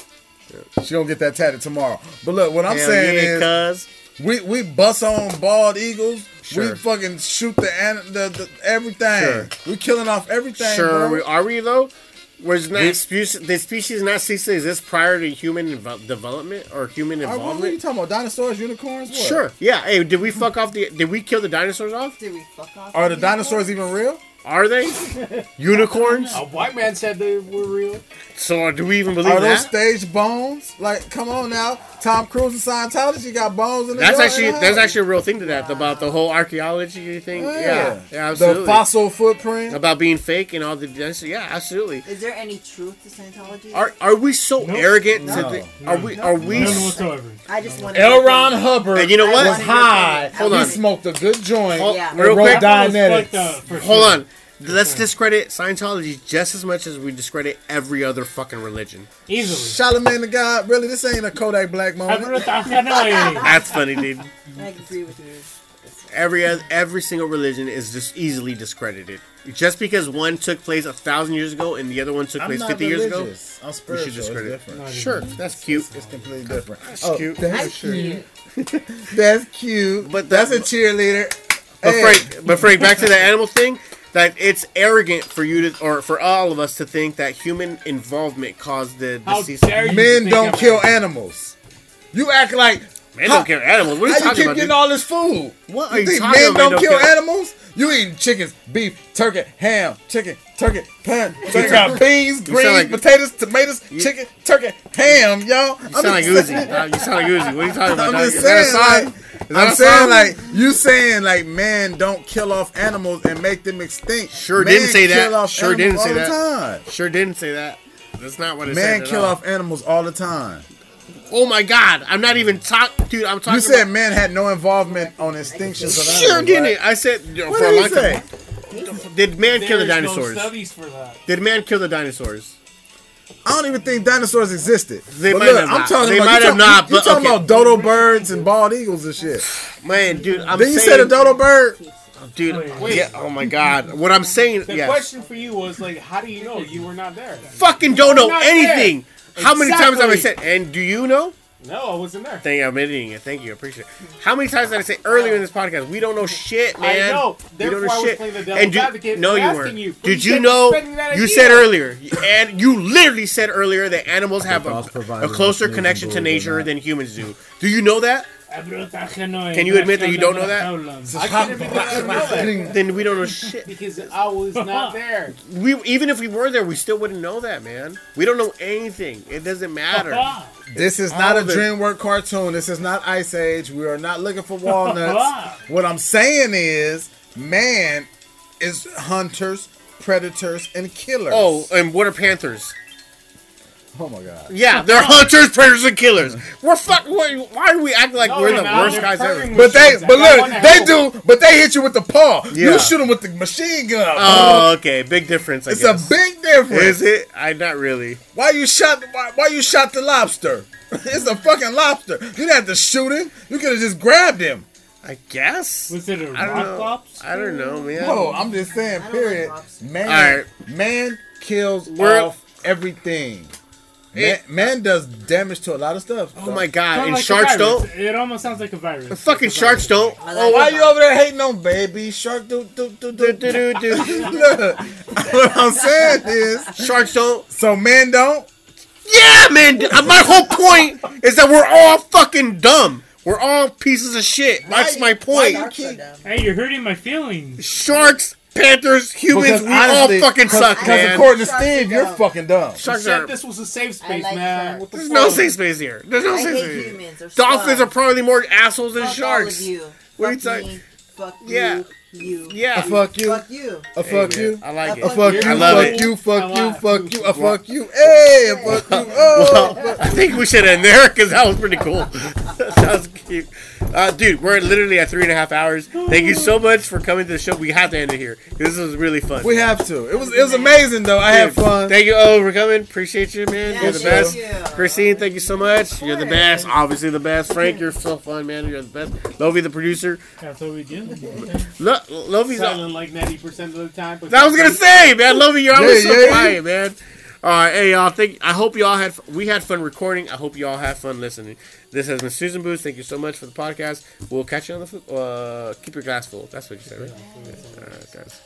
Yeah. She gonna get that tatted tomorrow. But look, what I'm Hell saying yeah, is, cuz. we we bust on bald eagles. Sure. We fucking shoot the, the, the everything. Sure. We killing off everything. Sure, bro. we, are we though? Was not We- species, the species not cease to exist prior to human invo- development or human All right, what are you talking about? Dinosaurs, unicorns? What? Sure. Yeah. Hey, did we fuck off the? Did we kill the dinosaurs off? Did we fuck off? Are the people? dinosaurs even real? Are they unicorns? A white man said they were real. So do we even believe that? Are those that? staged bones? Like, come on now. Tom Cruise and Scientology got bones in the That's actually in the there's actually a real thing to that about the whole archaeology thing. Yeah, yeah, The absolutely. fossil footprint. about being fake and all the yeah, absolutely. Is there any truth to Scientology? Are are we so Nope. arrogant No. to think? Are we are we? None s- whatsoever. I just want L. Ron Hubbard And you know what? was high. Hold on. he smoked a good joint. Hold- Yeah. real wrote quick. Dianetics. Fucked up, for Hold on. Let's discredit Scientology just as much as we discredit every other fucking religion. Easily. Charlemagne the God, really? This ain't a Kodak Black moment. That's funny, dude. I agree with you. Every every single religion is just easily discredited. Just because one took place a thousand years ago and the other one took I'm place not fifty years ago. religious. I'm spiritual. It's discredit it. different. Sure, that's cute. It's completely different. That's oh, cute. That's That's cute. cute. That's cute. But But that's a cheerleader. But Hey. Frank, but Frank, back to the animal thing. That it's arrogant for you to, or for all of us to think that human involvement caused the How deceased. dare you? Men don't kill a- animals. You act like Men how- don't kill animals. What are how you you keep about? getting dude? all this food? What are You you think talking men about? don't Men kill animals? You eating chickens, beef, turkey, ham, chicken, turkey, pan. So you got beans, greens, like- potatoes, tomatoes, chicken, turkey, ham, y'all. You sound like Uzi. You sound like Uzi. What are you talking about? I'm just Is saying, like, I'm saying, song? like, you saying, like, man don't kill off animals and make them extinct. Sure Man didn't say that. off Sure didn't say all that. time. Sure didn't say that. That's not what it Man said. at kill all. off animals all the time. Oh my god! I'm not even talking, dude. I'm talking. You said about, man had no involvement on extinctions of sure animals, didn't right? it? I said you know, What for a did long he say? time. Did man kill the There's no dinosaurs? studies for that. Did man kill the dinosaurs? I don't even think dinosaurs existed. They But might look, have I'm not. talking They about might you have talk- not, You, you but talking okay. about dodo birds and bald eagles and shit. Man, dude, I'm Then you saying, said a dodo bird. dude. Wait. Yeah. Oh my god. What I'm saying, The yes. question for you was like, how do you know you were not there? Fucking don't know Not anything. How many times have I said? And do you know? No, I wasn't there. Thank you, I'm editing it. Thank you, I appreciate it. How many times did I say earlier in this podcast? We don't know shit, man. I know. We don't Therefore, I know was shit. playing the devil's And do, advocate no, you weren't. you. Did you you know? You said earlier, and you literally said earlier that animals have a, a closer connection to nature believe than humans do. Do you know that? Can you admit that you don't know that? I couldn't admit that I didn't know that Then we don't know shit. because I was not there. We even if we were there, we still wouldn't know that, man. We don't know anything. It doesn't matter. This is not a of. DreamWorks cartoon. This is not Ice Age. We are not looking for walnuts. what I'm saying is, man is hunters, predators, and killers. Oh, and what are panthers? Oh my god. Yeah, they're hunters, predators, and killers. We're fuck. Why, why do we act like No, we're they're the not. worst They're guys ever? But they, but look, they do, but they hit you with the paw. Yeah. You shoot them with the machine gun. Oh, okay. Big difference. I it's a big difference. Is it? I not really. Why you shot? Why, why you shot the lobster? it's a fucking lobster. You didn't have to shoot him. You could have just grabbed him. I guess. Was it a I don't rock know. lobster? I don't know, man. No, I'm just saying. Period. like. Man, Alright. man kills We're- off everything. Man, It- man does damage to a lot of stuff. Oh my god! Sounds And like sharks don't. It almost sounds like a virus. The fucking It's a sharks virus. don't. I Oh, why it. you over there hating on baby shark? Do do do do Do, do, do, do. Look, what I'm saying is, Sharks don't. so men don't. Yeah, man. uh, My whole point is that we're all fucking dumb. We're all pieces of shit. That's my point. why you Sharks are keep- dumb. Hey, you're hurting my feelings. Sharks, panthers, humans, Because we honestly- all fucking suck, Because man. according to Sharks are Steve, you're fucking dumb. You Sharks said are. this was a safe space, like man. What the There's fuck? no safe space here. There's no I safe hate space. humans. They're Dolphins are probably more assholes than Fuck sharks. All of you. What are you talking- me. Fuck Yeah. you. You. Yeah. I fuck you. Fuck you. I fuck you. I like it. I fuck you. I love fuck it. you. Fuck I you. Fuck you. I fuck you. Hey, I fuck you. Oh. I think we should end there because that was pretty cool. that was cute. Uh, dude, we're literally at three and a half hours. Thank you so much for coming to the show. We have to end it here. This was really fun. We have to. It was it was amazing though. I had fun. Thank you, oh, for coming. Appreciate you, man. you're the thank best. you. Christine, thank you so much. You're the best. Obviously the best. Frank, you're so fun, man. You're the best. Lovey, the producer. That's what we do. Lo- Lovey's. Selling like ninety percent of the time. But I was gonna say, man, Lovey, you're always Yeah, so yeah. quiet, man. All right, hey y'all. Think I hope y'all had we had fun recording. I hope y'all had fun listening. This has been Susan Booth. Thank you so much for the podcast. We'll catch you on the fl- uh, keep your glass full. That's what you said, right? All right, guys.